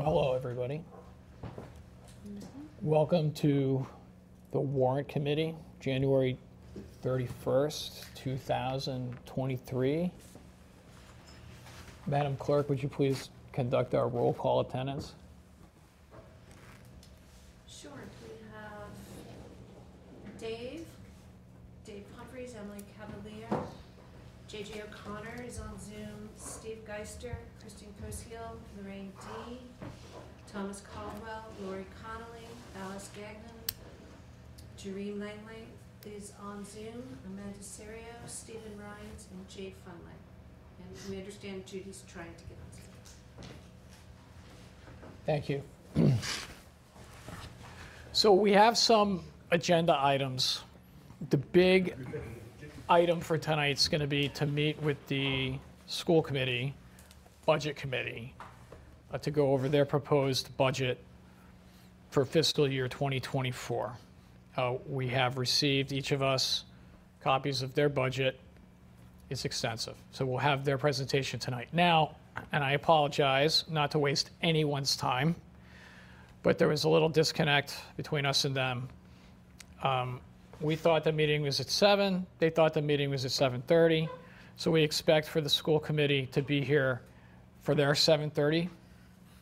Well, hello, everybody. Welcome to the Warrant Committee, January 31st, 2023. Madam Clerk, would you please conduct our roll call attendance? Sure, we have Dave, Dave Humphries, Emily Cavalier, JJ O'Connor is on Steve Geister, Christine Coshiel, Lorraine D, Thomas Caldwell, Lori Connolly, Alice Gagnon, Jareen Langley is on Zoom, Amanda Serio, Stephen Rhines, and Jay Funley. And we understand Judy's trying to get on Zoom. Thank you. So we have some agenda items. The big item for tonight is going to be to meet with the school committee, budget committee, uh, to go over their proposed budget for fiscal year 2024. Uh, We have received, each of us, copies of their budget. It's extensive, so we'll have their presentation tonight. Now, and I apologize not to waste anyone's time, but there was a little disconnect between us and them. Um, We thought the meeting was at seven. they thought the meeting was at 7:30. So we expect for the school committee to be here for their 7:30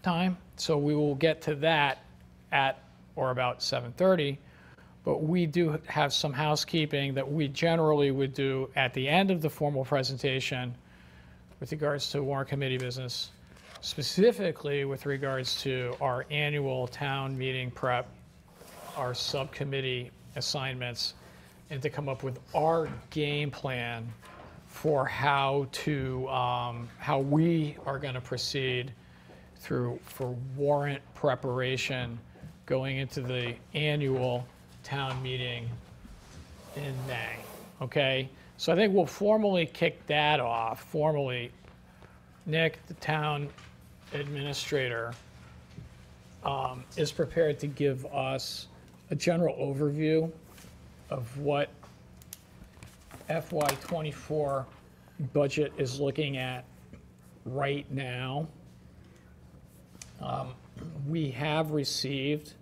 time. So we will get to that at or about 7:30. But we do have some housekeeping that we generally would do at the end of the formal presentation with regards to warrant committee business, specifically with regards to our annual town meeting prep, our subcommittee assignments, and to come up with our game plan for how to, um, how we are going to proceed through, for warrant preparation going into the annual town meeting in May, okay? So I think we'll formally kick that off, formally. Nick, the town administrator, um, is prepared to give us a general overview of what FY '24 budget is looking at right now. Um, We have received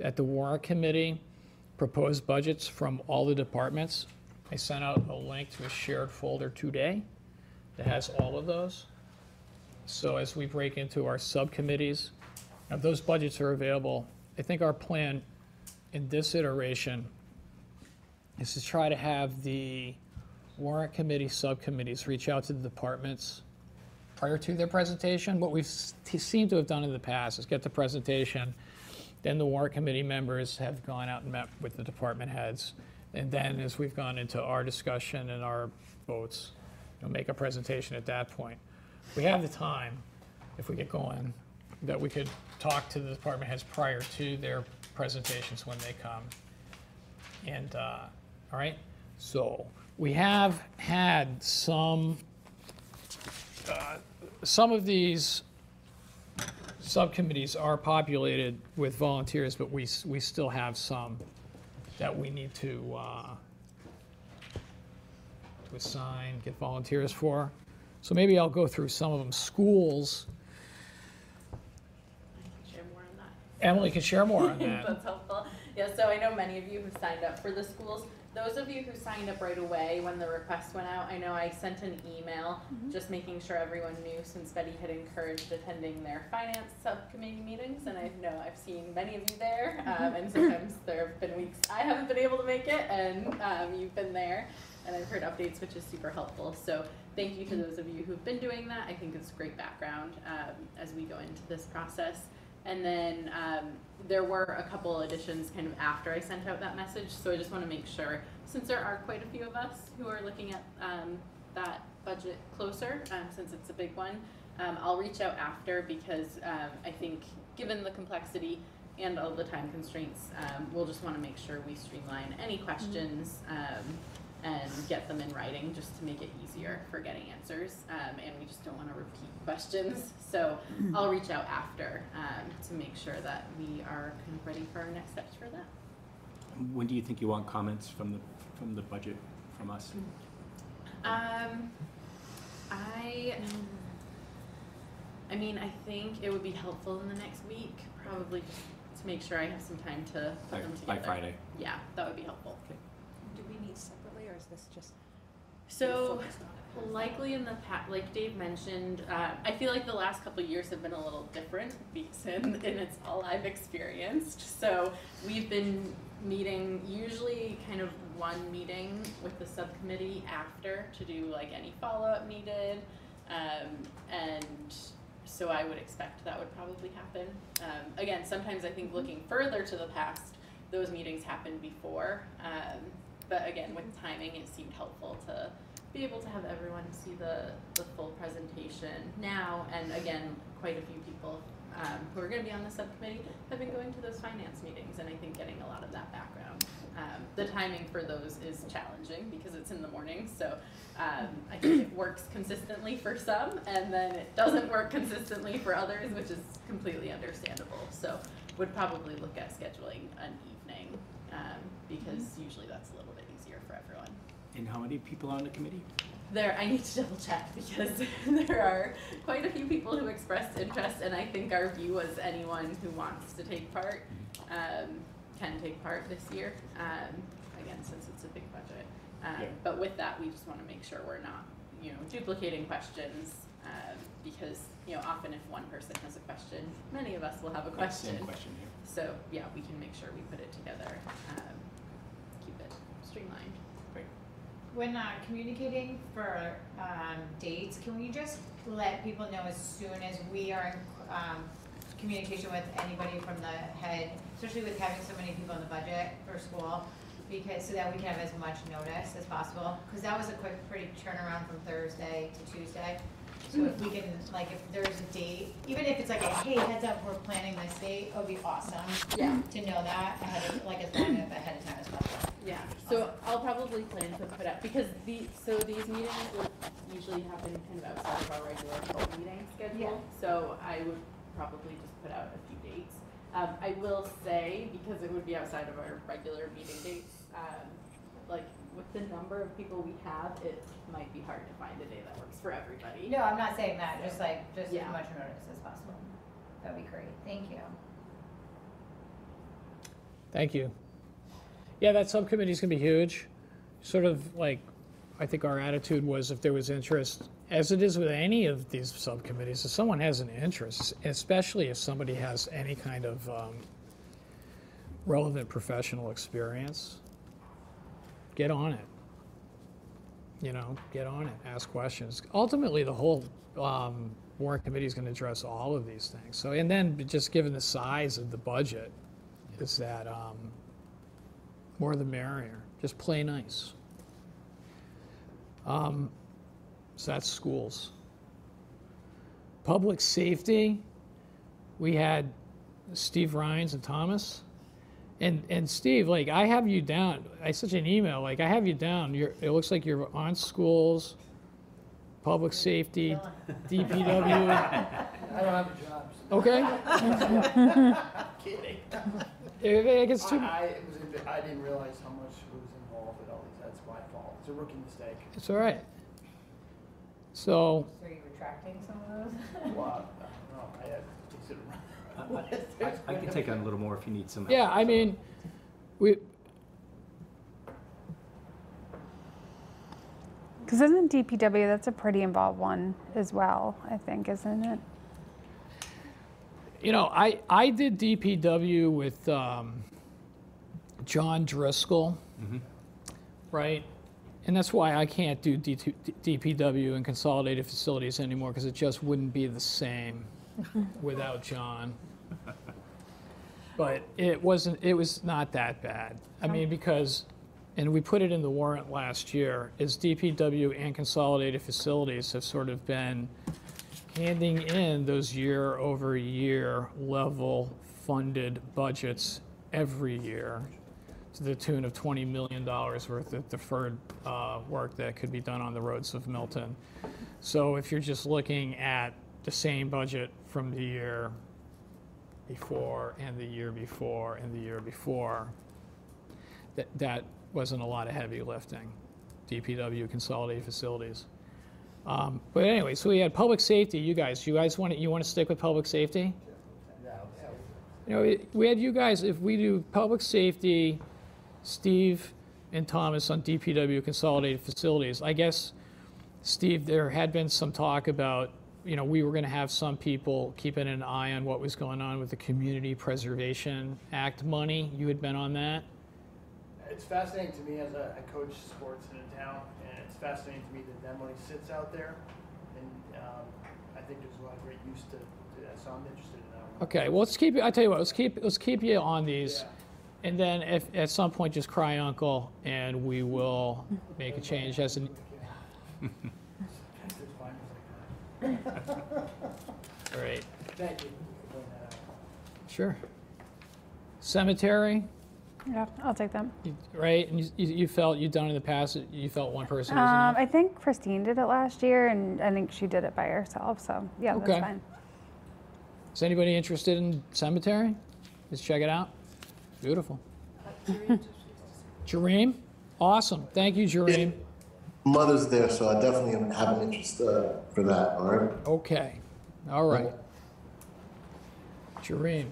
at the warrant committee proposed budgets from all the departments. I sent out a link to a shared folder today that has all of those. So as we break into our subcommittees, now those budgets are available. I think our plan in this iteration is to try to have the warrant committee subcommittees reach out to the departments prior to their presentation. What we've seemed to have done in the past is get the presentation, then the warrant committee members have gone out and met with the department heads. And then as we've gone into our discussion and our votes, you know, make a presentation at that point. We have the time, if we get going, that we could talk to the department heads prior to their presentations when they come. And, uh, all right, so we have had some, uh, some of these subcommittees are populated with volunteers, but we, s- we still have some that we need to, uh, to assign, get volunteers for. So maybe I'll go through some of them. Schools, Share more on that. Emily can share more on that. That's helpful. Yeah, so I know many of you have signed up for the schools. Those of you who signed up right away when the request went out, I know I sent an email just making sure everyone knew since Betty had encouraged attending their finance subcommittee meetings. And I know I've seen many of you there. Um, and sometimes there have been weeks I haven't been able to make it and um, you've been there. And I've heard updates, which is super helpful. So thank you to those of you who've been doing that. I think it's great background um, as we go into this process. And then um, there were a couple additions kind of after I sent out that message. So I just want to make sure, since there are quite a few of us who are looking at um, that budget closer, um, since it's a big one, um, I'll reach out after because um, I think given the complexity and all the time constraints, um, we'll just want to make sure we streamline any questions um, and get them in writing just to make it easier for getting answers. Um, and we just don't want to repeat questions. So I'll reach out after um, to make sure that we are kind of ready for our next steps for that. When do you think you want comments from the, from the budget from us? Um, I, I mean, I think it would be helpful in the next week, probably just to make sure I have some time to put By, them by together. Friday. Yeah, that would be helpful. Do we meet separately or is this just? So focused on it? likely in the past, like Dave mentioned, uh, I feel like the last couple of years have been a little different because and it's all I've experienced. So we've been meeting usually kind of one meeting with the subcommittee after to do like any follow up needed, um, and so I would expect that would probably happen. Um, again, sometimes I think looking further to the past, those meetings happened before. Um, but again, with timing, it seemed helpful to be able to have everyone see the, the full presentation now. And again, quite a few people um, who are going to be on the subcommittee have been going to those finance meetings, and I think getting a lot of that background. Um, the timing for those is challenging because it's in the morning, so um, I think it works consistently for some, and then it doesn't work consistently for others, which is completely understandable. So would probably look at scheduling an evening um, because usually that's a little bit easier for everyone. And how many people are on the committee? There, I need to double check because there are quite a few people who expressed interest, and I think our view was anyone who wants to take part um, can take part this year. Um, again, since it's a big budget, um, Yeah. but with that, we just want to make sure we're not, you know, duplicating questions um, because you know often if one person has a question, many of us will have a Like, Same question. question. So yeah, we can make sure we put it together, um, keep it streamlined. When uh, communicating for um, dates, can we just let people know as soon as we are in um, communication with anybody from the head, especially with having so many people in the budget for school, because, so that we can have as much notice as possible? Because that was a quick, pretty turnaround from Thursday to Tuesday. So if we can, like, if there's a date, even if it's like a, hey, heads up, we're planning this date, it would be awesome Yeah. to know that ahead of, like, as long as ahead of time as possible. Yeah, so I'll probably plan to put out, because the, so these meetings will usually happen kind of outside of our regular full meeting schedule. So I would probably just put out a few dates. Um, I will say, because it would be outside of our regular meeting dates, um, like with the number of people we have, it might be hard to find a day that works for everybody. No, I'm not saying that, just like, just Yeah. as much notice as possible. That'd be great, thank you. Thank you. Yeah, that subcommittee's gonna be huge. Sort of like, I think our attitude was if there was interest, as it is with any of these subcommittees, if someone has an interest, especially if somebody has any kind of um, relevant professional experience, get on it. You know, get on it, ask questions. Ultimately, the whole um, warrant committee is gonna address all of these things. So, and then just given the size of the budget, is that um, more the merrier. Just play nice. Um, so that's schools. Public safety, we had Steve Rhines and Thomas. And, and Steve, like I have you down. I sent you an email. Like I have you down. You're, it looks like you're on schools, public safety, DPW. I don't have a job. so- Okay. Kidding. If it gets I, too, I it was, a I didn't realize how much was involved with all these. That's my fault. It's a rookie mistake. it's all right. So So are you retracting some of those? Well, I don't know. I had to. I, I can take on a little more if you need some. help. Yeah, I mean, we, Because isn't DPW, that's a pretty involved one as well, I think, isn't it? you know, I, I did DPW with um, John Driscoll, right? And that's why I can't do D- DPW and consolidated facilities anymore because it just wouldn't be the same without John. But it wasn't, it was not that bad. I mean, because, and we put it in the warrant last year, is DPW and consolidated facilities have sort of been handing in those year over year level funded budgets every year to the tune of $20 million worth of deferred uh, work that could be done on the roads of Milton. So if you're just looking at the same budget from the year before and the year before and the year before, that, that wasn't a lot of heavy lifting. DPW consolidated facilities. Um, But anyway, so we had public safety, you guys, you guys want to, you want to stick with public safety? You know, we had you guys, if we do public safety, Steve and Thomas on DPW Consolidated Facilities, I guess, Steve, there had been some talk about, you know, we were going to have some people keeping an eye on what was going on with the Community Preservation Act money. You had been on that? It's fascinating to me as a, I coach sports in a town, and it's fascinating to me that that money sits out there. And, um, I think there's a lot of great use to, to that, so I'm interested in that one. Okay, well, let's keep, I tell you what, let's keep, let's keep you on these. Yeah. And then if, at some point, just cry uncle, and we will make a change as an, It's fine as I can. All right, Thank you for pointing that out. sure. Cemetery, Yeah, I'll take them. you- right, and you, you felt, you've done in the past, you felt one person was Um, enough? I think Christine did it last year, and I think she did it by herself. So yeah, Okay. that's fine. Is anybody interested in cemetery? Let's check it out. Beautiful. Jareem, awesome, thank you, Jareem. Mother's there, so I definitely have an interest uh, for that. All right. Okay, all right. Jareem.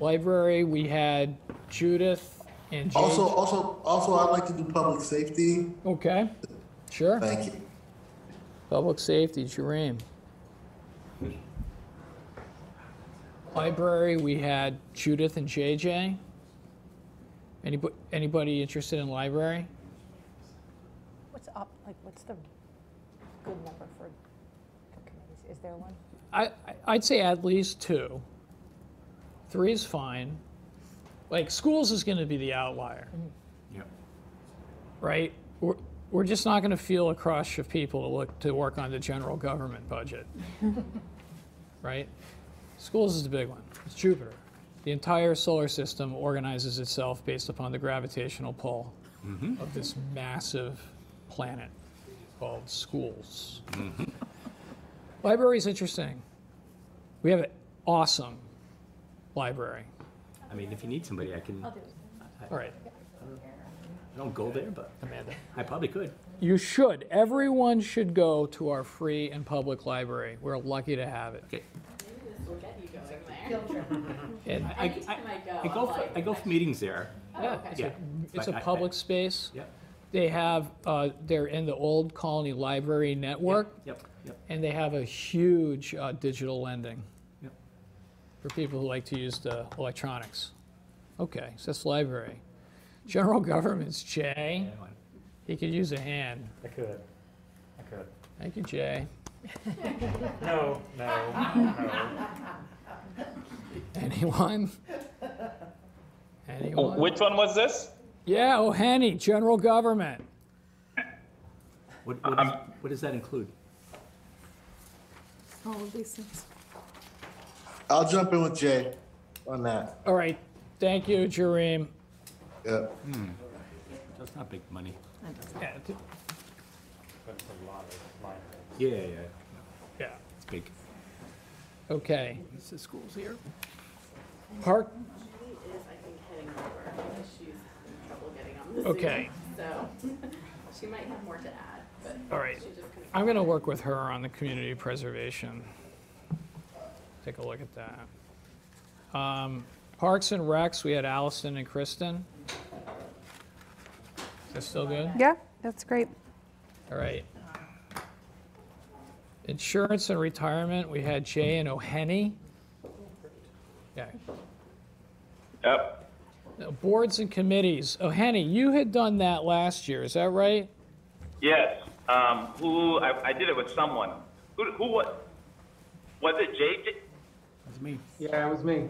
Library, we had Judith and Jade. Also, also, also, I'd like to do public safety. Okay, sure. Thank you. Public safety, Jareem. Library, we had Judith and JJ. Anybody, anybody interested in library? What's up, like, what's the good number for for committees? Is there one? I, I- I'd say at least two. Three is fine. Like, schools is gonna be the outlier, mm-hmm. Yep. right? We're, we're just not gonna feel a crush of people to look, to work on the general government budget. Right? Schools is the big one. It's Jupiter. The entire solar system organizes itself based upon the gravitational pull mm-hmm. of this massive planet called schools. Library is interesting. We have an awesome library. I mean, if you need somebody, I can, I'll do it. All right, I don't go there, but Amanda. I probably could. You should. Everyone should go to our free and public library. We're lucky to have it. Okay. Maybe this will get you going. And I, Anytime I go, I go for, I go for meetings there. Oh, yeah, okay. it's a, Yeah. it's But a I- I- public space. Yep. They have, uh, they're in the Old Colony Library Network, Yep, yep. and they have a huge uh, digital lending Yep. for people who like to use the electronics. Okay, so that's library. General government's Jay. He could use a hand. I could. I could. Thank you, Jay. No, no, no. Anyone? Anyone? Which one was this? Yeah, oh, Henny, general government. What, uh, what, is, what does that include? All of these things. I'll jump in with Jay on that. All right, thank you, Jareem. Yeah. Hmm. That's not big money. Yeah, t- That's a lot of library. Yeah, yeah, yeah. yeah, It's big. okay. Is the schools here? Park, Julie is, I think, heading over she's in trouble getting on the Zoom. Okay. So she might have more to add, but all right. she just couldn't. I'm gonna work with her on the community preservation. Take a look at that. Um, Parks and Recs, we had Allison and Kristen. Is that still good? Yeah, that's great. All right. Insurance and retirement, we had Jay and O'Henny. Yeah. Yep. Now, Boards and committees, O'Henny, you had done that last year, is that right? Yes. Um, who, I, I did it with someone. Who, who, what? Was it JJ? That's me. Yeah, it was me.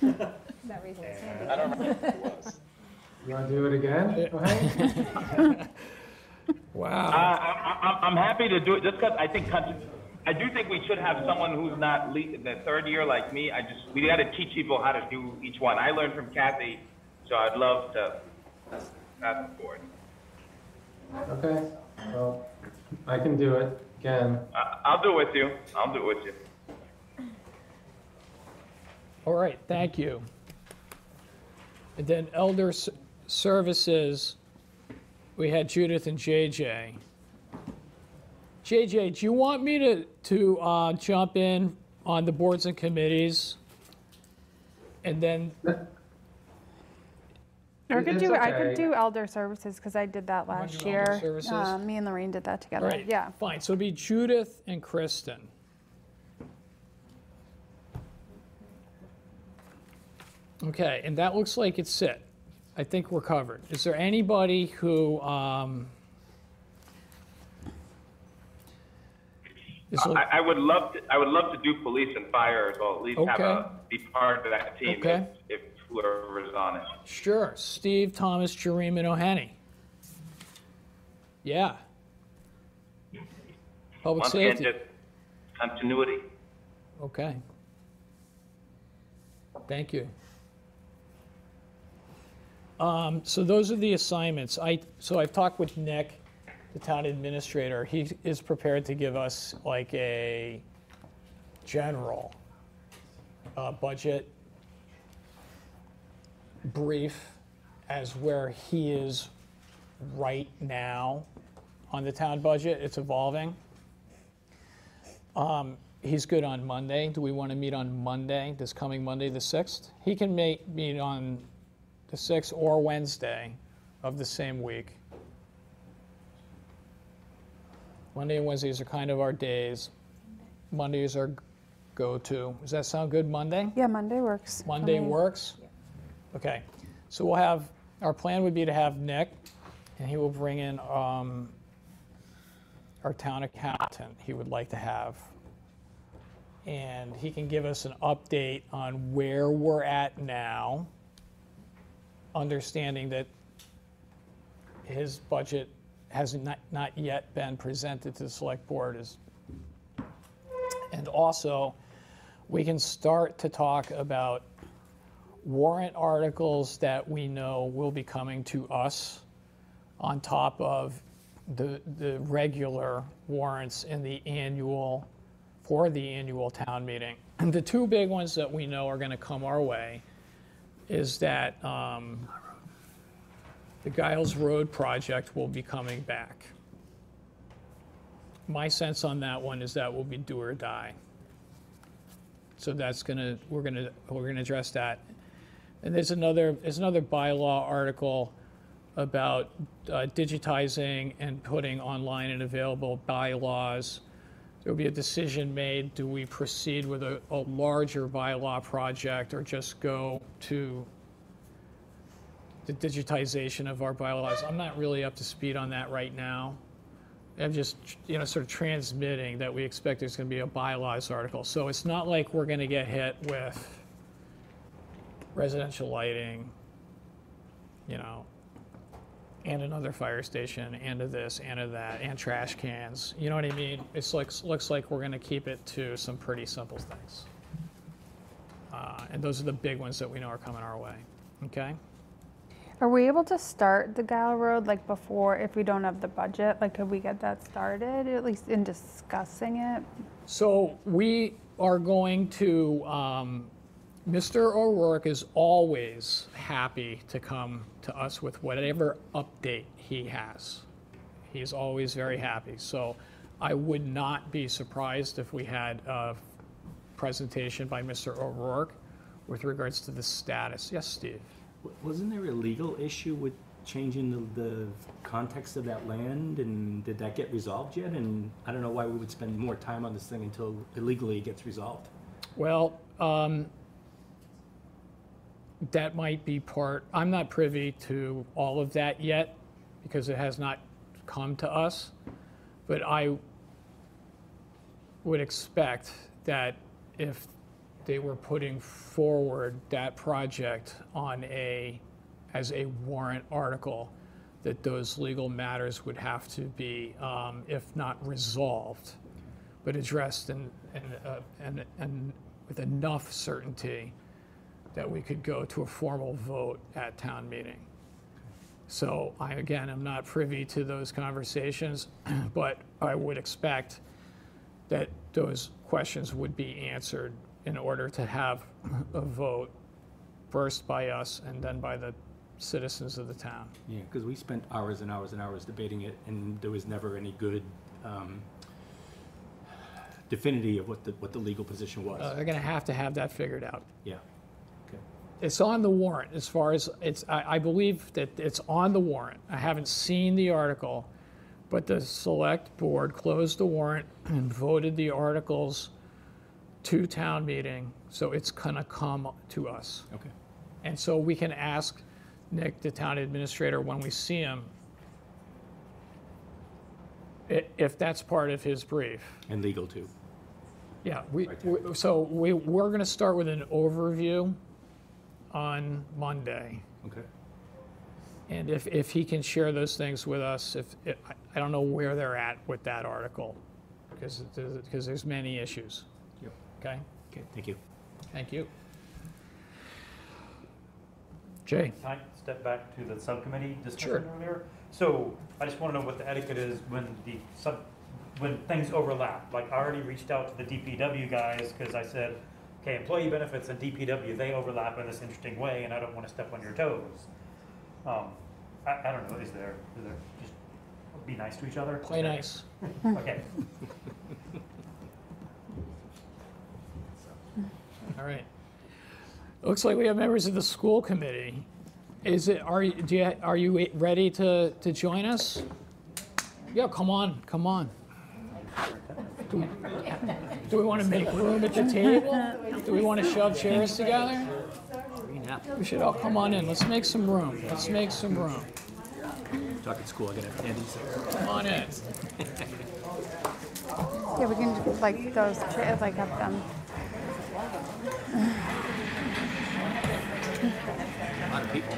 That reason it's I don't know who it was. You wanna do it again? Uh, Wow. I, I, I'm happy to do it just because I think, country- I do think we should have someone who's not le- the third year like me. I just, we got to teach people how to do each one. I learned from Kathy, so I'd love to pass the board. Okay, well, I can do it again. I, I'll do it with you. I'll do it with you. All right, thank you. And then elder s- services, we had Judith and JJ. JJ, do you want me to, to uh, jump in on the boards and committees? And then, Or I could it's do, I okay. could do elder services because I did that wanna last do elder year. services? Uh, Me and Lorraine did that all together. right, Yeah. fine, so it'll be Judith and Kristen. Okay, and that looks like it's set. I think we're covered. Is there anybody who, um, is look- I, I would love to, I would love to do police and fire as well, at least have a, be part of that team Okay. if, if whoever's on it. Sure, Steve, Thomas, Jareem, and O'Henny. Yeah. Public Once again, safety, just continuity. okay. Thank you. Um, so those are the assignments. I, so I've talked with Nick, the town administrator. He is prepared to give us like a general uh, budget brief as where he is right now on the town budget. It's evolving. Um, He's good on Monday. Do we want to meet on Monday, this coming Monday, the 6th? He can meet on the 6th or Wednesday of the same week. Monday and Wednesdays are kind of our days. Mondays are go-to. Does that sound good, Monday? Yeah, Monday works. Monday works? Okay, so we'll have, our plan would be to have Nick, and he will bring in um, our town accountant he would like to have. And he can give us an update on where we're at now, understanding that his budget has not, not yet been presented to the select board as, and also, we can start to talk about warrant articles that we know will be coming to us on top of the, the regular warrants in the annual, for the annual town meeting. And the two big ones that we know are going to come our way is that um, the Giles Road project will be coming back. My sense on that one is that will be do or die. So that's gonna, we're gonna, we're gonna address that. And there's another, there's another bylaw article about uh, digitizing and putting online and available bylaws. There'll be a decision made, do we proceed with a, a larger bylaw project or just go to the digitization of our bylaws? I'm not really up to speed on that right now. I'm just, you know, sort of transmitting that we expect there's going to be a bylaws article. So it's not like we're going to get hit with residential lighting, you know, and another fire station, and a this, and a that, and trash cans. You know what I mean? It's like, looks like we're going to keep it to some pretty simple things. Uh, and those are the big ones that we know are coming our way. Okay? Are we able to start the Gal Road like before, if we don't have the budget? Like, could we get that started, at least in discussing it? So we are going to, um, Mr. O'Rourke is always happy to come to us with whatever update he has. He's always very happy. So I would not be surprised if we had a presentation by Mr. O'Rourke with regards to the status. Yes, Steve? Wasn't there a legal issue with changing the, the context of that land, and did that get resolved yet? And I don't know why we would spend more time on this thing until illegally it gets resolved. Well, um, that might be part, I'm not privy to all of that yet because it has not come to us. But I would expect that if they were putting forward that project on a, as a warrant article, that those legal matters would have to be, um, if not resolved, but addressed and, and, and, and with enough certainty that we could go to a formal vote at town meeting. So I, again, am not privy to those conversations, but I would expect that those questions would be answered in order to have a vote first by us and then by the citizens of the town. Yeah, because we spent hours and hours and hours debating it, and there was never any good um, definity of what the, what the legal position Uh, was. They're gonna have to have that figured out. Yeah. Okay. It's on the warrant as far as, it's, I, I believe that it's on the warrant. I haven't seen the article, but the select board closed the warrant and voted the articles to town meeting, so it's gonna come to us. Okay. And so we can ask Nick, the town administrator, when we see him, i- if that's part of his brief. And legal too. Yeah, we, Right there. we- so we, we're gonna start with an overview on Monday. Okay. And if, if he can share those things with us, if, I- I don't know where they're at with that article, because, because there's many issues. Yep. Okay, Okay, thank you. thank you. Jay? Can I step back to the subcommittee Sure. discussion earlier? So I just want to know what the etiquette is when the sub, when things overlap. Like I already reached out to the DPW guys because I said, okay, employee benefits and DPW, they overlap in this interesting way and I don't want to step on your toes. Um, I, I don't know, is there, is there, just be nice to each other? Play nice. Okay. All right. Looks like we have members of the school committee. Is it, are you, do you, are you ready to, to join us? Yeah, come on, come on. Do we- Do we want to make room at the table? Do we want to shove chairs together? We should all come on in. Let's make some room. Let's make some room. Talk at school, I gotta have. Come on in. Yeah, we can, like, those, chairs, like, have them. A lot of people.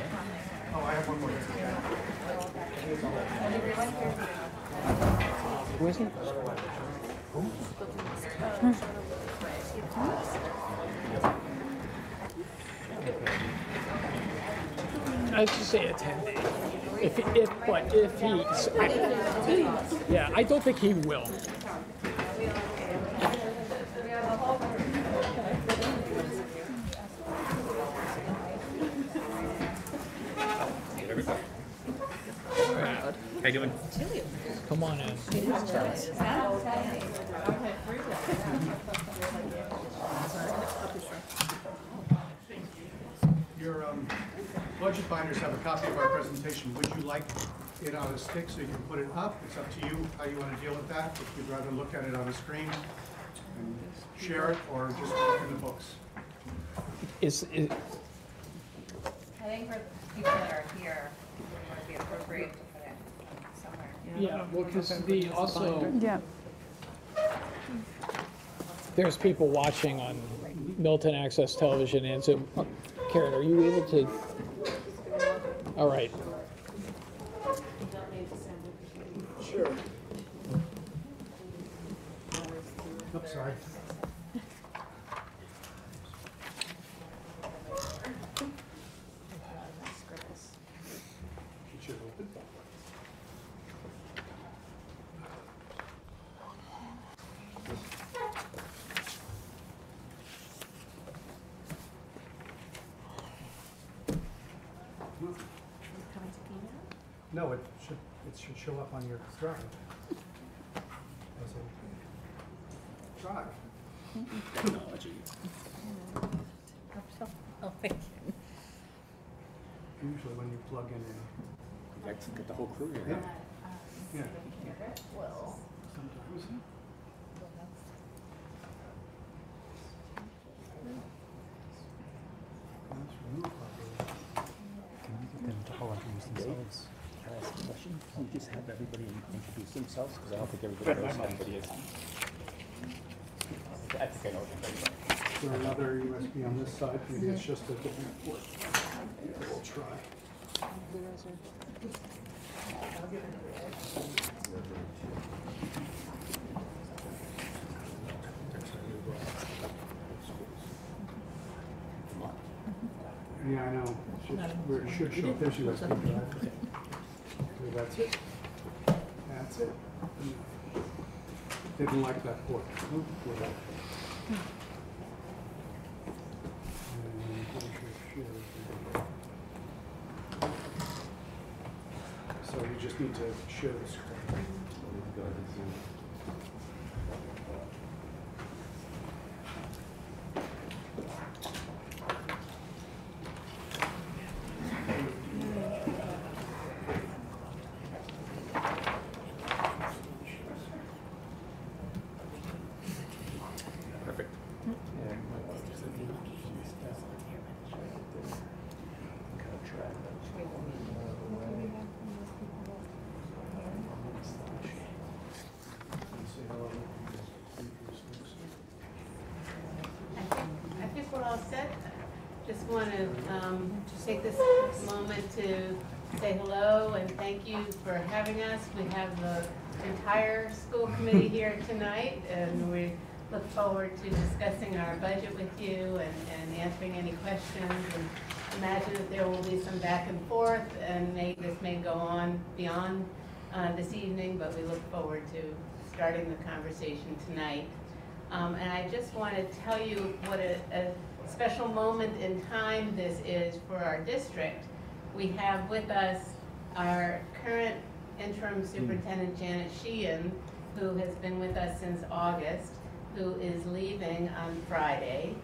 Who is he? I should say attendee. If, if, but if he's, yeah, I don't think he will. How you doing? Come on in. Your um, budget binders have a copy of our presentation. Would you like it on a stick so you can put it up? It's up to you how you want to deal with that. If you'd rather look at it on a screen and share it, or just look in the books. Is, is, I think for people that are here, it might be appropriate to put it somewhere. Yeah, well, because the, also, Yeah. there's people watching on Milton Access Television and Zoom. Uh, Karen, are you able to? All right. Sure. Oops, sorry. It should open. No, it should, it should show up on your drive. As a drive. Technology. Oh, thank you. Usually when you plug in uh, a, That's got the whole crew yeah, here. yeah. Sometimes. That's removed probably. Can we get them to all introduce themselves? Can I ask a question? Can we just have everybody introduce themselves? Because I don't think everybody knows who everybody is. I think I know everybody. Is there another USB on this side? Maybe it's just a different port. We'll try. Yeah, I know. It should, where it should show up, there's USB drive. Okay, that's it. That's it. Didn't like that porch. So you just need to share the screen. Um, take this moment to say hello and thank you for having us. We have the entire school committee here tonight, and we look forward to discussing our budget with you and and answering any questions. And Imagine that there will be some back and forth, and may, this may go on beyond uh, this evening, but we look forward to starting the conversation tonight. Um, and I just want to tell you what a, a special moment in time this is for our district. We have with us our current interim superintendent Janet Sheehan, who has been with us since August, who is leaving on Friday.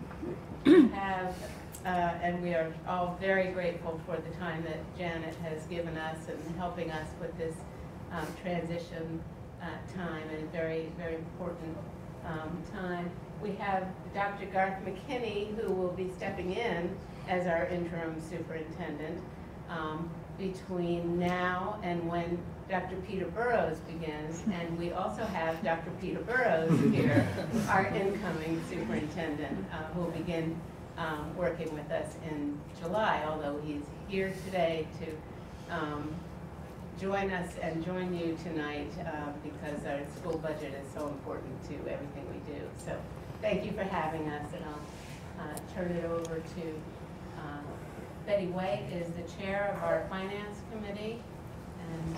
We Have, uh, and we are all very grateful for the time that Janet has given us and helping us with this um, transition uh, time and very, very important um, time. We have Dr. Garth McKinney, who will be stepping in as our interim superintendent um, between now and when Dr. Peter Burrows begins. And we also have Dr. Peter Burrows here, our incoming superintendent, uh, who will begin um, working with us in July, although he's here today to um, join us and join you tonight uh, because our school budget is so important to everything we do. So thank you for having us, and I'll uh, turn it over to uh, Betty White is the chair of our finance committee. And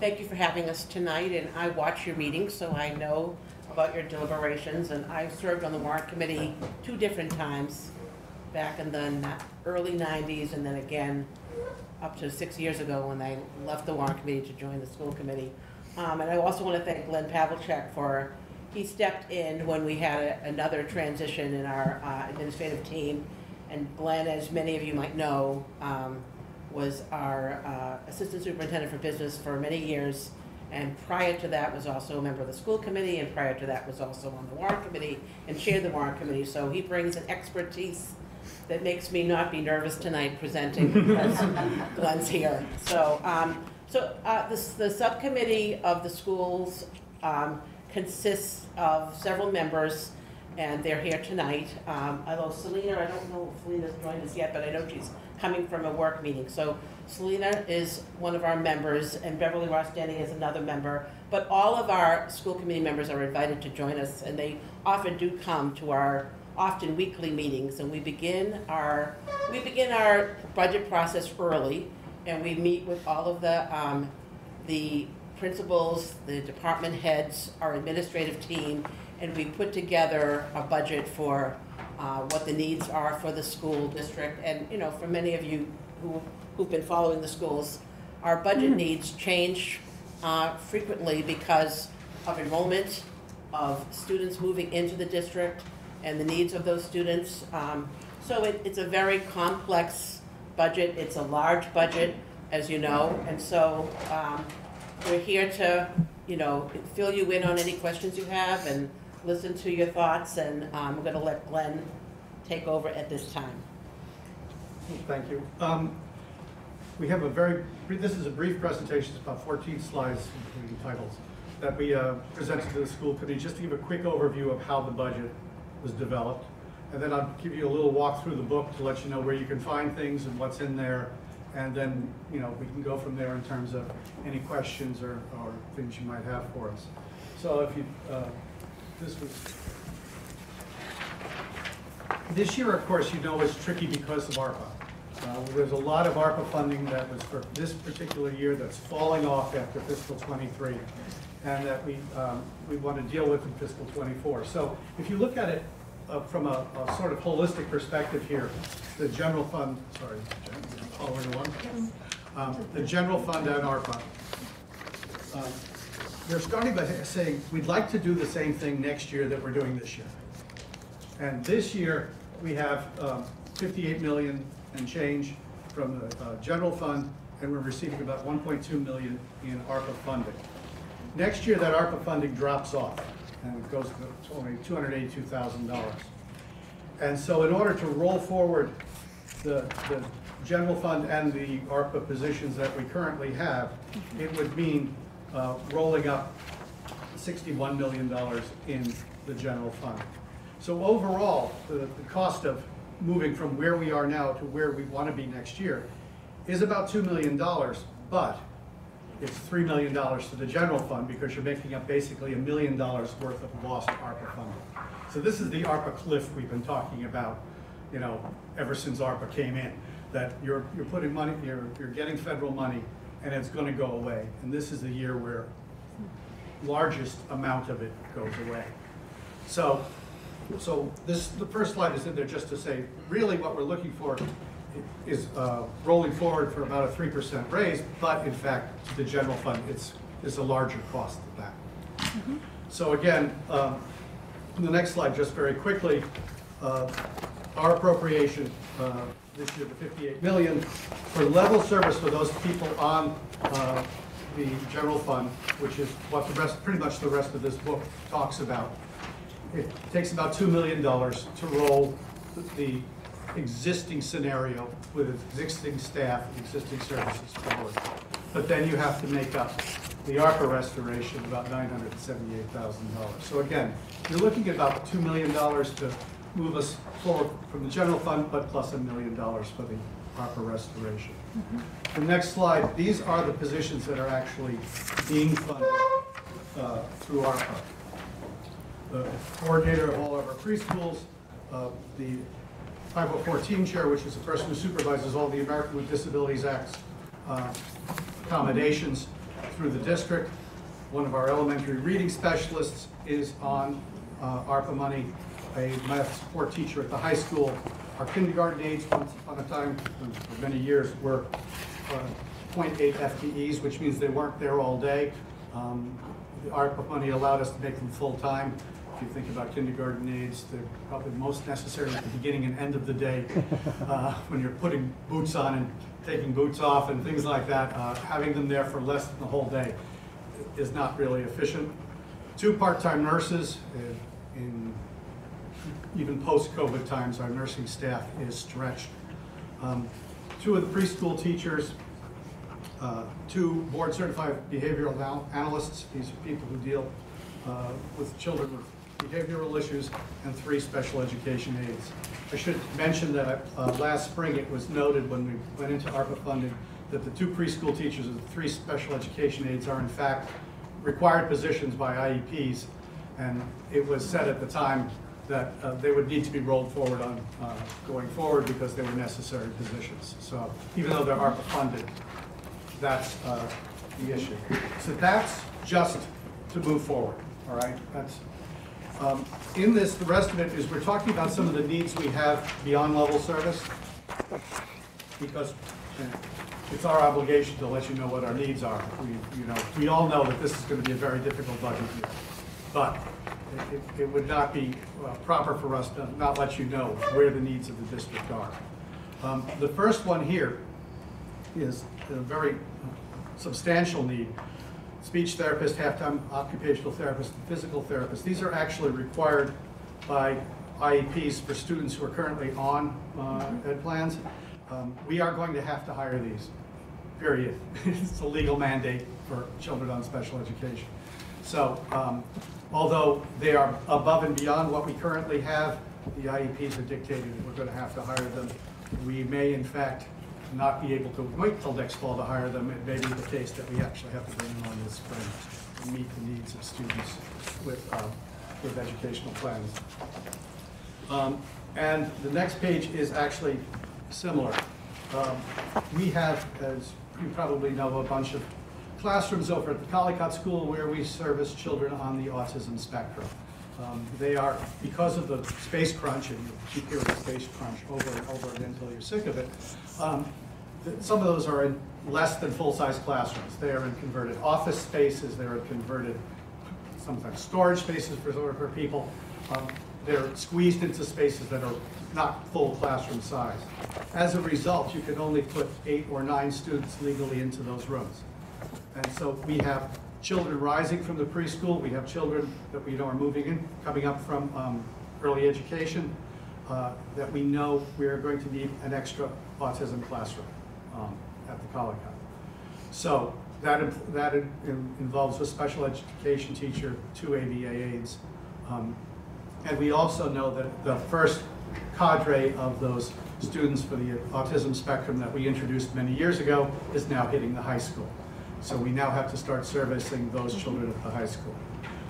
Thank you for having us tonight, and I watch your meetings, so I know about your deliberations, and I served on the warrant committee two different times, back in the early nineties, and then again up to six years ago when I left the warrant committee to join the school committee. Um, and I also want to thank Glenn Pavlicek for, he stepped in when we had a- another transition in our uh, administrative team. And Glenn, as many of you might know, um, was our uh, assistant superintendent for business for many years. And prior to that was also a member of the school committee, and prior to that was also on the warrant committee and chaired the warrant committee. So he brings an expertise that makes me not be nervous tonight presenting because Glenn's here. So, um, so, uh, this, the subcommittee of the schools, um, consists of several members, and they're here tonight. Um, although Selena, I don't know if Selena's joined us yet, but I know she's coming from a work meeting. So Selena is one of our members, and Beverly Ross Denny is another member. But all of our school committee members are invited to join us, and they often do come to our often weekly meetings, and we begin our, we begin our budget process early, and we meet with all of the, um, the principals, the department heads, our administrative team, and we put together a budget for, uh, what the needs are for the school district, and, you know, for many of you who, who've been following the schools, our budget needs change, uh, frequently because of enrollment, of students moving into the district, and the needs of those students. Um, So it, it's a very complex budget, it's a large budget, as you know, and so um, we're here to, you know, fill you in on any questions you have and listen to your thoughts, and um, I'm gonna let Glenn take over at this time. Thank you. Um, We have a very, this is a brief presentation, it's about 14 slides, including titles, that we uh, presented to the school committee, just to give a quick overview of how the budget was developed. And then I'll give you a little walk through the book to let you know where you can find things and what's in there. And then, you know, we can go from there in terms of any questions or, or things you might have for us. So if you, uh, this was, this year, of course, you know, is tricky because of ARPA. Uh, There's a lot of ARPA funding that was for this particular year that's falling off after fiscal '23, and that we, um, we want to deal with in fiscal '24. So if you look at it uh, from a a sort of holistic perspective here, the general fund, sorry, all one? Um, The general fund and ARPA. um, they're starting by saying, we'd like to do the same thing next year that we're doing this year. And this year, we have um, 58 million and change from the uh, general fund, and we're receiving about 1.2 million in ARPA funding. Next year, that ARPA funding drops off, and it goes to only $282,000. And so in order to roll forward the, the general fund and the ARPA positions that we currently have, it would mean uh, rolling up $61 million in the general fund. So overall, the, the cost of moving from where we are now to where we want to be next year is about $2 million, but it's $3 million to the general fund because you're making up basically a million dollars worth of lost ARPA funding. So this is the ARPA cliff we've been talking about, you know, ever since ARPA came in. That you're, you're putting money, you're, you're getting federal money and it's gonna go away. And this is the year where largest amount of it goes away. So, so this, the first slide is in there just to say, really what we're looking for is uh, rolling forward for about a three percent raise, but in fact, to the general fund, it's, it's a larger cost than that. So again, um, the next slide, just very quickly, uh, our appropriation uh, this year, the 58 million, for level service for those people on uh, the general fund, which is what the rest, pretty much the rest of this book talks about. It takes about $2 million to roll the existing scenario with existing staff, and existing services forward. But then you have to make up the ARPA restoration, about $978,000. So again, you're looking at about $2 million to move us forward from the general fund, but plus a million dollars for the ARPA restoration. The next slide, these are the positions that are actually being funded uh, through ARPA. The coordinator of all of our preschools, uh, the 504 chair, which is the person who supervises all the American with Disabilities Act uh, accommodations through the district. One of our elementary reading specialists is on uh, ARPA money, a math support teacher at the high school. Our kindergarten aides, once upon a time, for many years, were uh, 0.8 FTEs, which means they weren't there all day. Um, The ARPA money allowed us to make them full-time. If you think about kindergarten aides, they're probably most necessary at the beginning and end of the day, uh, when you're putting boots on and taking boots off and things like that. Uh, Having them there for less than the whole day is not really efficient. Two part-time nurses, uh, in even post-COVID times, our nursing staff is stretched. Um, Two of the preschool teachers, uh, two board-certified behavioral analysts, these are people who deal uh, with children with behavioral issues, and three special education aides. I should mention that uh, last spring, it was noted when we went into ARPA funding that the two preschool teachers and the three special education aides are in fact required positions by IEPs, and it was said at the time that uh, they would need to be rolled forward on uh, going forward because they were necessary positions. So even though they're ARPA funded, that's uh, the issue. So that's just to move forward, all right? That's, um, in this, the rest of it is we're talking about some of the needs we have beyond level service because it's our obligation to let you know what our needs are. We, you know, we all know that this is going to be a very difficult budget year, but it- it, it would not be uh, proper for us to not let you know where the needs of the district are. Um, The first one here is a very substantial need. Speech therapist, half-time occupational therapist, and physical therapist. These are actually required by IEPs for students who are currently on uh, ed plans. Um, We are going to have to hire these, period. It's a legal mandate for children on special education. So um, although they are above and beyond what we currently have, the IEPs are that we're going to have to hire them. We may in fact not be able to wait till next fall to hire them. It may be the case that we actually have to bring them on this spring to meet the needs of students with, uh, with educational plans. Um, And the next page is actually similar. Um, We have, as you probably know, a bunch of classrooms over at the Collicot School where we service children on the autism spectrum. Um, They are, because of the space crunch, and you keep hearing space crunch over and over again until you're sick of it, um, some of those are in less than full-size classrooms. They are in converted office spaces, they're in converted, sometimes storage spaces for, for people. Um, They're squeezed into spaces that are not full classroom size. As a result, you can only put eight or nine students legally into those rooms. And so we have children rising from the preschool, we have children that we know are moving in, coming up from um, early education, uh, that we know we are going to need an extra autism classroom um, at the Collicot. So that, that in- involves a special education teacher, two ABA aides. um, And we also know that the first cadre of those students for the autism spectrum that we introduced many years ago is now hitting the high school. So we now have to start servicing those children at the high school.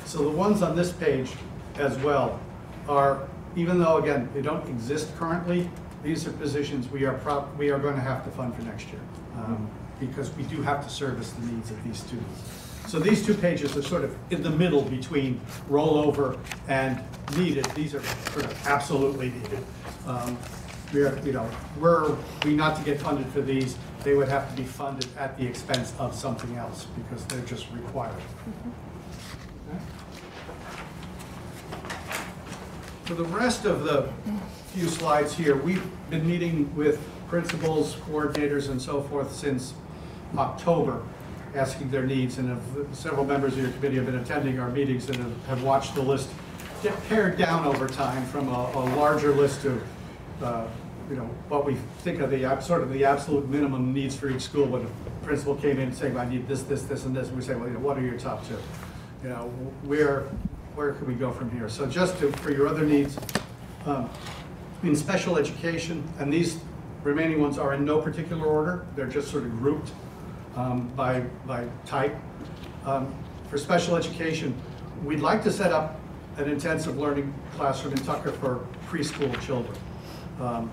So the ones on this page as well are, even though, again, they don't exist currently, these are positions we are prob, we are going to have to fund for next year. um, Because we do have to service the needs of these students. So these two pages are sort of in the middle between rollover and needed. These are sort of absolutely needed. Um, We are, you know, were we not to get funded for these, they would have to be funded at the expense of something else because they're just required. For the rest of the few slides here, we've been meeting with principals, coordinators, and so forth since October, asking their needs, and have- several members of your committee have been attending our meetings and have- have watched the list get pared down over time from a a larger list of, uh, you know, what we think of the, sort of the absolute minimum needs for each school. When a principal came in saying, I need this, this, this, and this, we say, well, you know, what are your top two? You know, where, where can we go from here? So just to, for your other needs, um, in special education, and these remaining ones are in no particular order, they're just sort of grouped um, by, by type. Um, For special education, we'd like to set up an intensive learning classroom in Tucker for preschool children. Um,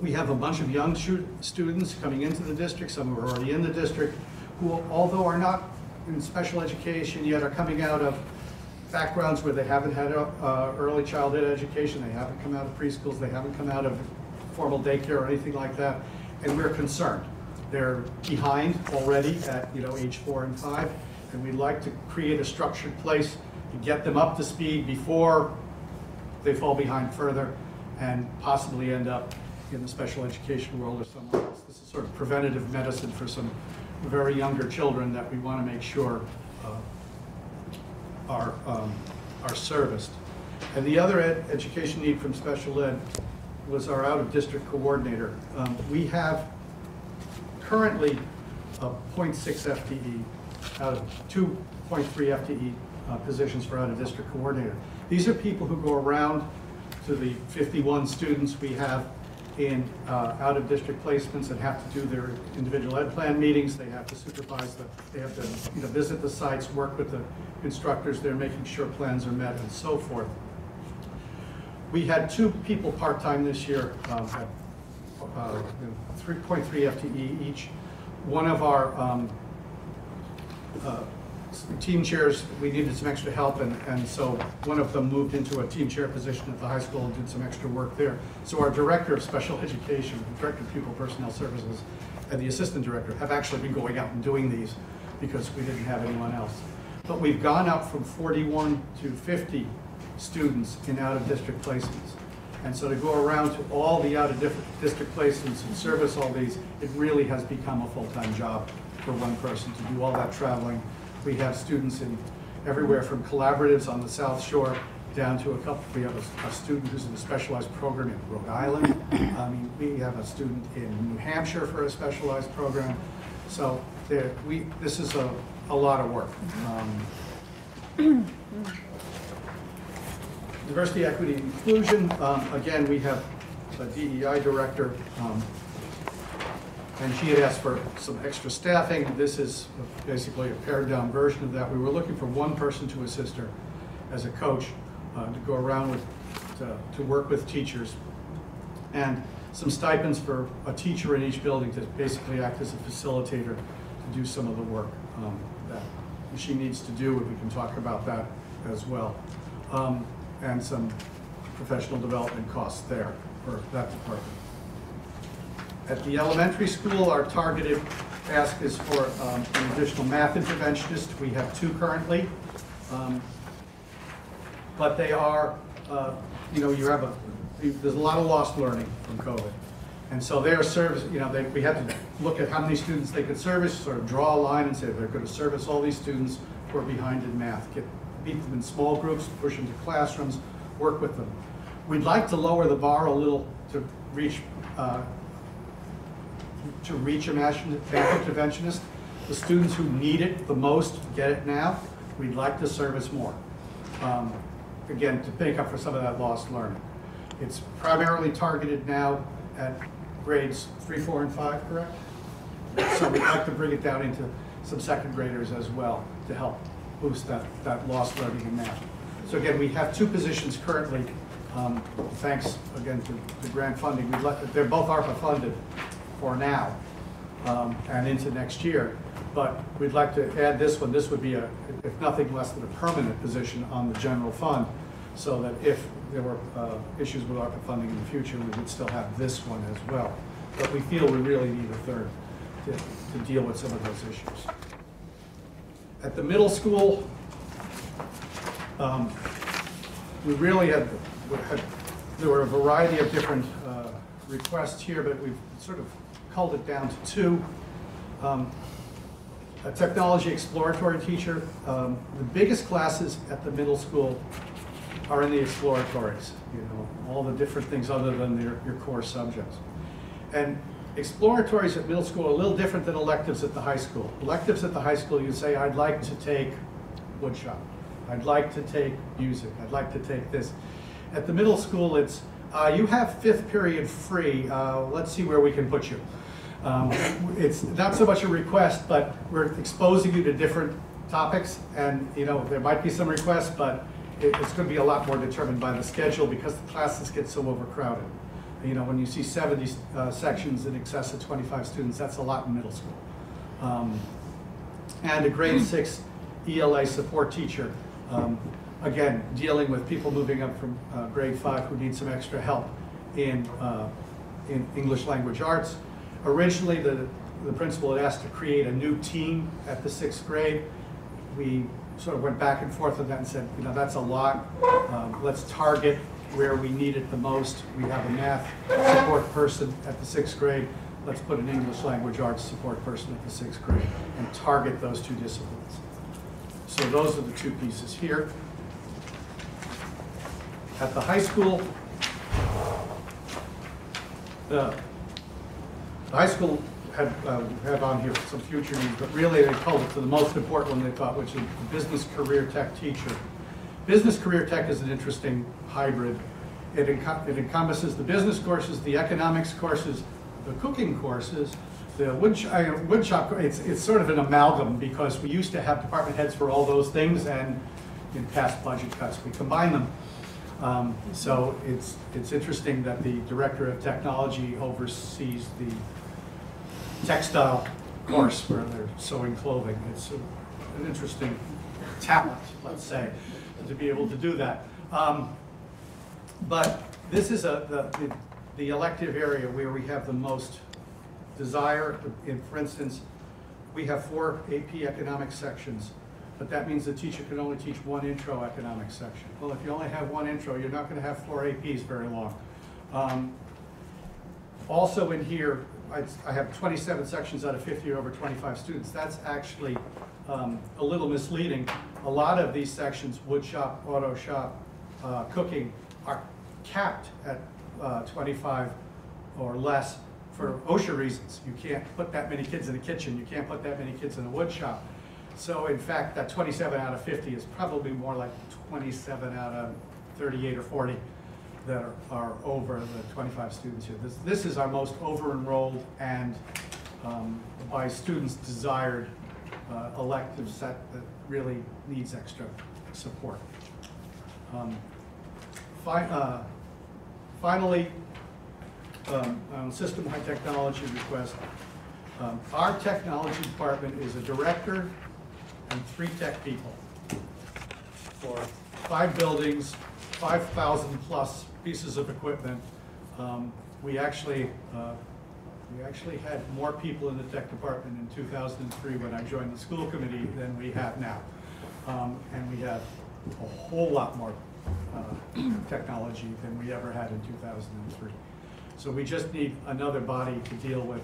We have a bunch of young students coming into the district, some who are already in the district, who although are not in special education yet, are coming out of backgrounds where they haven't had a, uh, early childhood education, they haven't come out of preschools, they haven't come out of formal daycare or anything like that, and we're concerned. They're behind already at, you know, age four and five, and we'd like to create a structured place to get them up to speed before they fall behind further and possibly end up in the special education world or somewhere else. This is sort of preventative medicine for some very younger children that we want to make sure uh, are, um, are serviced. And the other ed- education need from special ed was our out-of-district coordinator. Um, We have currently a .6 FTE out of 2.3 FTE uh, positions for out-of-district coordinator. These are people who go around to the 51 students we have in uh, out-of-district placements and have to do their individual ed plan meetings. They have to supervise the, they have to, you know, visit the sites, work with the instructors there, making sure plans are met and so forth. We had two people part-time this year, um, at uh, 3.3 FTE each. One of our um, uh, team chairs, we needed some extra help, and, and so one of them moved into a team chair position at the high school and did some extra work there. So our director of special education, director of pupil personnel services, and the assistant director have actually been going out and doing these because we didn't have anyone else. But we've gone up from 41 to 50 students in out-of-district placements. And so to go around to all the out-of-district placements and service all these, it really has become a full-time job for one person to do all that traveling. We have students in everywhere from collaboratives on the South Shore down to a couple, we have a, a student who's in a specialized program in Rhode Island. I mean, we have a student in New Hampshire for a specialized program. So there, we, this is a, a lot of work. Um, Diversity, equity, inclusion, um, again, we have a DEI director, um, and she had asked for some extra staffing. This is basically a pared-down version of that. We were looking for one person to assist her as a coach, uh, to go around with, to, to work with teachers. And some stipends for a teacher in each building to basically act as a facilitator to do some of the work um, that she needs to do, and we can talk about that as well. Um, And some professional development costs there for that department. At the elementary school, our targeted ask is for um, an additional math interventionist. We have two currently. Um, But they are, uh, you know, you have a, there's a lot of lost learning from COVID. And so their service, you know, they, we had to look at how many students they could service, sort of draw a line and say they're gonna service all these students who are behind in math. Get, meet them in small groups, push them to classrooms, work with them. We'd like to lower the bar a little to reach, uh, to reach a math interventionist. The students who need it the most get it now. We'd like to service more. Um, Again, to make up for some of that lost learning. It's primarily targeted now at grades three, four, and five, correct? So we'd like to bring it down into some second graders as well to help boost that, that lost learning in math. So again, we have two positions currently, um, thanks again to the grant funding. They're both ARPA funded for now um, and into next year. But we'd like to add this one. This would be a, if nothing less than a permanent position on the general fund, so that if there were uh, issues with ARPA funding in the future, we would still have this one as well. But we feel we really need a third to, to deal with some of those issues. At the middle school, um, we really had, had, there were a variety of different uh, requests here, but we've sort of culled it down to two. Um, a technology exploratory teacher. Um, the biggest classes at the middle school are in the exploratories, you know, all the different things other than your, your core subjects. And exploratories at middle school are a little different than electives at the high school. Electives at the high school, you say, I'd like to take woodshop. I'd like to take music. I'd like to take this. At the middle school, it's, uh, you have fifth period free. Uh, let's see where we can put you. Um, it's not so much a request, but we're exposing you to different topics, and you know there might be some requests, but it, it's going to be a lot more determined by the schedule because the classes get so overcrowded. You know, when you see 70 uh, sections in excess of 25 students, that's a lot in middle school. Um, and a grade six ELA support teacher, um, again, dealing with people moving up from uh, grade five who need some extra help in, uh, in English language arts. Originally, the, the principal had asked to create a new team at the sixth grade. We sort of went back and forth on that and said, you know, that's a lot. Um, let's target where we need it the most. We have a math support person at the sixth grade. Let's put an English language arts support person at the sixth grade and target those two disciplines. So those are the two pieces here. At the high school, the the high school had, uh, had on here some future needs, but really they called it to the most important one they thought, which is business career tech teacher. Business career tech is an interesting hybrid. It, enco it encompasses the business courses, the economics courses, the cooking courses, the wood, sh uh, wood shop, it's, it's sort of an amalgam because we used to have department heads for all those things and in past budget cuts, we combine them. Um, so it's, it's interesting that the director of technology oversees the textile course where they're sewing clothing. It's a, an interesting talent, let's say, to be able to do that. Um, but this is a, the, the, the elective area where we have the most desire. In, for instance, we have four AP economic sections, but that means the teacher can only teach one intro economic section. Well, if you only have one intro, you're not going to have four APs very long. Um, also in here, I, I have 27 sections out of 50 over 25 students. That's actually um, a little misleading. A lot of these sections, wood shop, auto shop, uh, cooking, are capped at uh, 25 or less for OSHA reasons. You can't put that many kids in the kitchen. You can't put that many kids in a wood shop. So in fact, that 27 out of 50 is probably more like 27 out of 38 or 40 that are, over the 25 students here. This, this is our most over-enrolled and um, by students desired uh, elective set that really needs extra support. Um, fi uh, finally, um, on system high technology request, um, our technology department is a director and three tech people for five buildings, 5,000 plus pieces of equipment. Um, we actually uh, We actually had more people in the tech department in 2003 when I joined the school committee than we have now. Um, And we have a whole lot more uh, technology than we ever had in 2003. So we just need another body to deal with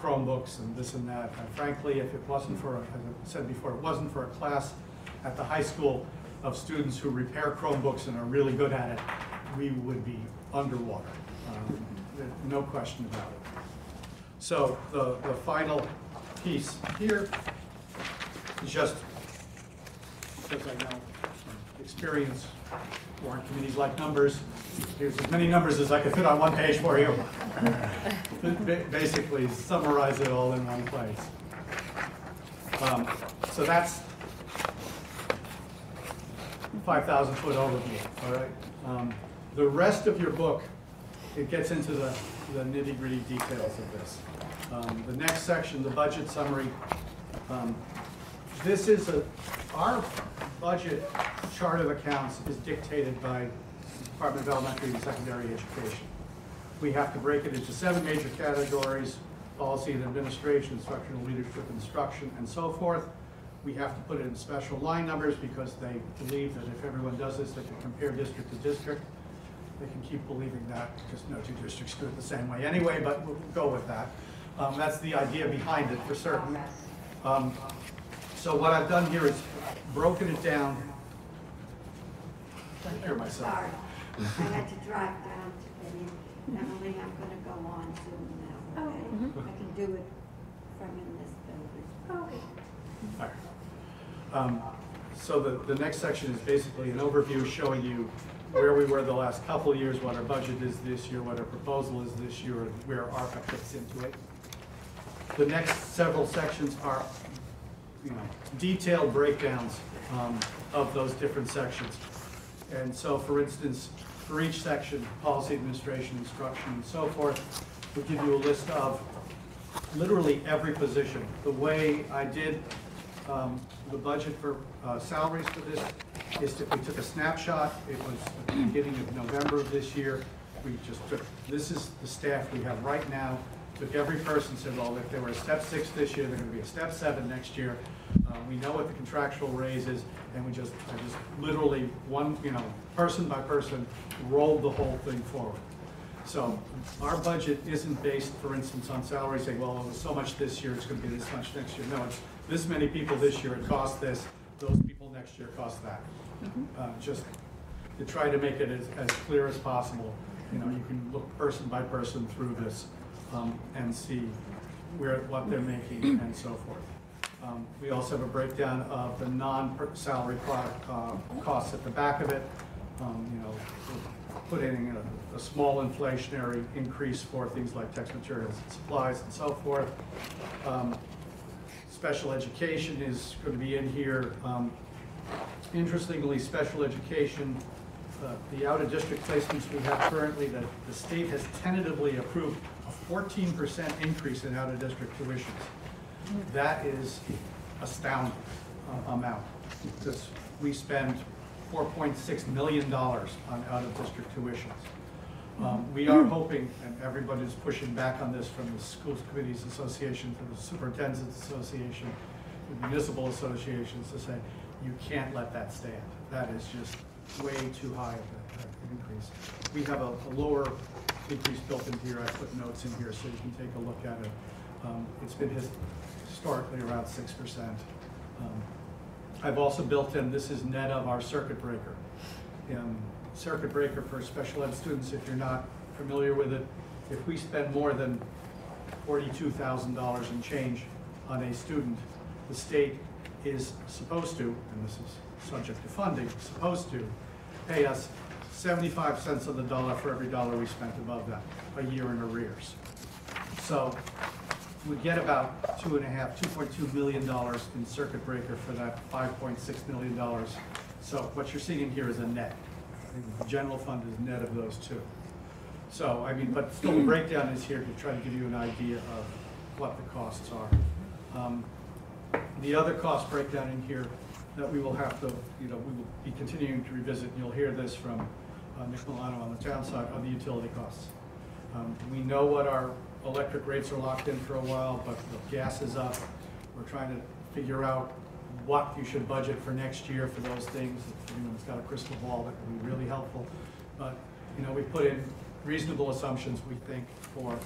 Chromebooks and this and that. And Frankly, if it wasn't for, as I said before, it wasn't for a class at the high school of students who repair Chromebooks and are really good at it, we would be underwater. Um, No question about it. So the, the final piece here is just, because I know experience, warrant committees like numbers. Here's as many numbers as I could fit on one page for you. Basically summarize it all in one place. Um, So that's 5,000 foot overview, all right? Um, The rest of your book, it gets into the the nitty gritty details of this. Um, The next section, the budget summary, um, this is a, our budget chart of accounts is dictated by the Department of Elementary and Secondary Education. We have to break it into seven major categories, policy and administration, instructional leadership, instruction, and so forth. We have to put it in special line numbers because they believe that if everyone does this, they can compare district to district. They can keep believing that because no two districts do it the same way anyway, but we'll go with that. Um, That's the idea behind it for certain. Um, So what I've done here is broken it down. Take care of myself. Sorry, I had to drive down to get in. Emily, I'm gonna go on Zoom now, okay? I can do it from in this building. Okay. All right. Um, So the, the next section is basically an overview showing you where we were the last couple of years, what our budget is this year, what our proposal is this year, and where ARPA fits into it. The next several sections are, you know, detailed breakdowns um, of those different sections. And so, for instance, for each section, policy, administration, instruction, and so forth, we give you a list of literally every position. The way I did um, the budget for uh, salaries for this is that we took a snapshot. It was the beginning of November of this year. We just took, this is the staff we have right now. Took every person, said, well, if they were a step six this year, they're gonna be a step seven next year. Uh, We know what the contractual raise is, and we just, I just literally, one, you know, person by person, rolled the whole thing forward. So our budget isn't based, for instance, on salaries, saying, well, it was so much this year, it's gonna be this much next year. No, it's this many people this year, it costs this, those people next year cost that. Uh, Just to try to make it as, as clear as possible. You know, you can look person by person through this um, and see where, what they're making and so forth. Um, We also have a breakdown of the non-salary product uh, costs at the back of it. Um, You know, putting a, a small inflationary increase for things like text materials and supplies and so forth. Special education is going to be in here. Um, Interestingly, special education, uh, the out-of-district placements we have currently, that the state has tentatively approved a fourteen percent increase in out-of-district tuitions. That is astounding uh, amount, because we spend four point six million dollars on out-of-district tuitions. Um, We are hoping, and everybody's pushing back on this from the Schools Committees Association to the Superintendent's Association, the municipal associations to say, you can't let that stand. That is just way too high of an increase. We have a a lower increase built in here. I put notes in here so you can take a look at it. Um, It's been historically around six percent. Um, I've also built in, this is net of our circuit breaker. Circuit breaker for special ed students, if you're not familiar with it, if we spend more than forty-two thousand dollars in change on a student, the state is supposed to, and this is subject to funding, supposed to pay us seventy-five cents on the dollar for every dollar we spent above that, a year in arrears. So we get about two and a half, two point two million dollars in circuit breaker for that five point six million dollars. So what you're seeing here is a net. The general fund is net of those two. So, I mean, but still the breakdown is here to try to give you an idea of what the costs are. Um, The other cost breakdown in here that we will have to, you know, we will be continuing to revisit, and you'll hear this from uh, Nick Milano on the town side, are the utility costs. Um, We know what our electric rates are locked in for a while, but the gas is up. We're trying to figure out what you should budget for next year for those things. If anyone's got a crystal ball, that would be really helpful. But, you know, we put in reasonable assumptions, we think, for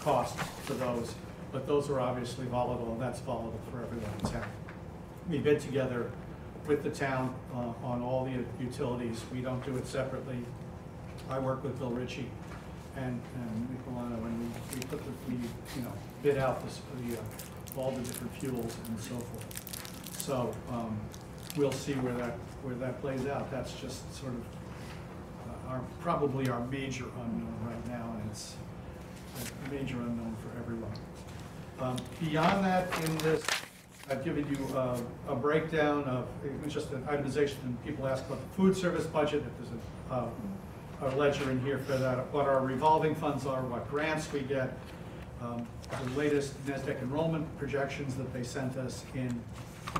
costs for those. But those are obviously volatile, and that's volatile for everyone in town. We've been together with the town uh, on all the utilities. We don't do it separately. I work with Bill Ritchie and, and Nick Milano, and we, we put the, we, you know, bid out this, the, uh, all the different fuels and so forth. So, um, we'll see where that, where that plays out. That's just sort of uh, our, probably our major unknown right now, and it's a major unknown for everyone. Um, Beyond that, in this, I've given you a breakdown of, just an itemization, and people ask about the food service budget, if there's a, uh, a ledger in here for that, what our revolving funds are, what grants we get, um, the latest NESDEC enrollment projections that they sent us in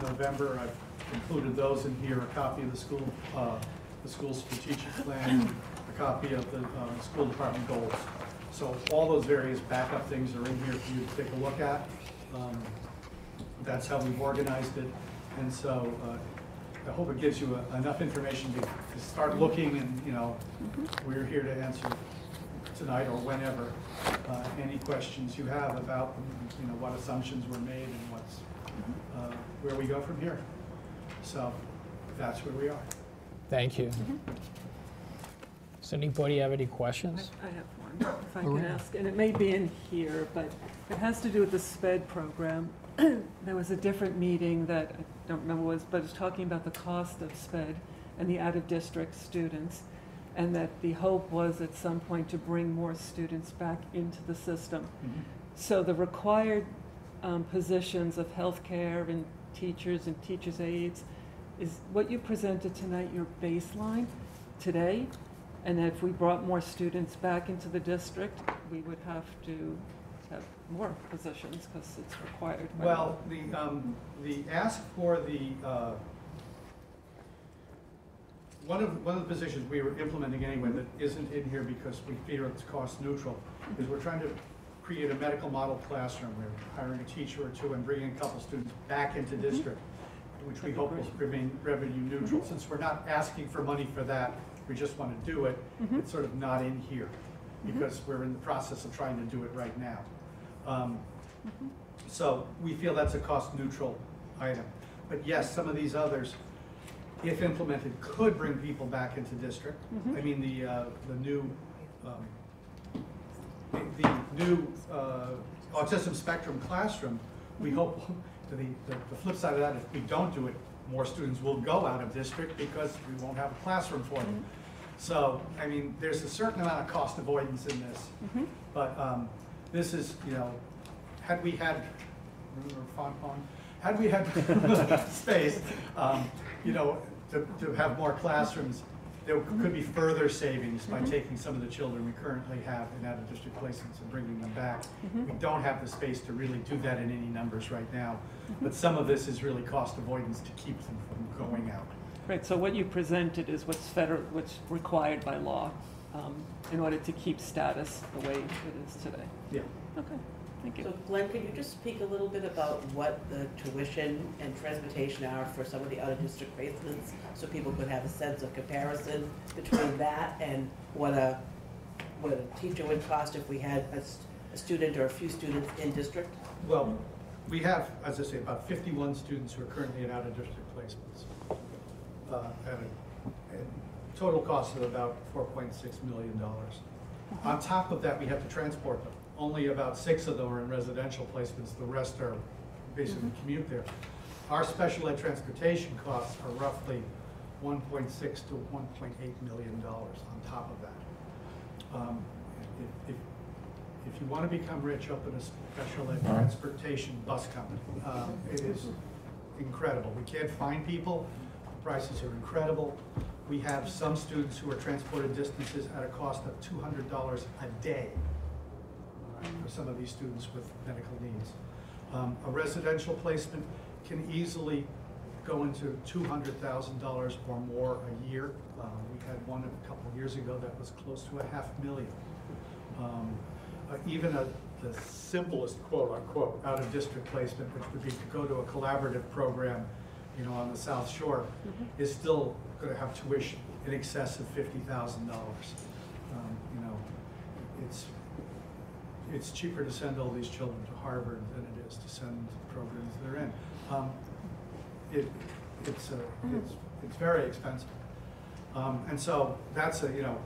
November, I've included those in here, a copy of the school, uh, the school strategic plan, a copy of the uh, school department goals. So all those various backup things are in here for you to take a look at. Um, That's how we've organized it, and so uh, I hope it gives you uh, enough information to to start looking, and, you know, we're here to answer tonight or whenever, uh, any questions you have about, you know, what assumptions were made and where we go from here. So that's where we are. Thank you. Does anybody have any questions? I have one, if I could Lorena. ask, and it may be in here, but it has to do with the SPED program. There was a different meeting that, I don't remember what it was, but it's talking about the cost of SPED and the out-of-district students, and that the hope was at some point to bring more students back into the system. So the required um, positions of healthcare and teachers and teachers' aides, is what you presented tonight your baseline today? And if we brought more students back into the district, we would have to have more positions because it's required. by. Well, the, um, the ask for the, uh, one of, one of the positions we were implementing anyway that isn't in here because we fear it's cost neutral, is we're trying to create a medical model classroom. We're hiring a teacher or two and bringing a couple students back into district, which we hope will remain revenue neutral. Since we're not asking for money for that, we just want to do it, it's sort of not in here because we're in the process of trying to do it right now. Um, So we feel that's a cost neutral item. But yes, some of these others, if implemented, could bring people back into district. I mean, the, uh, the new, um, the the new uh, autism spectrum classroom, we hope, the, the the flip side of that, if we don't do it, more students will go out of district because we won't have a classroom for them. So, I mean, there's a certain amount of cost avoidance in this. But um, this is, you know, had we had, remember Fontbonne? Had we had space, um, you know, to, to have more classrooms, there mm-hmm. could be further savings by mm-hmm. taking some of the children we currently have in out-of-district placements and bringing them back. Mm-hmm. We don't have the space to really do that in any numbers right now, but some of this is really cost avoidance to keep them from going out. Right, so what you presented is what's federal, what's required by law um, in order to keep status the way it is today. Yeah. Okay, thank you. So Glenn, could you just speak a little bit about what the tuition and transportation are for some of the out-of-district placements? So people could have a sense of comparison between that and what a, what a teacher would cost if we had a student or a few students in district? Well, we have, as I say, about 51 students who are currently in out-of-district placements. uh, At a, at total cost of about $4.6 million. On top of that, we have to transport them. Only about six of them are in residential placements, the rest are basically commute there. Our special ed transportation costs are roughly 1.6 to 1.8 million dollars on top of that. Um, If, if, if you want to become rich, open a special ed transportation bus company. Um, It is incredible. We can't find people, the prices are incredible. We have some students who are transported distances at a cost of two hundred dollars a day all right, for some of these students with medical needs. Um, A residential placement can easily go into two hundred thousand dollars or more a year. Uh, We had one a couple of years ago that was close to a half million. Um, uh, Even a, the simplest quote-unquote out-of-district placement, which would be to go to a collaborative program, you know, on the South Shore, is still gonna have tuition in excess of fifty thousand dollars. Um, You know, it's, it's cheaper to send all these children to Harvard than it is to send the programs they're in. Um, It, it's, a- it's, it's very expensive. Um, And so that's a, you know,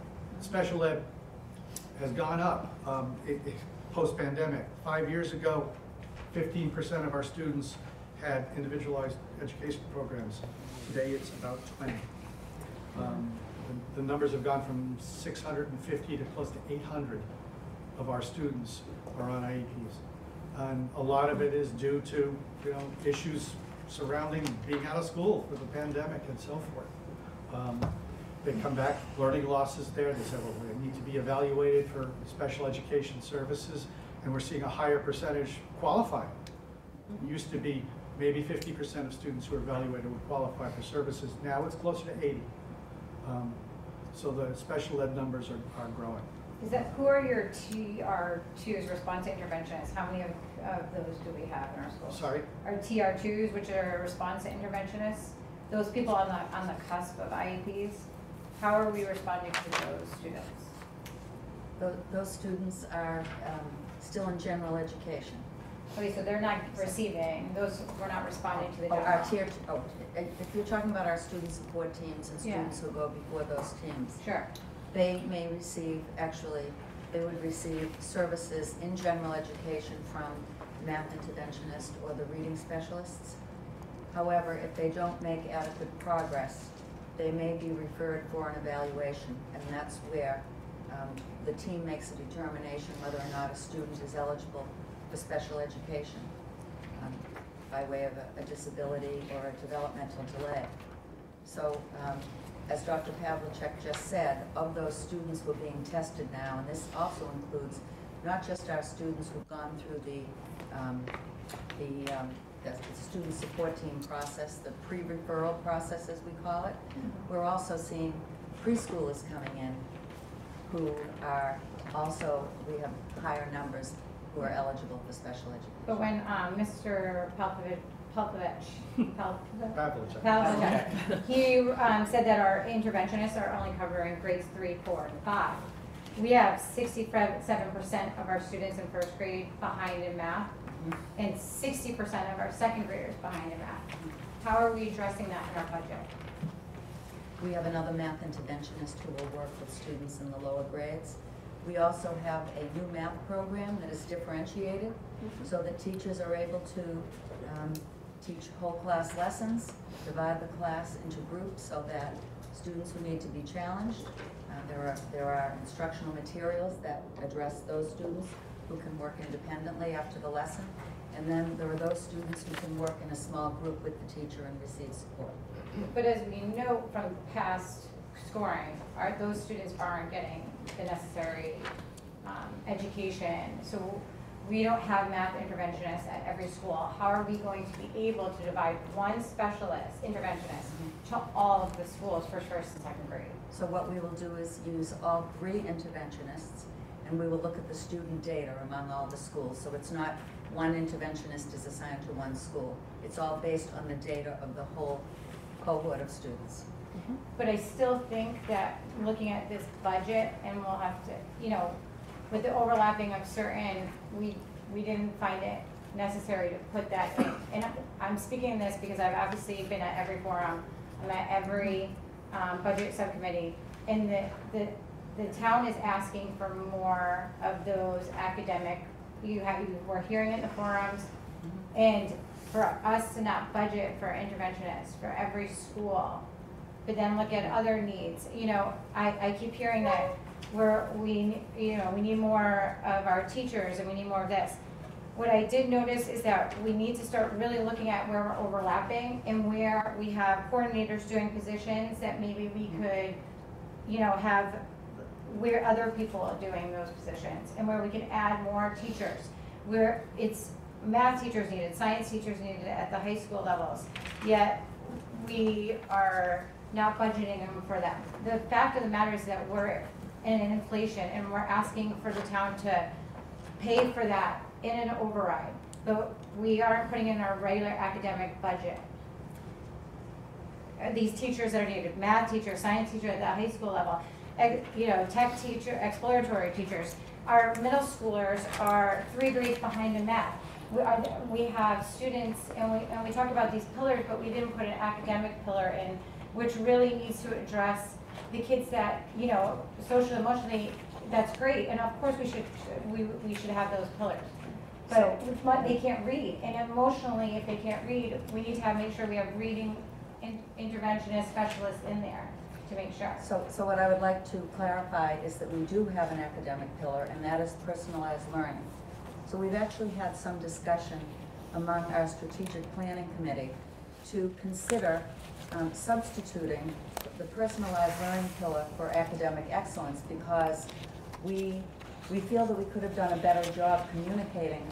special ed has gone up um, post-pandemic. Five years ago, fifteen percent of our students had individualized education programs. Today, it's about twenty. Um, the- The numbers have gone from six hundred and fifty to close to eight hundred of our students are on IEPs. And a lot of it is due to, you know, issues surrounding being out of school for the pandemic and so forth. Um, They come back, learning losses there, they say, well, we need to be evaluated for special education services, and we're seeing a higher percentage qualifying. It used to be maybe fifty percent of students who are evaluated would qualify for services, now it's closer to eighty. Um, So the special ed numbers are, are growing. Is that, who are your tier twos, response to interventionists? How many of, of those do we have in our school? Sorry? Our tier twos, which are response to interventionists, those people on the, on the cusp of IEPs, how are we responding to those students? Those, those students are um, still in general education. Okay, so they're not receiving, those, we're not responding to the Oh, Our tier, t- oh, if you're talking about our student support teams and Yeah. students who go before those teams. Sure. They may receive, actually, they would receive services in general education from math interventionist or the reading specialists. However, if they don't make adequate progress, they may be referred for an evaluation, and that's where um, the team makes a determination whether or not a student is eligible for special education um, by way of a- a disability or a developmental delay. So, um, as Dr. Pavlicek just said, of those students who are being tested now, and this also includes not just our students who've gone through the, um, the, um, the the student support team process, the pre-referral process, as we call it. We're also seeing preschoolers coming in who are also, we have higher numbers who are eligible for special education. But when, um, Mr. Palkovich, Palkovich, Pal- Pavlicek. Pavlicek, he, um, said that our interventionists are only covering grades three, four, and five. We have sixty-seven percent of our students in first grade behind in math, and sixty percent of our second graders behind in math. How are we addressing that in our budget? We have another math interventionist who will work with students in the lower grades. We also have a new math program that is differentiated, so that teachers are able to um, teach whole class lessons, divide the class into groups so that students who need to be challenged, uh, there are, there are instructional materials that address those students who can work independently after the lesson. And then there are those students who can work in a small group with the teacher and receive support. But as we know from past scoring, our, those students aren't getting the necessary, um, education. So we don't have math interventionists at every school. How are we going to be able to divide one specialist, interventionist, to all of the schools for first and second grade? So what we will do is use all three interventionists, and we will look at the student data among all the schools. So it's not one interventionist is assigned to one school. It's all based on the data of the whole cohort of students. Mm-hmm. But I still think that looking at this budget, and we'll have to, you know, with the overlapping of certain, we, we didn't find it necessary to put that in. And I'm speaking this because I've obviously been at every forum, I'm at every, um, budget subcommittee. And the, the, the town is asking for more of those academic, you have, you were hearing it in the forums. And for us to not budget for interventionists for every school, but then look at other needs. You know, I, I keep hearing that we're, we, you know, we need more of our teachers and we need more of this. What I did notice is that we need to start really looking at where we're overlapping and where we have coordinators doing positions that maybe we mm-hmm. could, you know, have where other people are doing those positions and where we can add more teachers. Where it's math teachers needed, science teachers needed at the high school levels, yet we are not budgeting them for them. The fact of the matter is that we're in an inflation and we're asking for the town to pay for that in an override, but we aren't putting in our regular academic budget. Uh, These teachers that are needed, math teacher, science teacher at the high school level, you know, tech teacher, exploratory teachers. Our middle schoolers are three grades behind in math. We are, we have students, and we, and we talk about these pillars, but we didn't put an academic pillar in, which really needs to address the kids that, you know, social emotionally, that's great, and of course we should, we, we should have those pillars. But, but they can't read, and emotionally, if they can't read, we need to have, make sure we have reading in- interventionist specialists in there to make sure. So, so what I would like to clarify is that we do have an academic pillar, and that is personalized learning. So we've actually had some discussion among our strategic planning committee to consider um, substituting the personalized learning pillar for academic excellence because we, we feel that we could have done a better job communicating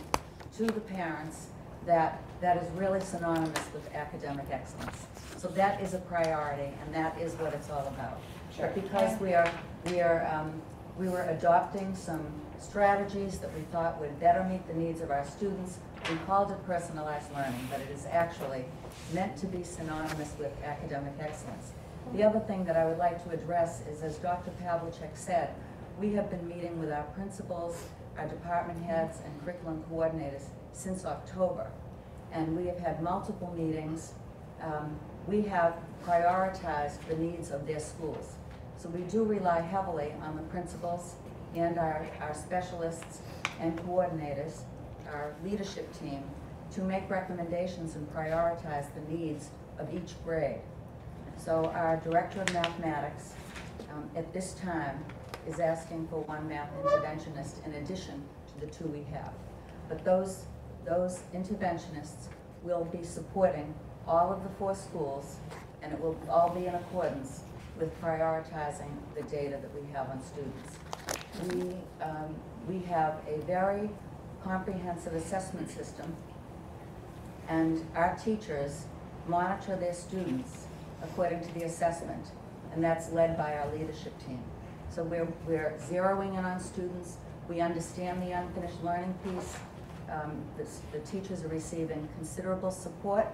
to the parents that that is really synonymous with academic excellence. So that is a priority, and that is what it's all about. Sure. But because we are, we are, um, we were adopting some strategies that we thought would better meet the needs of our students, we called it personalized learning, but it is actually meant to be synonymous with academic excellence. The other thing that I would like to address is, as Dr. Pavlicek said, we have been meeting with our principals, our department heads, and curriculum coordinators since October. And we have had multiple meetings. Um, we have prioritized the needs of their schools. So we do rely heavily on the principals and our, our specialists and coordinators, our leadership team, to make recommendations and prioritize the needs of each grade. So our director of mathematics, um, at this time, is asking for one math interventionist in addition to the two we have. But those, those interventionists will be supporting all of the four schools, and it will all be in accordance with prioritizing the data that we have on students. We, um, we have a very comprehensive assessment system, and our teachers monitor their students according to the assessment, and that's led by our leadership team. So we're, we're zeroing in on students, we understand the unfinished learning piece, um, the, the teachers are receiving considerable support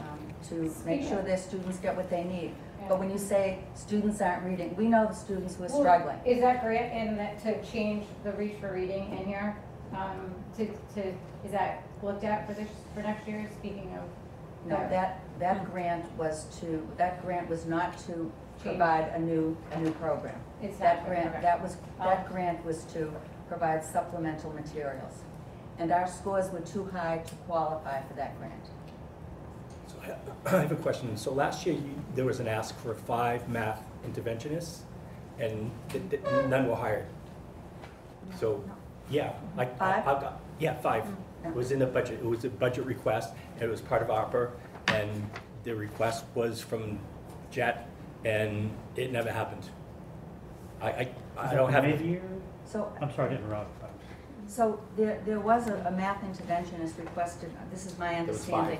um, to make sure their students get what they need. But when you say students aren't reading, we know the students who are Well, struggling. Is that grant in that, to change the reach for reading in here? Um, to, to, is that looked at for this, for next year, speaking of? No, the- that, that grant was to, that grant was not to provide a new, a new program. It's That not, grant, okay. that was, that Oh. grant was to provide supplemental materials. And our scores were too high to qualify for that grant. So I I have a question. So last year, you, there was an ask for five math interventionists, and th- th- none were hired. So, yeah, like, I- Five? I've got, yeah, five. Mm. It was in the budget, it was a budget request, and it was part of ARPA, and the request was from Jette, and it never happened. I, I, I don't have. Mid-year? So, I'm sorry to interrupt. but- so there, there was a, a math interventionist requested, this is my was understanding.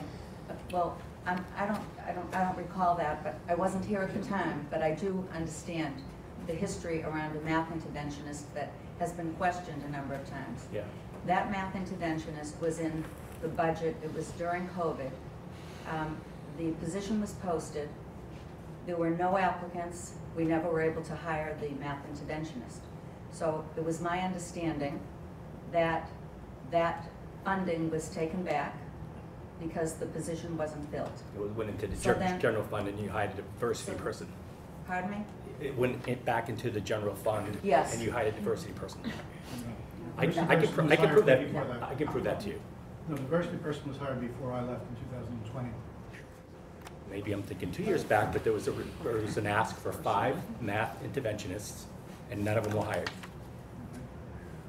Well, I'm, I don't, I don't, I don't recall that, but I wasn't here at the time, but I do understand the history around a math interventionist that has been questioned a number of times. Yeah. That math interventionist was in the budget, it was during COVID. Um, The position was posted, there were no applicants, we never were able to hire the math interventionist. So it was my understanding that that funding was taken back because the position wasn't filled. It was- went into the So then- general fund, and you hired a diversity person. Pardon me? It went back into the general fund. Yes. And you hired a diversity person. I, Diversity I can, person pro- was I can hired prove that, before that. I can prove that to you. No, the diversity person was hired before I left in 2020. Maybe I'm thinking two years back, but there was a, re- there was an ask for five math interventionists, and none of them were hired.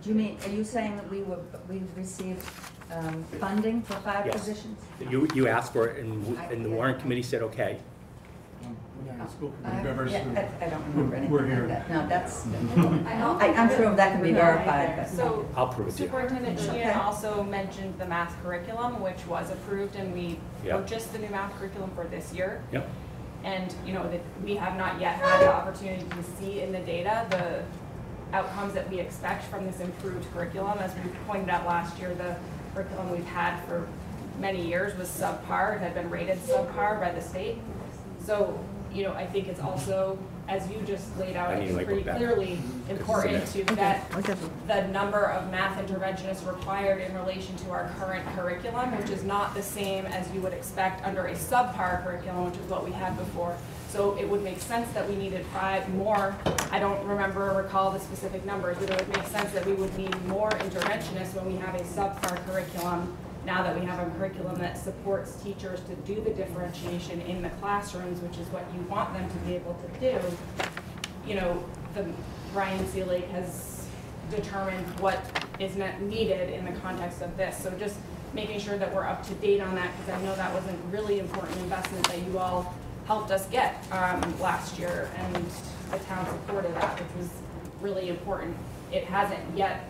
Do you mean, are you saying that we were, we received um, funding for five Yes. positions? You, you asked for it, and, w- and the warrant committee said, okay. When the oh, school I- committee members yeah, I I don't remember anything We're here. like that. No, that's, I I, I'm sure that can be verified, but. So I'll prove it to you. Superintendent Okay. Sheehan also mentioned the math curriculum, which was approved, and we Yeah. purchased the new math curriculum for this year. Yep. And, you know, that we have not yet had the opportunity to see in the data the outcomes that we expect from this improved curriculum. As we pointed out last year, the curriculum we've had for many years was subpar, it had been rated subpar by the state. So, you know, I think it's mhm. also, as you just laid out, I I need to, think like, pretty look back. clearly to important see to vet the number of math interventionists required in relation to our current curriculum, which is not the same as you would expect under a subpar curriculum, which is what we had before. So it would make sense that we needed five more, I don't remember or recall the specific numbers, but it would make sense that we would need more interventionists when we have a subpar curriculum, now that we have a curriculum that supports teachers to do the differentiation in the classrooms, which is what you want them to be able to do. You know, the, Ryan. Lake has determined what is needed in the context of this. So just making sure that we're up to date on that, because I know that was a really important investment that you all helped us get um, last year, and the town supported that, which was really important. It hasn't yet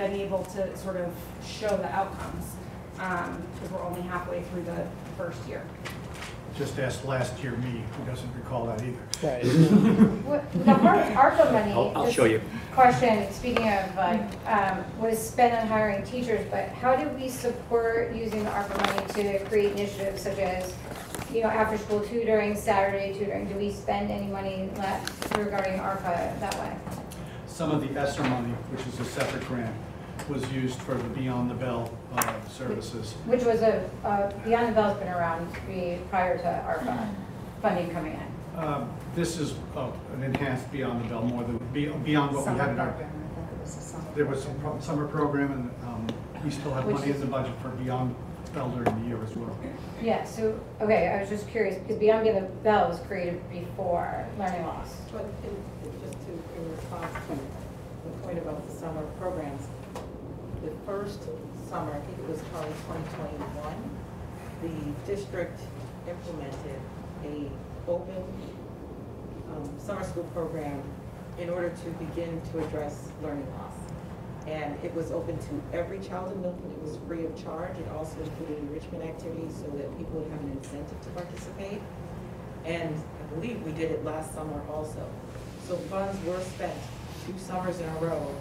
been able to sort of show the outcomes, because we're only halfway through the first year. Just ask last year me, who doesn't recall that either. Right. What- The ARPA money. I'll, I'll show you. Question, speaking of, uh, um, was spent on hiring teachers, but how do we support using the ARPA money to create initiatives such as, you know, after-school tutoring, Saturday tutoring? Do we spend any money left regarding ARPA that way? Some of the ESSER money, which is a separate grant, was used for the Beyond the Bell uh, services. Which was a, uh, Beyond the Bell's been around prior to ARPA funding coming in. Um, This is uh, an enhanced Beyond the Bell, more than, beyond what we had in our, there was some pro- summer program, and um, we still have Which money in the budget for Beyond Bell during the year as well. Yeah, so, okay, I was just curious, because Beyond the Bell was created before Learning Loss. But in, just to, in response to the point about the summer programs, the first summer, I think it was probably twenty twenty-one, the district implemented a open, um, summer school program in order to begin to address learning loss. And it was open to every child in Milton, it was free of charge, it also included enrichment activities so that people would have an incentive to participate. And I believe we did it last summer also. So funds were spent two summers in a row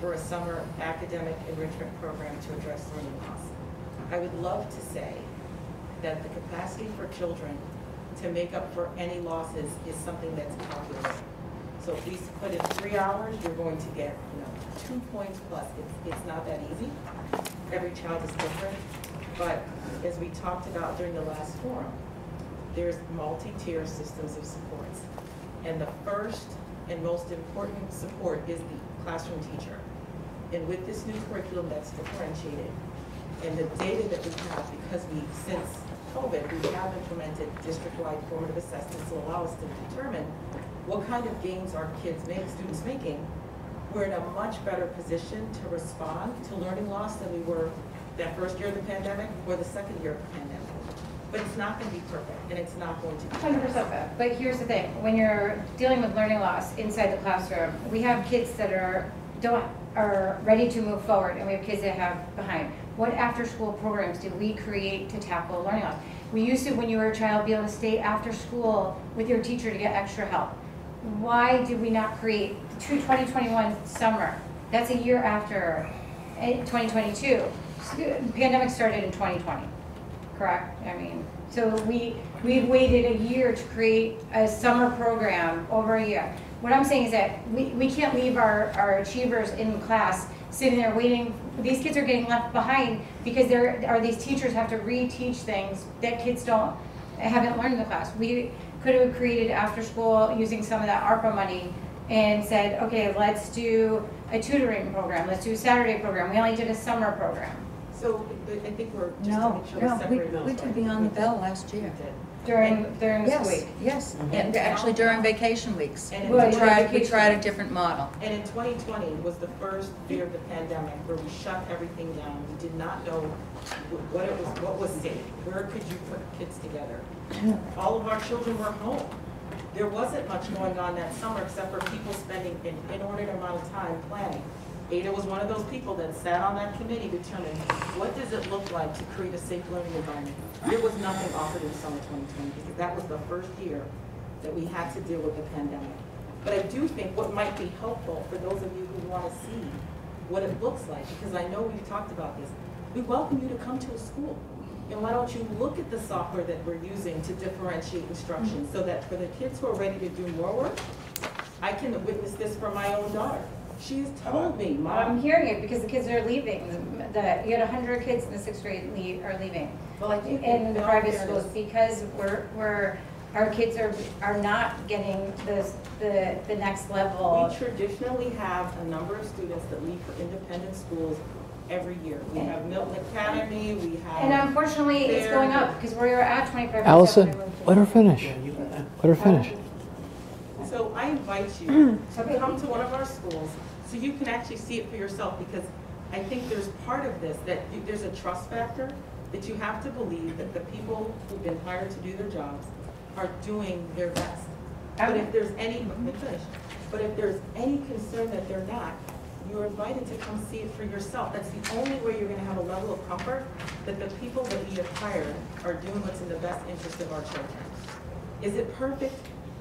for a summer academic enrichment program to address learning loss. I would love to say that the capacity for children to make up for any losses is something that's calculated. So if we put in three hours, you're going to get, you know, two points plus. It's, it's not that easy. Every child is different. But as we talked about during the last forum, there's multi-tier systems of supports. And the first and most important support is the classroom teacher. And with this new curriculum that's differentiated, and the data that we have, because we, since COVID, we have implemented district-wide formative assessments to allow us to determine what kind of gains our kids make, students making, we're in a much better position to respond to learning loss than we were that first year of the pandemic or the second year of the pandemic. But it's not gonna be perfect, and it's not going to be. Hundred percent, but here's the thing, when you're dealing with learning loss inside the classroom, we have kids that are, don't, are ready to move forward, and we have kids that have behind. What after-school programs did we create to tackle learning loss? We used to, when you were a child, be able to stay after school with your teacher to get extra help. Why did we not create the 2021 summer? That's a year after eh, 2022. Pandemic started in 2020 correct? I mean, so we, we've waited a year to create a summer program, over a year. What I'm saying is that we, we can't leave our, our achievers in class sitting there waiting, these kids are getting left behind because there, are these teachers have to reteach things that kids don't, haven't learned in the class. We could have created after school using some of that ARPA money and said, okay, let's do a tutoring program, let's do a Saturday program. We only did a summer program. So I think we're, just to No, make sure no, we're we, we did Beyond the Bell last year. During, during Yes, school week. yes, and actually during vacation weeks. And We in tried, we vacation tried a weeks. different model. And in 2020 was the first year of the pandemic where we shut everything down. We did not know wh- what it was, what was safe, where could you put kids together? All of our children were home. There wasn't much going on that summer except for people spending an inordinate amount of time planning. Ada was one of those people that sat on that committee determining what does it look like to create a safe learning environment? There was nothing offered in summer 2020 because that was the first year that we had to deal with the pandemic. But I do think what might be helpful for those of you who want to see what it looks like, because I know we've talked about this, we welcome you to come to a school. And why don't you look at the software that we're using to differentiate instruction so that for the kids who are ready to do more work, I can witness this for my own daughter. She's told me, I'm mom, hearing it because the kids are leaving. The, you had hundred kids in the sixth grade leave, are leaving. Well, I think In in the private schools because we're, we're, our kids are, are not getting this, the, the next level. we traditionally have a number of students that leave for independent schools every year. We have Milton Academy, we have. And unfortunately, it's going up because we're at twenty-five percent. Allison, let her finish. Let her finish. So I invite you to come to one of our schools so you can actually see it for yourself because I think there's part of this that you- there's a trust factor that you have to believe that the people who've been hired to do their jobs are doing their best. But if there's any, let me finish, but if there's any concern that they're not, you're invited to come see it for yourself. That's the only way you're gonna have a level of comfort that the people that we have hired are doing what's in the best interest of our children. Is it perfect?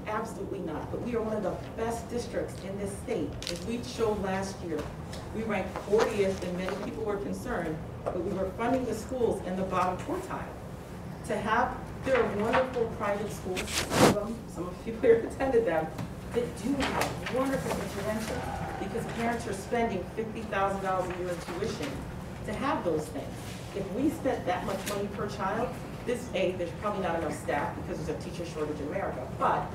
Absolutely not. But we are one of the best districts in this state. As we showed last year, we ranked 40th and many people were concerned, but we were funding the schools in the bottom quartile. To have, there are wonderful private schools, some of them, some of you here attended them, that do have wonderful intervention because parents are spending $50,000 a year in tuition to have those things. If we spent that much money per child, this, A, there's probably not enough staff because there's a teacher shortage in America, but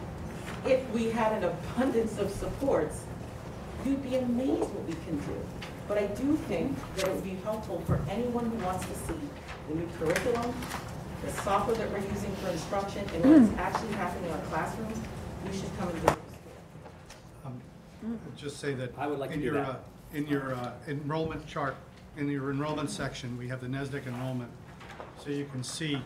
if we had an abundance of supports, you'd be amazed what we can do. But I do think that it would be helpful for anyone who wants to see the new curriculum, the software that we're using for instruction, and what's actually happening in our classrooms, you should come and visit. Um, Just say that. I would like to in do your, that. uh, In your uh, enrollment chart, in your enrollment section, we have the NESDEC enrollment. So you can see,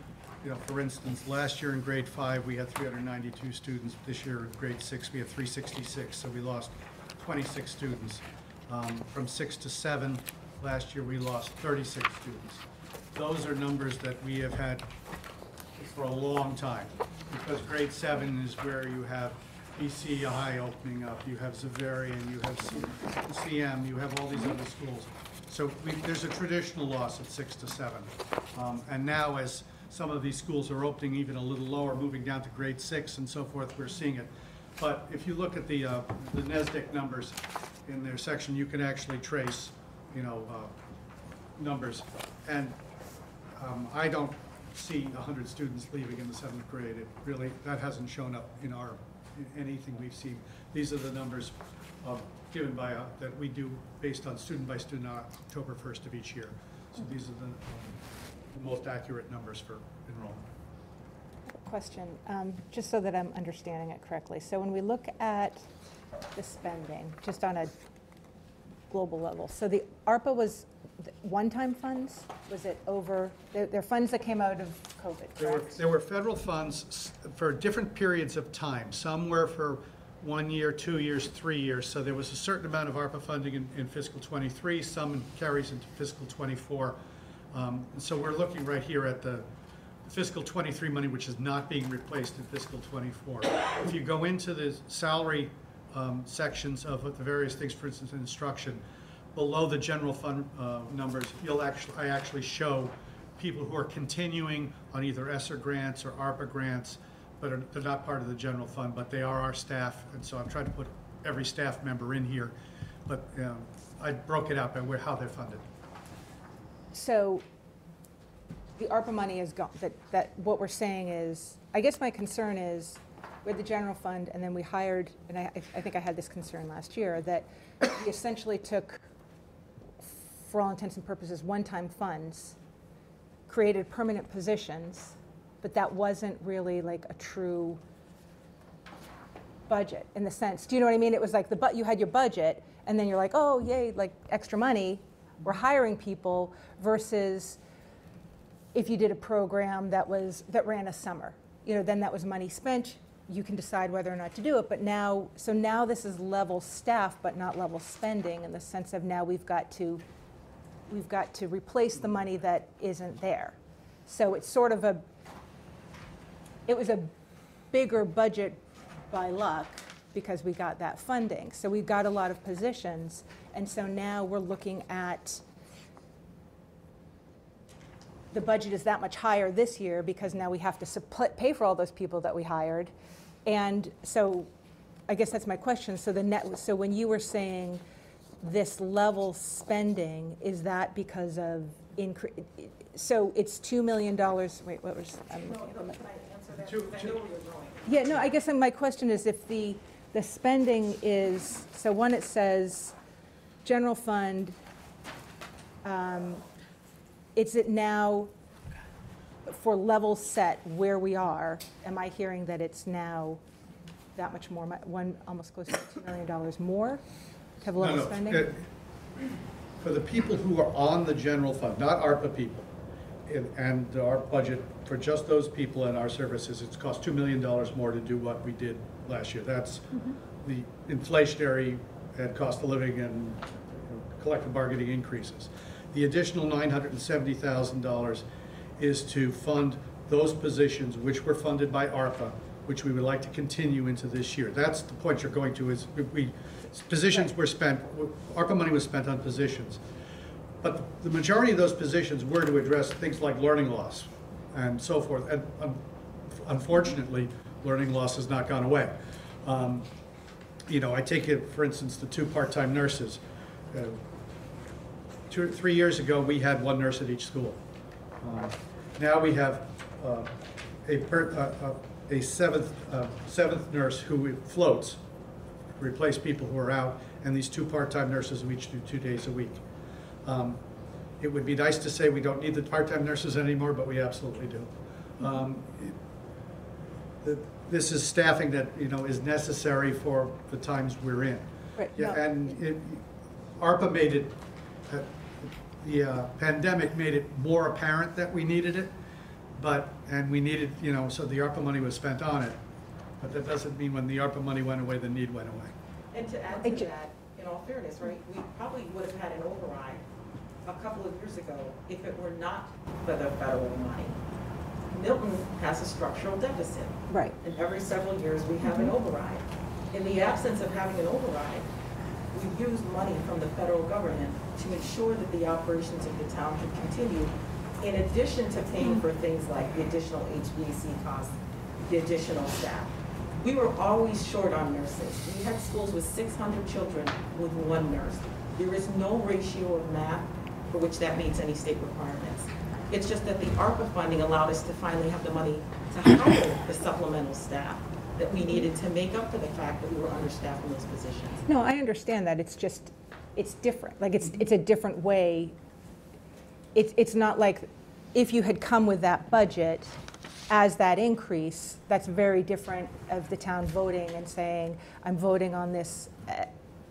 you know, for instance, last year in grade five, we had 392 students. This year in grade six, we have 366, so we lost 26 students. Um, From six to seven, last year, we lost 36 students. Those are numbers that we have had for a long time, because grade seven is where you have BC High opening up, you have Xaverian, you have CM, you have all these other schools. So we, there's a traditional loss at six to seven. Um, and now as some of these schools are opening even a little lower, moving down to grade six and so forth, we're seeing it. But if you look at the, uh, the NESDEC numbers in their section, you can actually trace, you know, uh, numbers. And um, I don't see hundred students leaving in the seventh grade. It really, that hasn't shown up in our, in anything we've seen. These are the numbers uh, given by, uh, that we do based on student by student October first of each year. So these are the um, the most accurate numbers for enrollment. Question, um, just so that I'm understanding it correctly. So when we look at the spending, just on a global level, so the ARPA was th- one-time funds? Was it over, they're they're funds that came out of COVID, There were, correct? there were federal funds s- for different periods of time. Some were for one year, two years, three years. So there was a certain amount of ARPA funding in, in fiscal '23, some carries into fiscal '24. Um, So we're looking right here at the fiscal '23 money, which is not being replaced in fiscal '24. If you go into the salary um, sections of the various things, for instance, in instruction, below the general fund uh, numbers, you'll actually, I actually show people who are continuing on either ESSER grants or ARPA grants, but are, they're not part of the general fund, but they are our staff, and so I'm trying to put every staff member in here. But um, I broke it out by where, how they're funded. So the ARPA money is gone, that, that, what we're saying is, I guess my concern is, with the general fund, and then we hired, and I, I think I had this concern last year, that we essentially took, for all intents and purposes, one-time funds, created permanent positions, but that wasn't really like a true budget in the sense, do you know what I mean? It was like the, but you had your budget, and then you're like, oh, yay, like extra money, we're hiring people, versus if you did a program that was, that ran a summer. You know, then that was money spent, you can decide whether or not to do it, but now, so now this is level staff, but not level spending, in the sense of now we've got to, we've got to replace the money that isn't there. So it's sort of a, it was a bigger budget by luck, because we got that funding. So we've got a lot of positions, and so now we're looking at the budget is that much higher this year because now we have to suppl- pay for all those people that we hired. And so I guess that's my question. So the net, so when you were saying this level spending, is that because of increase? So it's $2 million, wait, what was, I'm looking at the mi- yeah, no, I guess my question is if the, the spending is, so one, it says, general fund, um, is it now for level set where we are? Am I hearing that it's now that much more, one, almost close to $2 million more to have No, level no, spending? it- For the people who are on the general fund, not ARPA people, and- and our budget for just those people and our services, it's cost $2 million more to do what we did last year. That's the inflationary and cost of living and collective bargaining increases. The additional $970,000 is to fund those positions which were funded by ARPA, which we would like to continue into this year. That's the point you're going to, is we, positions were spent, ARPA money was spent on positions. But the majority of those positions were to address things like learning loss and so forth. And um, unfortunately, learning loss has not gone away. Um, You know, I take it, for instance, the two part-time nurses. Uh, Two, three years ago, we had one nurse at each school. Um, Now we have uh, a, per- uh, uh, a seventh, uh, seventh nurse who floats, replace people who are out, and these two part-time nurses who each do two days a week. Um, It would be nice to say we don't need the part-time nurses anymore, but we absolutely do. Um, the- This is staffing that, you know, is necessary for the times we're in. Right, Yeah, no. and it, ARPA made it, uh, the uh, pandemic made it more apparent that we needed it, but, and we needed, you know, so the ARPA money was spent on it. But that doesn't mean when the ARPA money went away, the need went away. And to add to that, in all fairness, right, we probably would have had an override a couple of years ago if it were not for the federal money. Milton has a structural deficit. Right. And every several years, we have an Mhm. override. In the absence of having an override, we use money from the federal government to ensure that the operations of the town can continue, in addition to paying for things like the additional HVAC costs, the additional staff. We were always short on nurses. We had schools with 600 children with one nurse. There is no ratio of math for which that meets any state requirements. It's just that the ARPA funding allowed us to finally have the money to hire the supplemental staff that we needed to make up for the fact that we were understaffed in those positions. No, I understand that, it's just, it's different, like, it's, it's a different way. It's, it's not like, if you had come with that budget as that increase, that's very different of the town voting and saying, I'm voting on this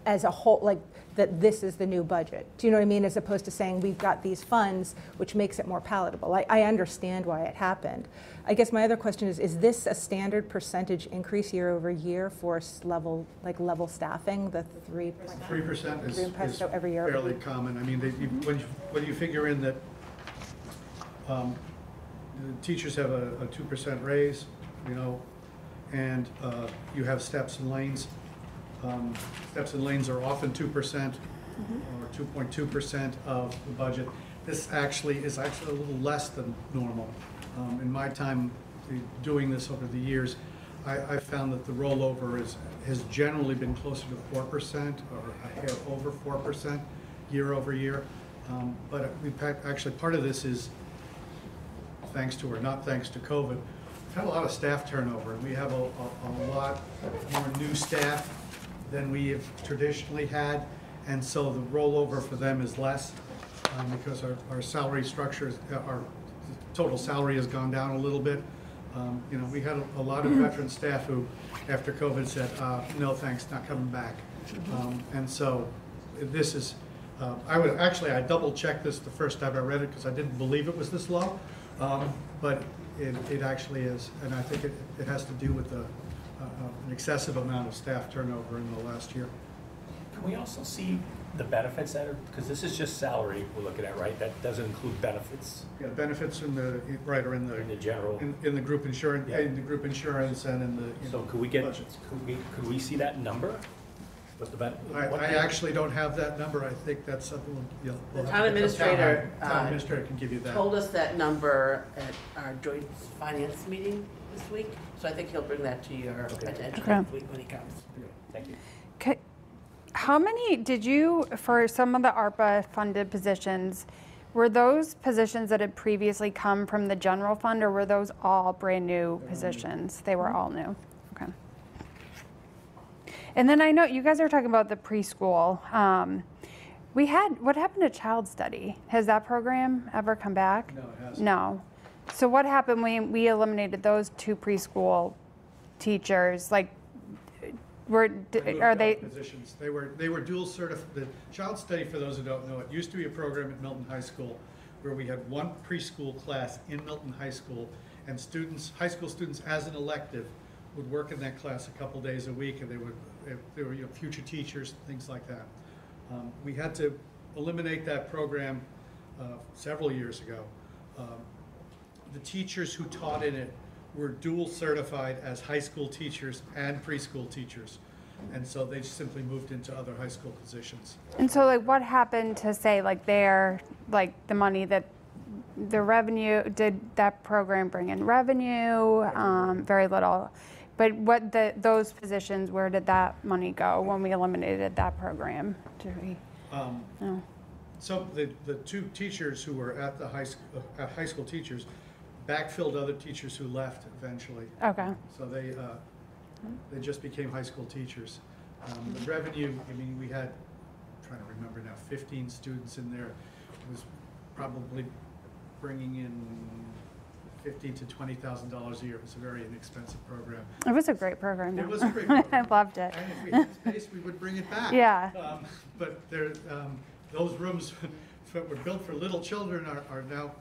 as a whole, like, that this is the new budget. Do you know what I mean? As opposed to saying, we've got these funds, which makes it more palatable. I, I understand why it happened. I guess my other question is, is this a standard percentage increase year over year for s- level, like level staffing, the three? Three percent is, Three is every year. fairly common. I mean, they, you- when you, when you figure in that, um, the teachers have a, a two percent raise, you know, and, uh, you have steps and lanes. Um, steps and lanes are often two percent or two point two percent of the budget. This actually is actually a little less than normal. Um, in my time doing this over the years, I, I found that the rollover is, has generally been closer to four percent or a hair over four percent year over year. Um, But we, actually, part of this is thanks to, or not thanks to COVID, we've had a lot of staff turnover, and we have a, a, a lot more new staff than we have traditionally had, and so the rollover for them is less, um, because our, our salary structures, uh, our total salary has gone down a little bit. Um, you know, we had a, a lot of veteran staff who, after COVID, said, uh, no, thanks, not coming back. Um, and so, this is, uh, I would, actually, I double-checked this the first time I read it, because I didn't believe it was this low. Um, But it, it actually is, and I think it, it has to do with the, uh, an excessive amount of staff turnover in the last year. Can we also see the benefits that are, because this is just salary we're looking at, right? That doesn't include benefits Yeah, benefits in the, right, are in the, in the general. in, in the group insurance, Yeah. in the group insurance and in the, you So know, could we get, budgets. could we, could we see that number? What the ben? I, what I the- actually don't have that number. I think that's something, we'll- you'll. we'll The have town to get the administrator, Town uh, administrator can give you that. Told us that number at our joint finance meeting this week, so I think he'll bring that to your attention Okay. next week when he comes. Thank you. Okay. How many, did you, for some of the ARPA-funded positions, were those positions that had previously come from the general fund, or were those all brand-new positions? They were all new? Okay. And then I know, you guys are talking about the preschool. Um, We had, what happened to Child Study? Has that program ever come back? No, it hasn't. No. So what happened when we eliminated those two preschool teachers? Like, were, They are they, Positions. They were, they were dual certified, the child study, for those who don't know, it used to be a program at Milton High School where we had one preschool class in Milton High School and students, high school students as an elective would work in that class a couple days a week and they would, if they were, you know, future teachers, things like that. Um, We had to eliminate that program uh, several years ago. Um, the teachers who taught in it were dual certified as high school teachers and preschool teachers. And so they simply moved into other high school positions. and so like what happened to say like their, like the money that, the revenue, did that program bring in revenue? Um, Very little. But what the, those positions, where did that money go when we eliminated that program? Did we, Um, no? So the, the two teachers who were at the high, uh, high school teachers backfilled other teachers who left eventually. Okay. So they, uh, they just became high school teachers. Um, The revenue, I mean, we had, I'm trying to remember now, 15 students in there. It was probably bringing in fifteen to $20,000 a year. It was a very inexpensive program. It was a great program. It was a great program. I loved it. And if we had space, we would bring it back. Yeah. Um, But there, um, those rooms that were built for little children are, are now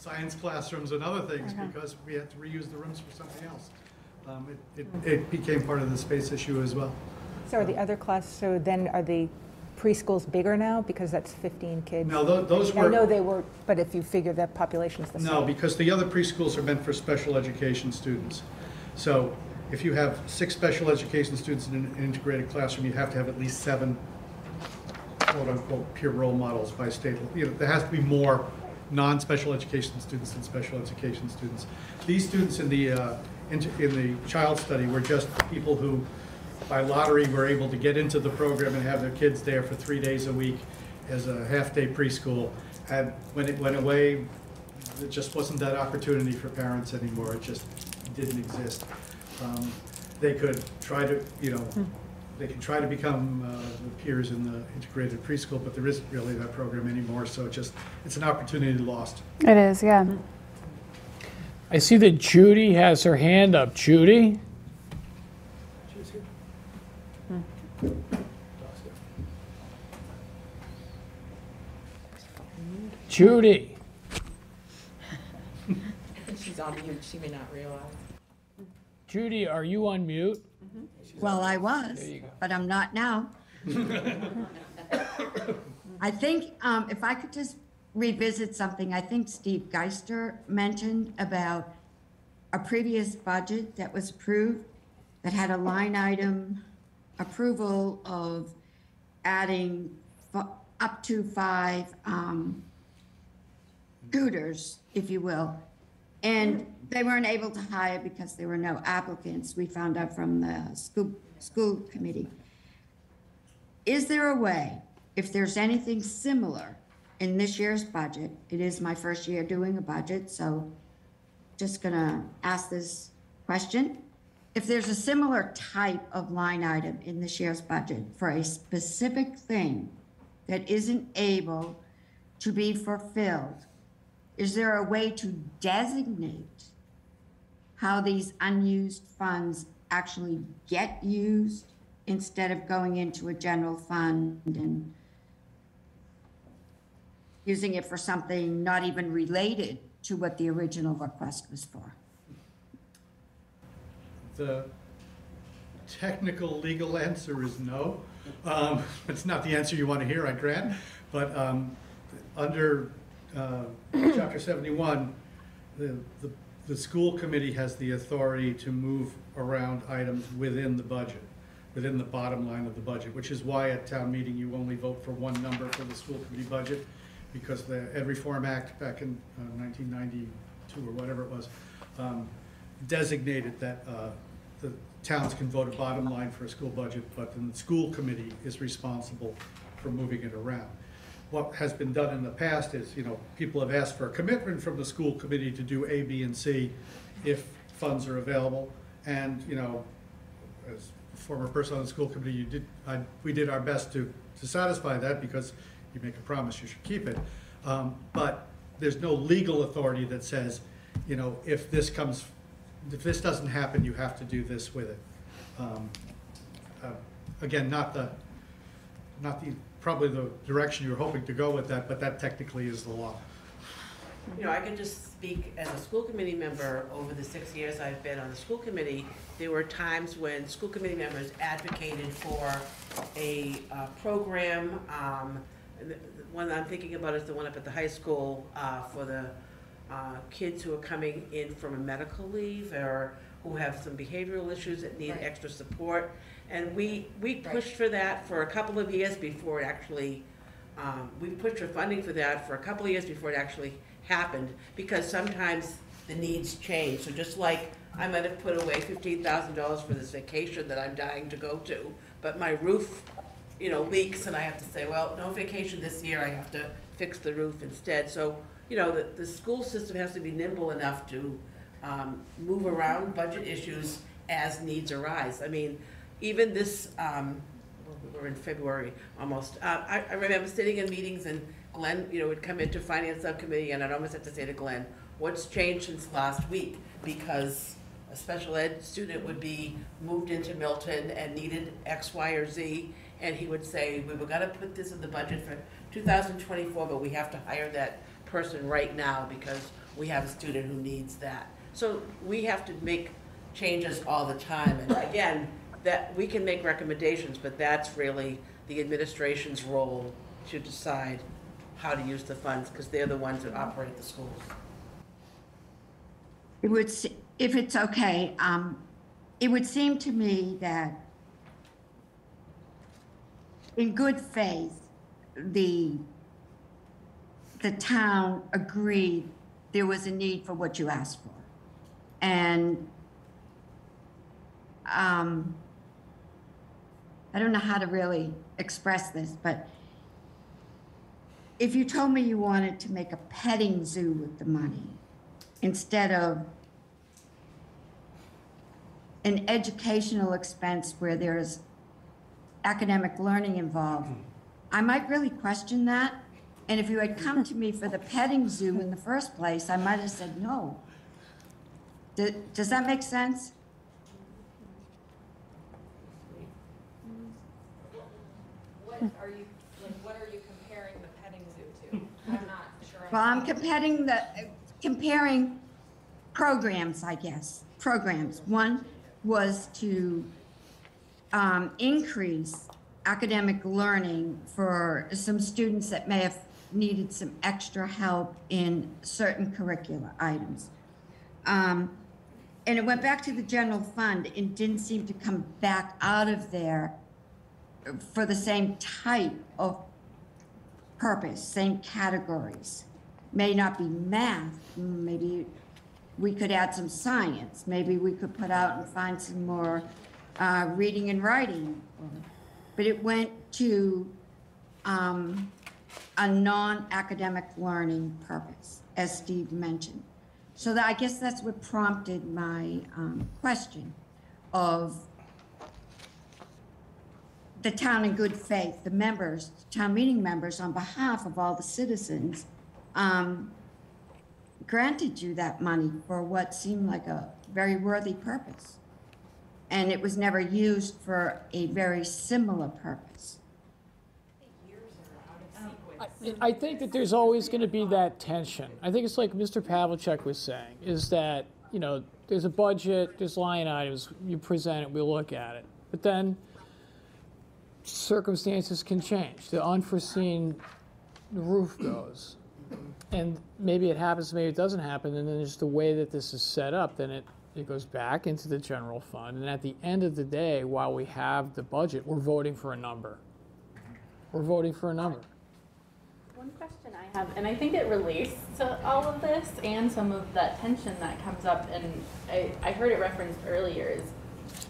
science classrooms and other things Okay. because we had to reuse the rooms for something else. Um, It, it- it became part of the space issue as well. So are the other class, so then are the preschools bigger now because that's 15 kids? No, tho- those I were- know they were, but if you figure that population's the same. No, because the other preschools are meant for special education students. So if you have six special education students in an integrated classroom, you have to have at least seven quote-unquote peer role models by state. You know, there has to be more non-special education students and special education students. These students in the, uh, in in the child study were just people who, by lottery, were able to get into the program and have their kids there for three days a week as a half-day preschool. And when it went away, there just wasn't that opportunity for parents anymore. It just didn't exist. Um, They could try to, you know, they can try to become uh, peers in the integrated preschool, but there isn't really that program anymore, so it just, it's an opportunity lost. It is, yeah. I see that Judy has her hand up. Judy? Judy? She's on mute, she may not realize. Judy, are you on mute? Well, I was, you go. but I'm not now. I think, um, if I could just revisit something, I think Steve Geister mentioned about a previous budget that was approved that had a line item approval of adding fu- up to five, um, tutors, if you will. And they weren't able to hire because there were no applicants, we found out from the school, school committee. Is there a way, if there's anything similar in this year's budget, it is my first year doing a budget, so just gonna ask this question. If there's a similar type of line item in this year's budget for a specific thing that isn't able to be fulfilled, is there a way to designate how these unused funds actually get used instead of going into a general fund and using it for something not even related to what the original request was for? The technical legal answer is no. Um, It's not the answer you want to hear, I grant, but um, under uh, Chapter 71, the, the, the school committee has the authority to move around items within the budget, within the bottom line of the budget, which is why at town meeting, you only vote for one number for the school committee budget, because the Ed Reform Act back in uh, 1992 or whatever it was, um, designated that uh, the towns can vote a bottom line for a school budget, but then the school committee is responsible for moving it around. What has been done in the past is, you know, people have asked for a commitment from the school committee to do A, B, and C if funds are available. And, you know, as a former person on the school committee, you did, I, we did our best to, to satisfy that because you make a promise, you should keep it. Um, but there's no legal authority that says, you know, if this comes, if this doesn't happen, you have to do this with it. Um, uh, Again, not the, not the, probably the direction you're hoping to go with that, but that technically is the law. You know, I can just speak as a school committee member, over the six years I've been on the school committee, there were times when school committee members advocated for a uh, program. um, The the one I'm thinking about is the one up at the high school uh, for the uh, kids who are coming in from a medical leave or who have some behavioral issues that need Right. extra support. And we, we pushed for that for a couple of years before it actually um, we pushed for funding for that for a couple of years before it actually happened, because sometimes the needs change. So just like I might have put away fifteen thousand dollars for this vacation that I'm dying to go to, but my roof, you know, leaks and I have to say, well, no vacation this year, I have to fix the roof instead. So, you know, the, the school system has to be nimble enough to, um, move around budget issues as needs arise. I mean, even this, um, we're in February almost. Uh, I, I remember sitting in meetings and Glenn, you know, would come into finance subcommittee and I'd almost have to say to Glenn, what's changed since last week? Because a special ed student would be moved into Milton and needed X, Y, or Z. And he would say, we were gonna put this in the budget for two thousand twenty-four, but we have to hire that person right now because we have a student who needs that. So we have to make changes all the time. And again, that, we can make recommendations, but that's really the administration's role to decide how to use the funds, because they're the ones that operate the schools. It would, if it's okay, um, it would seem to me that in good faith, the, the town agreed there was a need for what you asked for. And, um, I don't know how to really express this, but if you told me you wanted to make a petting zoo with the money, instead of an educational expense where there's academic learning involved, hmm. I might really question that. And if you had come to me for the petting zoo in the first place, I might have said no. Does, does that make sense? Are you, like, what are you comparing the petting zoo to? I'm not sure. Well, I'm comparing the, comparing programs, I guess, programs. One was to um, increase academic learning for some students that may have needed some extra help in certain curricula items. Um, and it went back to the general fund and didn't seem to come back out of there for the same type of purpose, same categories. May not be math, maybe we could add some science, maybe we could put out and find some more uh, reading and writing. But it went to um, a non-academic learning purpose, as Steve mentioned. So that, I guess that's what prompted my um, question of the town in good faith, the members, town meeting members, on behalf of all the citizens, um, granted you that money for what seemed like a very worthy purpose. And it was never used for a very similar purpose. I think that there's always going to be that tension. I think it's like Mr. Pavlicek was saying, is that, you know, there's a budget, there's line items, you present it, we look at it. But then circumstances can change. The unforeseen, the roof goes. And maybe it happens, maybe it doesn't happen, and then just the way that this is set up, then it, it goes back into the general fund. And at the end of the day, while we have the budget, we're voting for a number. We're voting for a number. One question I have, and I think it relates to all of this and some of that tension that comes up, and I, I heard it referenced earlier, is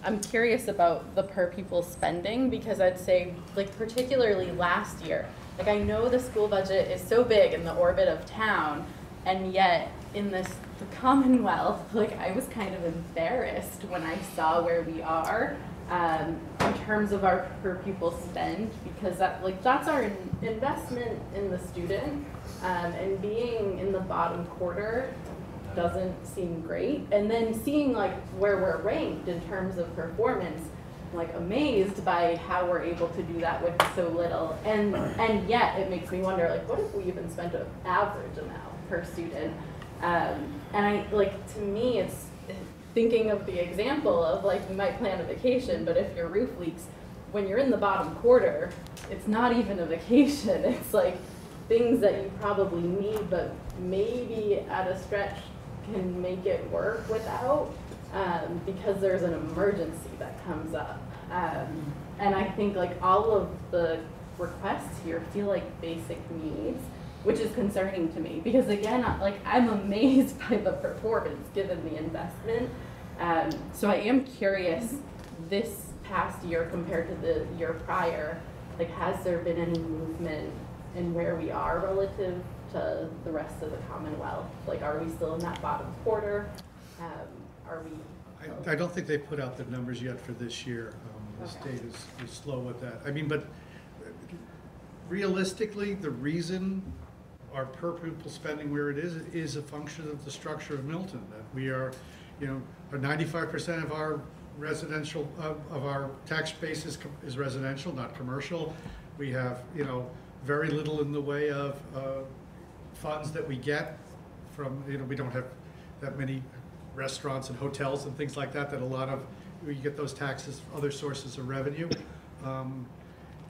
I'm curious about the per pupil spending because I'd say, like, particularly last year, like, I know the school budget is so big in the orbit of town, and yet in this the Commonwealth, like, I was kind of embarrassed when I saw where we are um, in terms of our per pupil spend because that like that's our in- investment in the student um, and being in the bottom quarter doesn't seem great. And then seeing like where we're ranked in terms of performance like amazed by how we're able to do that with so little. And and yet it makes me wonder like what if we even spent an average amount per student? Um, and I like to me it's thinking of the example of like you might plan a vacation, but if your roof leaks, when you're in the bottom quarter, it's not even a vacation. It's like things that you probably need, but maybe at a stretch can make it work without um, because there's an emergency that comes up. Um, and I think like all of the requests here feel like basic needs which is concerning to me because again, like I'm amazed by the performance given the investment. Um, so I am curious, this past year compared to the year prior, like has there been any movement in where we are relative to the rest of the Commonwealth? Like, are we still in that bottom quarter? Um, are we? I, I don't think they put out the numbers yet for this year. Um, The Okay. state is, is slow with that. I mean, but realistically, the reason our per pupil spending where it is, is a function of the structure of Milton. That we are, you know, ninety-five percent of our residential, of, of our tax base is, is residential, not commercial. We have, you know, very little in the way of, uh, funds that we get from, you know, we don't have that many restaurants and hotels and things like that, that a lot of, you get those taxes, other sources of revenue. Um,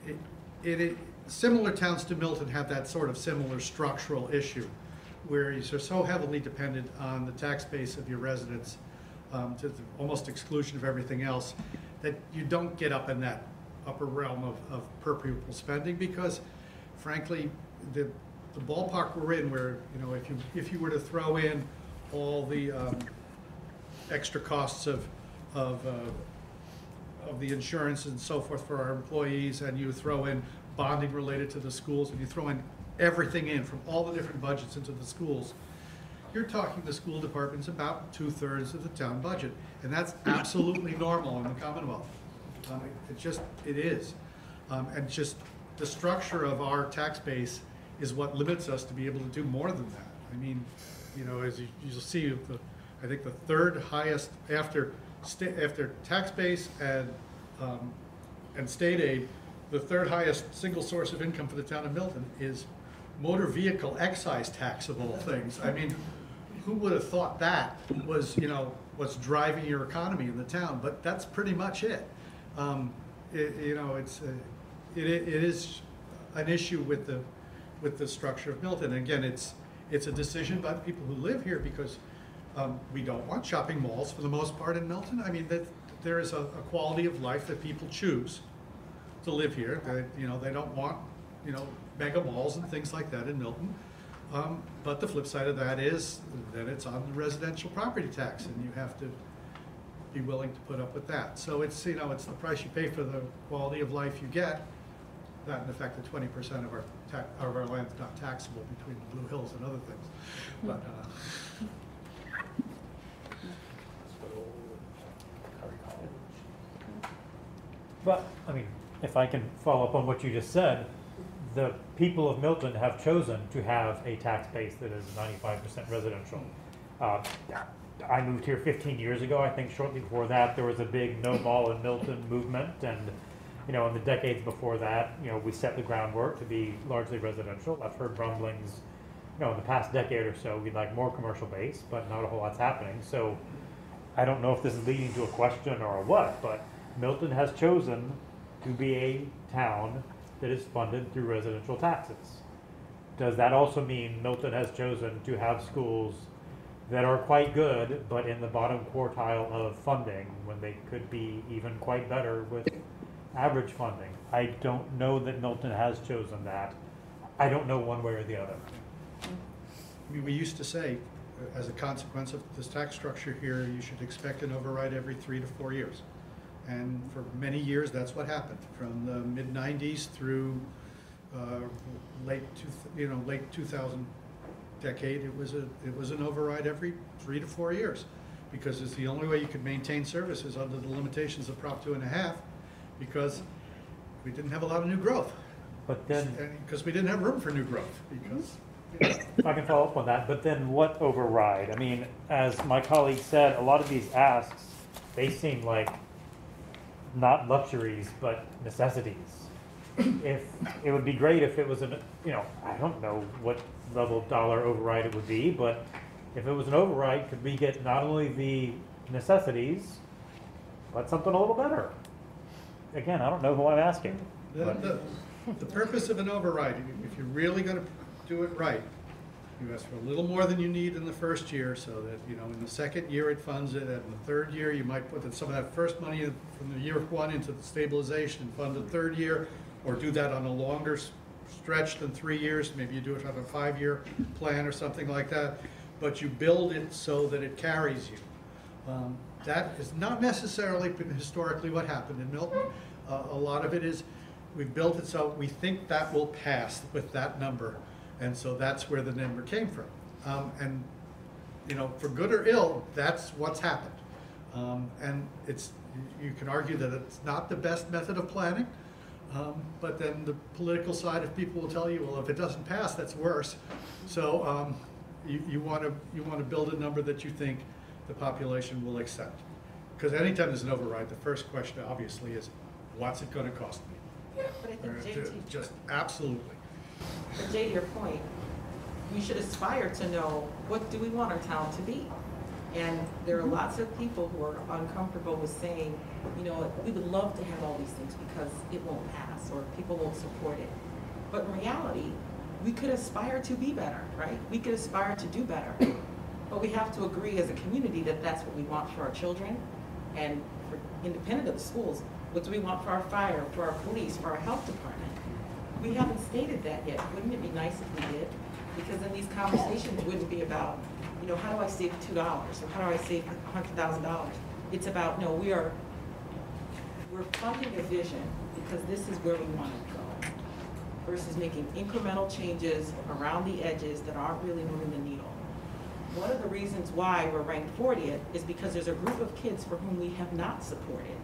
It, it, it- similar towns to Milton have that sort of similar structural issue, where you're so heavily dependent on the tax base of your residents, um, to the almost exclusion of everything else, that you don't get up in that upper realm of, of per pupil spending, because frankly, the, the ballpark we're in, where, you know, if you, if you were to throw in all the, um, extra costs of, of, uh, of the insurance and so forth for our employees, and you throw in bonding related to the schools, and you throw in everything in from all the different budgets into the schools, you're talking the school department's about two-thirds of the town budget, and that's absolutely normal in the Commonwealth. Um, it- It just, it is. Um, And just, the structure of our tax base is what limits us to be able to do more than that. I mean, you know, as you, you'll see, the, I think the third highest after, after tax base and, um, and state aid, the third highest single source of income for the town of Milton is motor vehicle excise tax of all things. I mean, who would have thought that was, you know, what's driving your economy in the town? But that's pretty much it. Um, it, you know, it's, uh, it, it is an issue with the, with the structure of Milton. And Again, it's, it's a decision by the people who live here because um, we don't want shopping malls for the most part in Milton. I mean, that, there is a, a quality of life that people choose to live here. They, you know, they don't want, you know, mega malls and things like that in Milton. Um, but the flip side of that is that it's on the residential property tax and you have to be willing to put up with that. So it's, you know, it's the price you pay for the quality of life you get. That in effect, the twenty percent of our tax, of our land's not taxable between the Blue Hills and other things. But, uh, But, I mean, if I can follow up on what you just said, the people of Milton have chosen to have a tax base that is ninety-five percent residential. Uh, I moved here fifteen years ago, I think shortly before that, there was a big no mall in Milton movement, and, you know, in the decades before that, you know, we set the groundwork to be largely residential. I've heard rumblings, you know, in the past decade or so, we'd like more commercial base, but not a whole lot's happening, so I don't know if this is leading to a question or a what, but Milton has chosen to be a town that is funded through residential taxes. Does that also mean Milton has chosen to have schools that are quite good, but in the bottom quartile of funding, when they could be even quite better with average funding? I don't know that Milton has chosen that. I don't know one way or the other. I mean, we used to say, uh, as a consequence of this tax structure here, you should expect an override every three to four years. And for many years, that's what happened, from the mid-nineties through uh, late, you know, late 2000 decade, it was a, it was an override every three to four years. Because it's the only way you could maintain services under the limitations of Prop two and a half, because we didn't have a lot of new growth. But then, Because we didn't have room for new growth, because if I can follow up on that, but then what override? I mean, as my colleague said, a lot of these asks, they seem like not luxuries, but necessities. If, it would be great if it was an, you know, I don't know what level of dollar override it would be, but if it was an override, could we get not only the necessities, but something a little better? Again, I don't know who I'm asking. The, the, the purpose of an override, if you're really gonna do it right, you ask for a little more than you need in the first year, so that, you know, in the second year it funds it, and in the third year, you might put some of that first money from the year one into the stabilization, and fund the third year, or do that on a longer stretch than three years, maybe you do it on a five-year plan or something like that, but you build it so that it carries you. Um, That is not necessarily historically what happened in Milton. Uh, A lot of it is, we've built it so we think that will pass with that number, and so that's where the number came from. Um, And, you know, for good or ill, that's what's happened. Um, And it's, you- can argue that it's not the best method of planning, um, but then the political side of people will tell you, well, if it doesn't pass, that's worse. So um, you want to, you want to build a number that you think the population will accept. Because anytime there's an override, the first question obviously is, what's it going to cost me? But I think uh, Or Jette, Just absolutely. but Jay, to your point, we should aspire to know, what do we want our town to be? And there are mm-hmm. lots of people who are uncomfortable with saying, you know, we would love to have all these things because it won't pass or people won't support it. But in reality, we could aspire to be better, right? We could aspire to do better. But we have to agree as a community that that's what we want for our children and for, independent of the schools. What do we want for our fire, for our police, for our health department? We haven't stated that yet. Wouldn't it be nice if we did? Because then these conversations wouldn't be about, you know, how do I save two dollars or how do I save a hundred thousand dollars? It's about, no, we are, we're funding a vision because this is where we want to go versus making incremental changes around the edges that aren't really moving the needle. One of the reasons why we're ranked 40th is because there's a group of kids for whom we have not supported.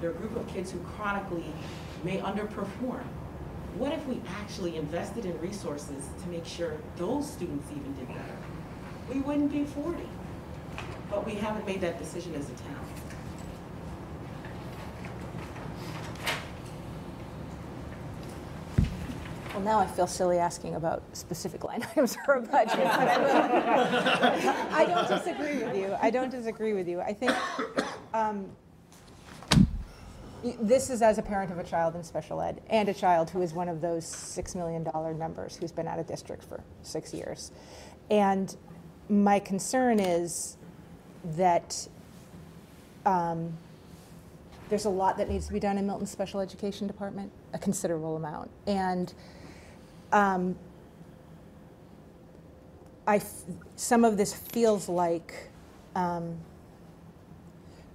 There are a group of kids who chronically may underperform. What if we actually invested in resources to make sure those students even did better? We wouldn't be 40. But we haven't made that decision as a town. Well, now I feel silly asking about specific line items for a budget. I don't disagree with you. I don't disagree with you. I think um, this is as a parent of a child in special ed and a child who is one of those $6 million numbers who's been out of district for six years. And my concern is that um, there's a lot that needs to be done in Milton's special education department, a considerable amount. And um, I f- some of this feels like um,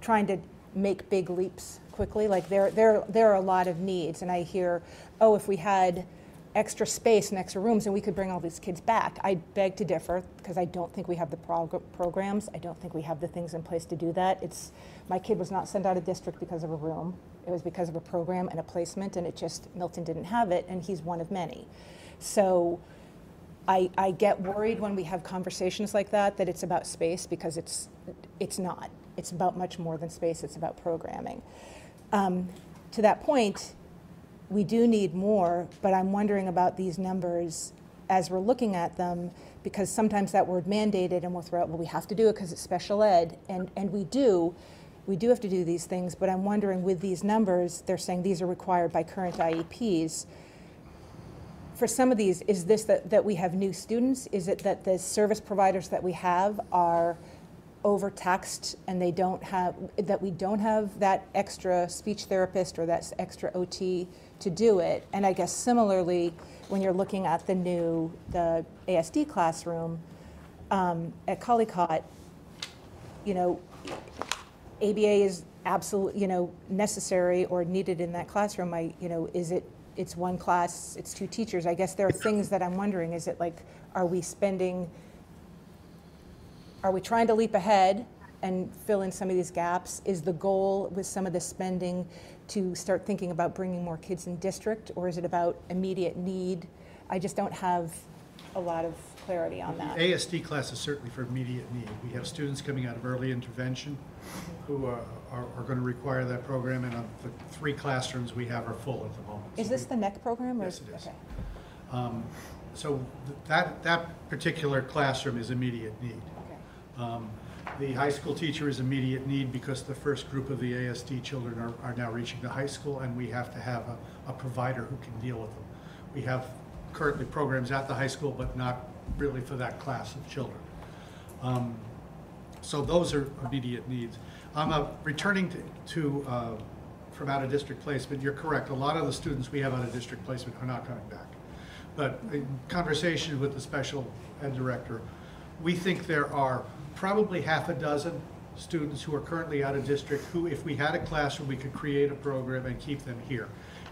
trying to make big leaps quickly. Like there, there, there are a lot of needs, and I hear, oh, if we had extra space and extra rooms, and we could bring all these kids back. I beg to differ because I don't think we have the prog- programs. I don't think we have the things in place to do that. It's my kid was not sent out of district because of a room. It was because of a program and a placement, and it just Milton didn't have it, and he's one of many. So I, I get worried when we have conversations like that that it's about space because it's it's not. It's about much more than space. It's about programming. Um, to that point, we do need more, but I'm wondering about these numbers as we're looking at them because sometimes that word mandated and we'll throw out, well, we have to do it because it's special ed, and, and we do. we do have to do these things, but I'm wondering with these numbers, they're saying these are required by current IEPs. For some of these, is this that, that we have new students? Is it that the service providers that we have are overtaxed and they don't have, that we don't have that extra speech therapist or that extra OT to do it? And I guess similarly, when you're looking at the new, the ASD classroom um, at Collicot, you know, ABA is absolutely, you know, necessary or needed in that classroom. I, you know, is it, it's one class, it's two teachers. I guess there are things that I'm wondering, is it like, are we spending, are we trying to leap ahead and fill in some of these gaps? Is the goal with some of the spending to start thinking about bringing more kids in district, or is it about immediate need? I just don't have a lot of clarity on that. The ASD class is certainly for immediate need. We have students coming out of early intervention who are, are, are going to require that program, and uh, the three classrooms we have are full at the moment. Is this the NEC program? or Yes, it is. okay. Um, So th- that, that particular classroom is immediate need. Um, The high school teacher is immediate need because the first group of the ASD children are, are now reaching the high school, and we have to have a, a provider who can deal with them. We have currently programs at the high school, but not really for that class of children. Um, So those are immediate needs. I'm uh, returning to, to, uh, from out-of-district placement, you're correct, a lot of the students we have out-of-district placement are not coming back. But in conversation with the special ed director, we think there are probably half a dozen students who are currently out of district who, if we had a classroom, we could create a program and keep them here.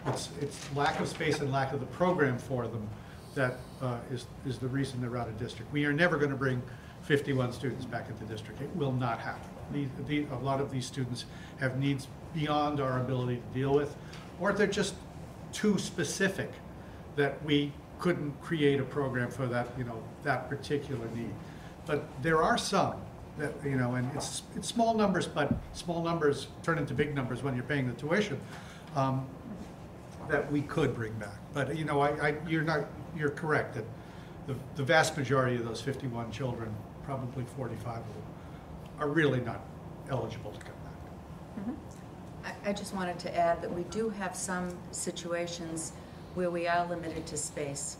It's, it's lack of space and lack of the program for them that uh, is, is the reason they're out of district. We are never going to bring 51 students back into district. It will not happen. The, the, a lot of these students have needs beyond our ability to deal with, or they're just too specific that we couldn't create a program for that, you know, that particular need. But there are some that, you know, and it's, it's small numbers, but small numbers turn into big numbers when you're paying the tuition, um, that we could bring back. But, you know, I, I, you're not, you're correct that the, the vast majority of those 51 children, probably 45 of them, are really not eligible to come back. I, I just wanted to add that we do have some situations where we are limited to space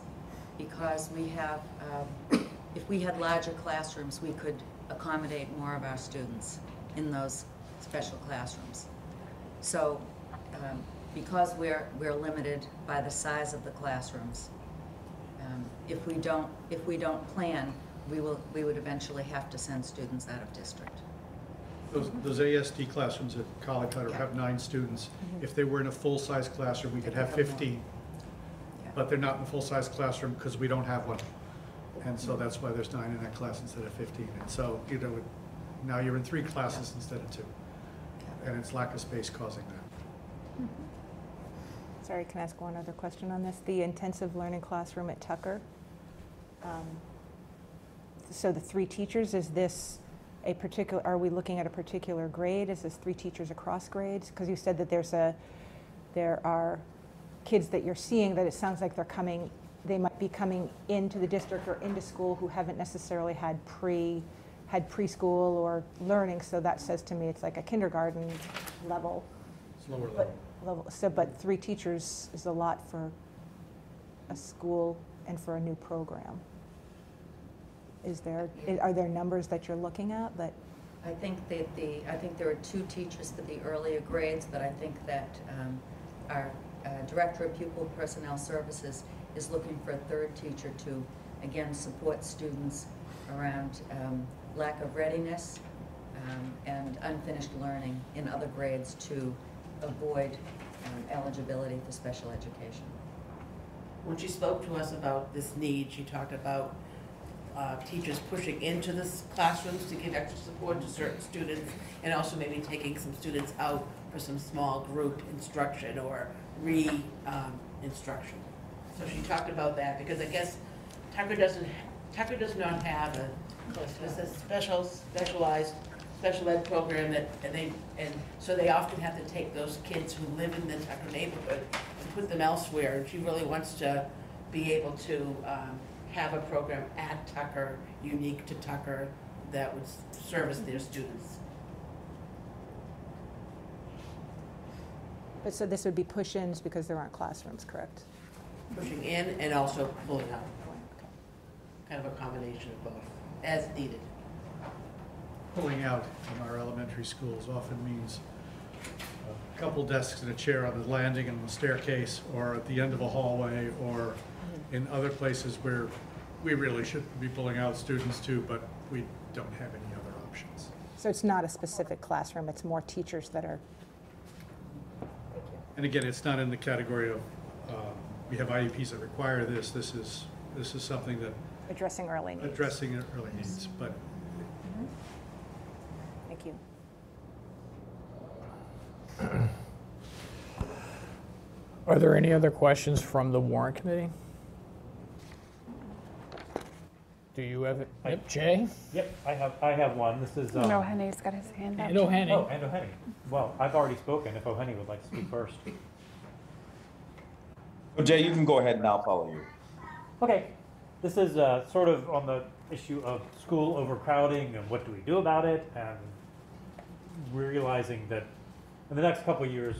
because we have, um, if we had larger classrooms, we could accommodate more of our students in those special classrooms. So, um, because we're, we're limited by the size of the classrooms, if we don't, if we don't plan, we will, we would eventually have to send students out of district. Those, those ASD classrooms at Collicot have nine students. Mm-hmm. If they were in a full-size classroom, we could have fifteen. But they're not in a full-size classroom because we don't have one. And so mm-hmm. that's why there's nine in that class instead of fifteen. And so, you know, now you're in three classes instead of two. And it's lack of space causing that. Mm-hmm. Sorry, can I ask one other question on this? The intensive learning classroom at Tucker. Um, So the three teachers, is this a particular, are we looking at a particular grade? Is this three teachers across grades? Because you said that there's a, there are kids that you're seeing that it sounds like they're coming, they might be coming into the district or into school who haven't necessarily had pre, had preschool or learning, so that says to me it's like a kindergarten level. It's lower But- level. level, so, but three teachers is a lot for a school and for a new program. Is there, are there numbers that you're looking at that, I think that the, I think there are two teachers for the earlier grades, but I think that um, our uh, Director of Pupil Personnel Services is looking for a third teacher to, again, support students around um, lack of readiness um, and unfinished learning in other grades to avoid um, eligibility for special education. When she spoke to us about this need, she talked about uh, teachers pushing into the classrooms to give extra support to certain students, and also maybe taking some students out for some small group instruction or re-instruction. So she talked about that, because I guess Tucker doesn't, Tucker does not have a, special, specialized, special ed program that, and they, and so they often have to take those kids who live in the Tucker neighborhood put them elsewhere, and she really wants to be able to, um, have a program at Tucker, unique to Tucker, that would service their students. But so this would be push-ins because there aren't classrooms, correct? Pushing in and also pulling out. Kind of a combination of both, as needed. Pulling out in our elementary schools often means a couple desks and a chair on the landing and the staircase, or at the end of a hallway, or in other places where we really should be pulling out students too, but we don't have any other options. So it's not a specific classroom, it's more teachers that are, And again, it's not in the category of, um, we have IEPs that require this, this is, this is something that addressing early needs. addressing early needs, but Thank you. Are there any other questions from the warrant committee? Do you have it? Yep, Jay? Yep, I have, I have one. This is, um. No, Henny's got his hand up. And O'Henny. Oh, and O'Henny. Well, I've already spoken, if O'Henny would like to speak first. Well, Jay, you can go ahead and I'll follow you. Okay, this is uh, sort of on the issue of school overcrowding and what do we do about it, and we're realizing that in the next couple of years,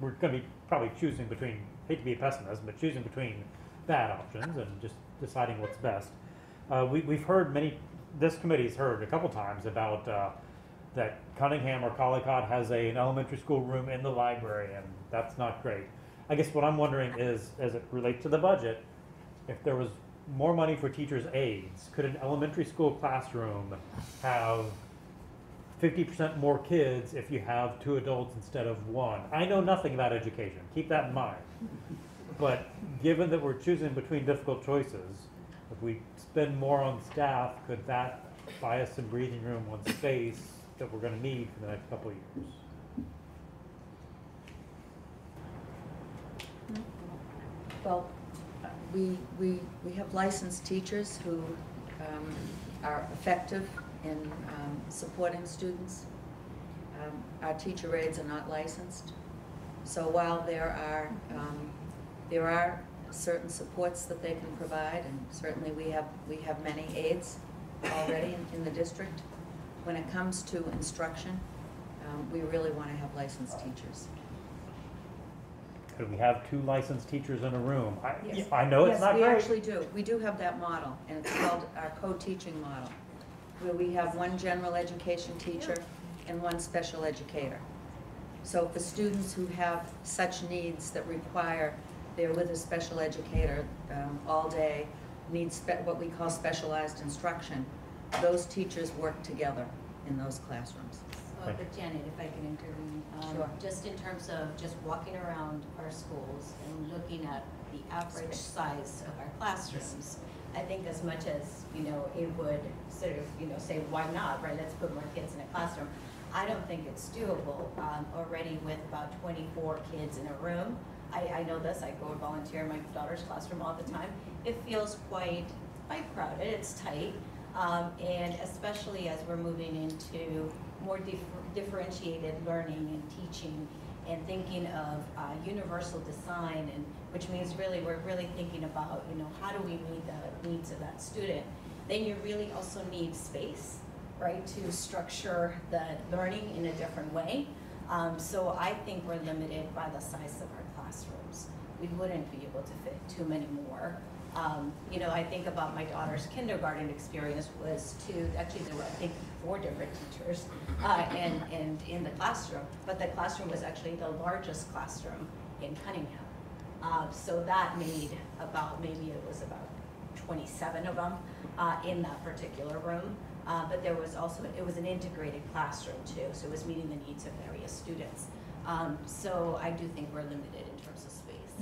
we're going to be probably choosing between, hate to be a pessimist, but choosing between bad options and just deciding what's best. Uh, we, we've heard many, this committee's heard a couple times about uh, that Cunningham or Collicot has a, an elementary school room in the library, and that's not great. I guess what I'm wondering is, as it relates to the budget, if there was more money for teachers' aides, could an elementary school classroom have fifty percent more kids if you have two adults instead of one? I know nothing about education, keep that in mind. But given that we're choosing between difficult choices, if we spend more on staff, could that buy us some breathing room on space that we're gonna need for the next couple of years? Well, we, we, we have licensed teachers who um, are effective in um, supporting students. Um, Our teacher aides are not licensed. So while there are, um, there are certain supports that they can provide, and certainly we have, we have many aides already in, in the district, when it comes to instruction, um, we really want to have licensed teachers. Could we have two licensed teachers in a room? I, Yes. I know it's not Yes, we great. actually do. We do have that model, and it's called our co-teaching model, where we have one general education teacher and one special educator. So for students who have such needs that require, they're with a special educator um, all day, need what we call specialized instruction, those teachers work together in those classrooms. But Janet, if I can intervene, um, Sure. just in terms of just walking around our schools and looking at the average size of our classrooms, I think as much as, you know, it would sort of, you know, say, why not, right, let's put more kids in a classroom. I don't think it's doable, um, already with about twenty-four kids in a room. I, I know this, I go and volunteer in my daughter's classroom all the time. It feels quite, quite crowded, it's tight. Um, and especially as we're moving into more dif- differentiated learning and teaching and thinking of uh, universal design and which means really we're really thinking about you know how do we meet the needs of that student? Then you really also need space right to structure the learning in a different way. Um, so i think we're limited by the size of our classrooms. We wouldn't be able to fit too many more um, you know, I think about my daughter's kindergarten experience was to, actually there were, I think, four different teachers, uh, and, and in the classroom, but the classroom was actually the largest classroom in Cunningham. Uh, so that made about, maybe it was about twenty-seven of them, uh, in that particular room. Uh, but there was also, it was an integrated classroom too, so it was meeting the needs of various students. Um, so I do think we're limited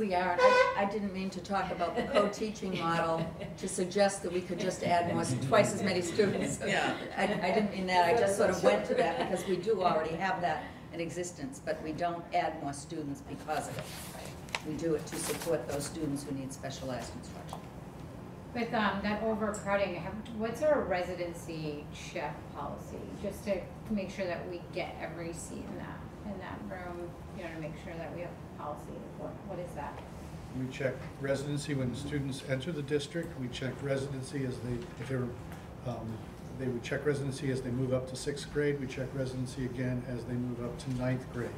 We are, I, I didn't mean to talk about the co-teaching model to suggest that we could just add more, twice as many students. Yeah. I, I didn't mean that, I just sort of went to that because we do already have that in existence, but we don't add more students because of it. We do it to support those students who need specialized instruction. With um, that overcrowding, have, what's our residency chef policy? Just to make sure that we get every seat in that, in that room, you know, to make sure that we have policy. What, what is that? We check residency when students enter the district. We check residency as they, if they're, um, they would check residency as they move up to sixth grade. We check residency again as they move up to ninth grade.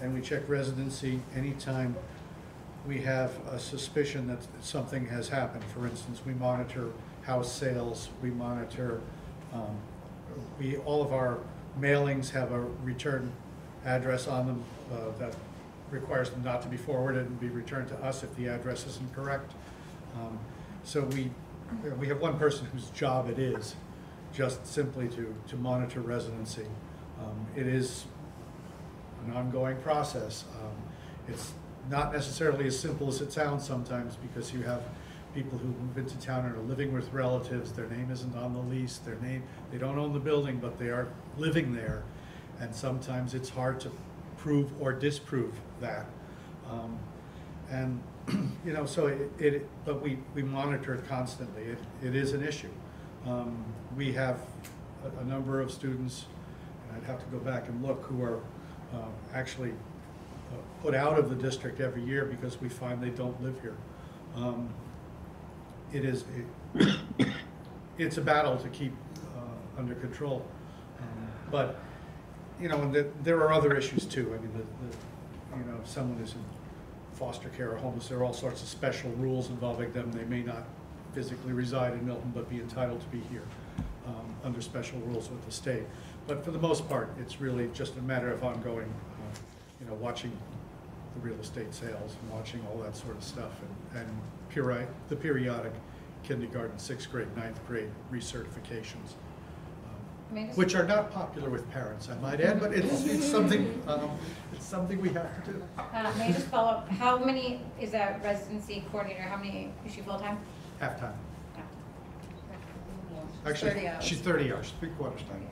and we check residency anytime we have a suspicion that something has happened. For instance, we monitor house sales, we monitor, um, we, all of our mailings have a return address on them uh, that requires them not to be forwarded and be returned to us if the address isn't correct. Um, So we, we have one person whose job it is just simply to, to monitor residency. Um, It is an ongoing process. Um, It's not necessarily as simple as it sounds sometimes because you have people who move into town and are living with relatives, their name isn't on the lease, their name, they don't own the building, but they are living there. And sometimes it's hard to prove or disprove that. Um, And, you know, so it, it, but we, we monitor it constantly. It, it is an issue. Um, We have a, a number of students, and I'd have to go back and look, who are um, actually uh, put out of the district every year because we find they don't live here. Um, It is, it- it's a battle to keep uh, under control. Um, But, you know, and the- there are other issues too. I mean, the, the, you know, if someone is in foster care or homeless, there are all sorts of special rules involving them. They may not physically reside in Milton, but be entitled to be here um, under special rules with the state. But for the most part, it's really just a matter of ongoing, uh, you know, watching the real estate sales and watching all that sort of stuff and, and peri- the periodic kindergarten, sixth grade, ninth grade recertifications, um, May I just- which are not popular with parents, I might add, but it's, it's something, um, it's something we have to do. Uh, may I just follow up, how many is that residency coordinator, how many, is she full-time? Halftime. 30 Actually, hours. she's thirty hours, three quarters time.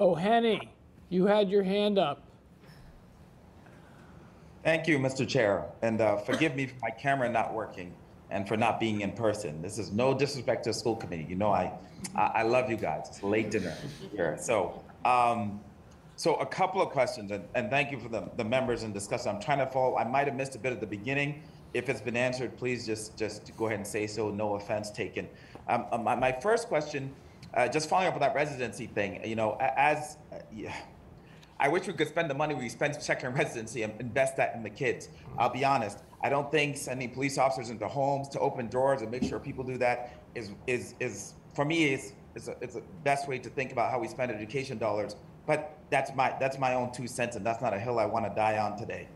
Oh, Henny, you had your hand up. Thank you, Mr. Chair, and uh, forgive me for my camera not working and for not being in person. This is no disrespect to the school committee. You know, I, I, love you guys. It's late dinner here. So, um, so a couple of questions, and, and thank you for the, the members and discussion. I'm trying to follow. I might have missed a bit at the beginning. If it's been answered, please just just go ahead and say so. No offense taken. Um, uh, my, my first question, uh, just following up on that residency thing. You know, as uh, yeah, I wish we could spend the money we spend checking residency and invest that in the kids. I'll be honest. I don't think sending police officers into homes to open doors and make sure people do that is is is for me is is a, is the best way to think about how we spend education dollars. But that's my that's my own two cents, and that's not a hill I want to die on today.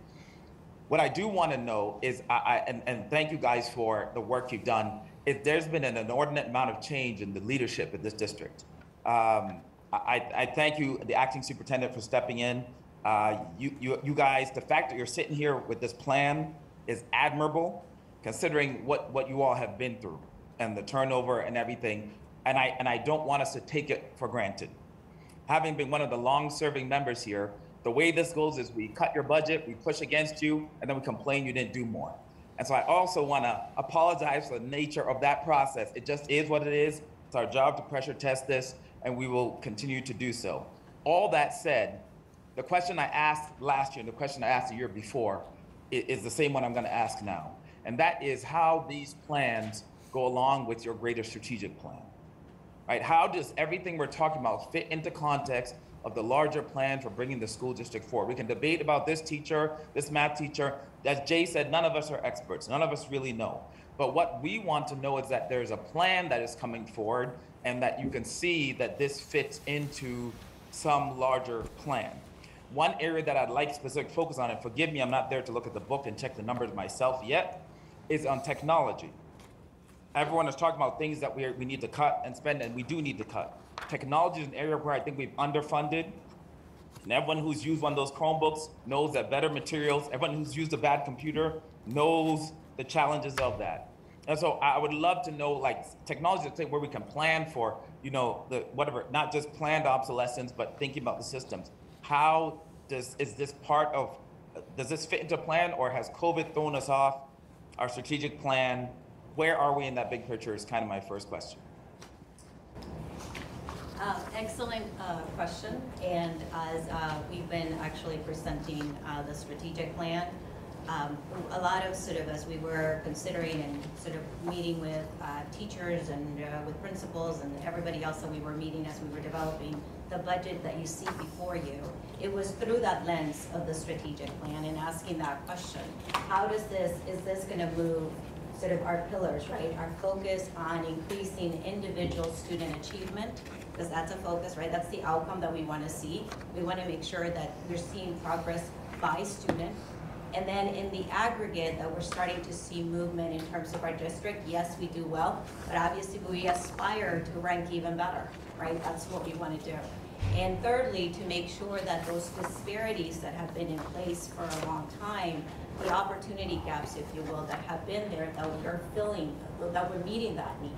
What I do want to know is, I, I and, and thank you guys for the work you've done. If there's been an inordinate amount of change in the leadership in this district, um, I, I thank you, the acting superintendent, for stepping in. Uh, you, you, you guys, the fact that you're sitting here with this plan is admirable, considering what, what you all have been through and the turnover and everything. And I, and I don't want us to take it for granted. Having been one of the long-serving members here, the way this goes is we cut your budget, we push against you, and then we complain you didn't do more. And so I also want to apologize for the nature of that process. It just is what it is. It's our job to pressure test this, and we will continue to do so. All that said, the question I asked last year and the question I asked the year before is the same one I'm going to ask now. And that is how these plans go along with your greater strategic plan right? How does everything we're talking about fit into context of the larger plan for bringing the school district forward? We can debate about this teacher, this math teacher. As Jay said, none of us are experts. None of us really know. But what we want to know is that there's a plan that is coming forward and that you can see that this fits into some larger plan. One area that I'd like specific focus on, and forgive me, I'm not there to look at the book and check the numbers myself yet, is on technology everyone is talking about things that we, we need to cut and spend, and we do need to cut. Technology is an area where I think we've underfunded. And everyone who's used one of those Chromebooks knows that better materials, everyone who's used a bad computer knows the challenges of that. And so I would love to know, like, technology thing where we can plan for, you know, the whatever, not just planned obsolescence, but thinking about the systems. How does is this part of does this fit into plan, or has COVID thrown us off our strategic plan? Where are we in that big picture? Is kind of my first question. Uh, Excellent uh, question, and as uh, we've been actually presenting uh, the strategic plan, um, a lot of sort of, as we were considering and sort of meeting with uh, teachers and uh, with principals and everybody else that we were meeting as we were developing the budget that you see before you, it was through that lens of the strategic plan and asking that question. How does this, is this gonna move sort of our pillars, right? Our focus on increasing individual student achievement, because that's a focus, right? That's the outcome that we wanna see. We wanna make sure that we're seeing progress by student. And then in the aggregate, that we're starting to see movement in terms of our district. Yes, we do well, but obviously we aspire to rank even better, right? That's what we wanna do. And thirdly, to make sure that those disparities that have been in place for a long time, the opportunity gaps, if you will, that have been there, that we're filling, that we're meeting that need.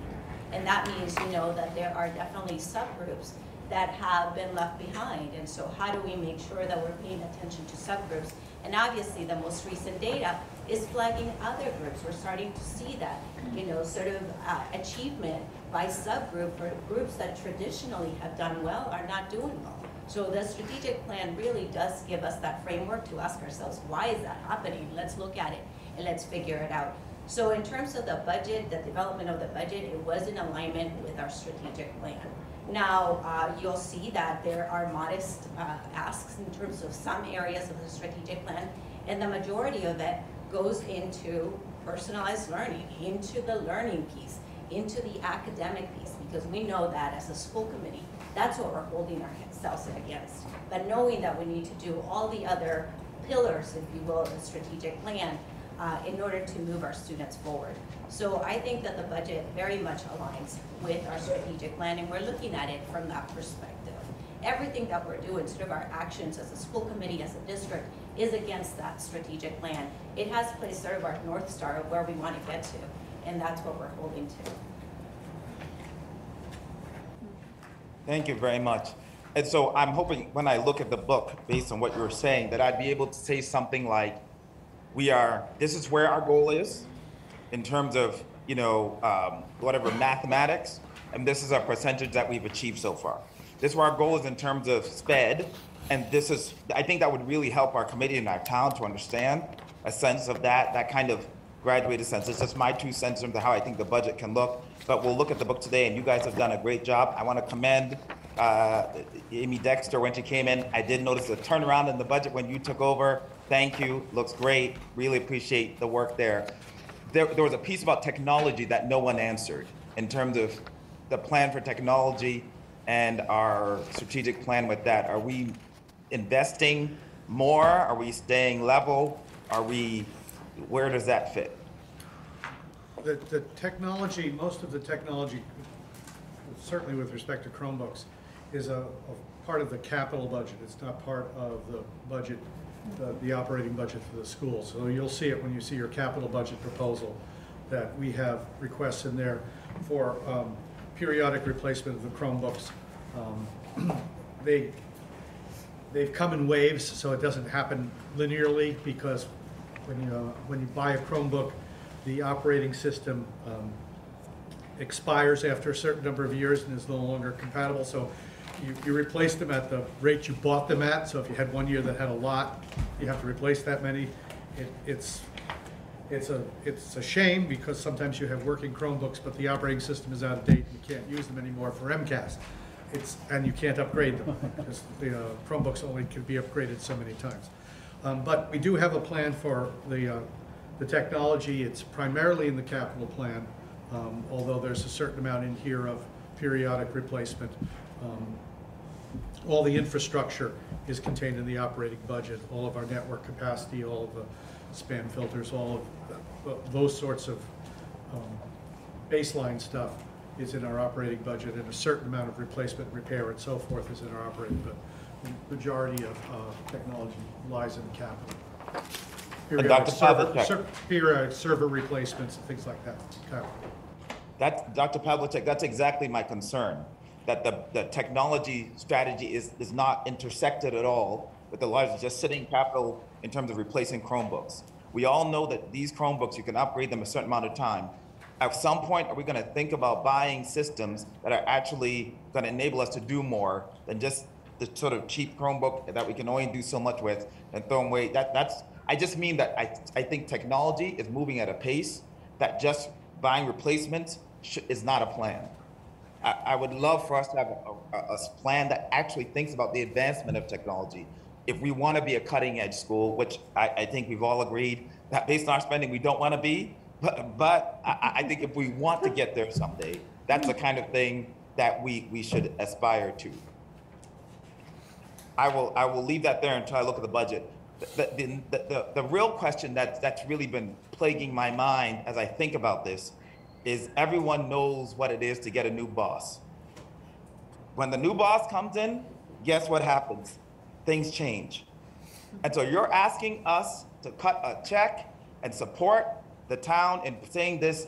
And that means, you know, that there are definitely subgroups that have been left behind. And so how do we make sure that we're paying attention to subgroups? And obviously, the most recent data is flagging other groups. We're starting to see that, you know, sort of uh, achievement by subgroup for groups that traditionally have done well are not doing well. So the strategic plan really does give us that framework to ask ourselves, why is that happening? Let's look at it and let's figure it out. So in terms of the budget, the development of the budget, it was in alignment with our strategic plan. Now, uh, you'll see that there are modest uh, asks in terms of some areas of the strategic plan, and the majority of it goes into personalized learning, into the learning piece, into the academic piece, because we know that as a school committee, that's what we're holding ourselves against. But knowing that we need to do all the other pillars, if you will, of the strategic plan uh, in order to move our students forward. So I think that the budget very much aligns with our strategic plan, and we're looking at it from that perspective. Everything that we're doing, sort of our actions as a school committee, as a district, is against that strategic plan. It has placed sort of our North Star of where we want to get to, and that's what we're holding to. Thank you very much. And so I'm hoping when I look at the book, based on what you were saying, that I'd be able to say something like, we are, this is where our goal is in terms of, you know, um, whatever mathematics, and this is our percentage that we've achieved so far. This is where our goal is in terms of SPED, and this is, I think that would really help our committee and our town to understand a sense of that, that kind of graduated sense. It's just my two cents in terms of how I think the budget can look, but we'll look at the book today, and you guys have done a great job. I want to commend uh, Amy Dexter when she came in. I did notice a turnaround in the budget when you took over. Thank you. Looks great. Really appreciate the work there. There, there was a piece about technology that no one answered in terms of the plan for technology and our strategic plan with that. Are we investing more? Are we staying level? Are we, where does that fit? The, the technology, most of the technology, certainly with respect to Chromebooks, is a, a part of the capital budget. It's not part of the budget, the, the operating budget for the school. So you'll see it when you see your capital budget proposal, that we have requests in there for um, periodic replacement of the Chromebooks. Um, They, they've come in waves, so it doesn't happen linearly, because when you, uh, when you buy a Chromebook, the operating system um, expires after a certain number of years and is no longer compatible, so you, you replace them at the rate you bought them at, so if you had one year that had a lot, you have to replace that many. It, it's, it's a, it's a shame, because sometimes you have working Chromebooks, but the operating system is out of date, and you can't use them anymore for MCAS. It's, and you can't upgrade them, because the uh, Chromebooks only can be upgraded so many times. Um, But we do have a plan for the, uh, the technology, it's primarily in the capital plan, um, although there's a certain amount in here of periodic replacement. Um, All the infrastructure is contained in the operating budget, all of our network capacity, all of the spam filters, all of th- those sorts of um, baseline stuff is in our operating budget, and a certain amount of replacement, repair, and so forth is in our operating, but the majority of uh, technology lies in the capital. Periodic Dr. server- Pavlicek. ser- server replacements, and things like that, capital. That, Dr. Pavlicek, that's exactly my concern, that the, the technology strategy is, is not intersected at all with the large, just sitting capital in terms of replacing Chromebooks. We all know that these Chromebooks, you can upgrade them a certain amount of time. At some point, are we gonna think about buying systems that are actually gonna enable us to do more than just the sort of cheap Chromebook that we can only do so much with and throw them away? That, that's, I just mean that I, I think technology is moving at a pace that just buying replacements sh- is not a plan. I, I would love for us to have a, a, a plan that actually thinks about the advancement of technology. If we want to be a cutting edge school, which I, I think we've all agreed that based on our spending, we don't want to be, but, but I, I think if we want to get there someday, that's the kind of thing that we, we should aspire to. I will, I will leave that there until I look at the budget. The, the, the, the, the real question that, that's really been plaguing my mind as I think about this is everyone knows what it is to get a new boss. When the new boss comes in, guess what happens? Things change. And so you're asking us to cut a check and support the town in saying this.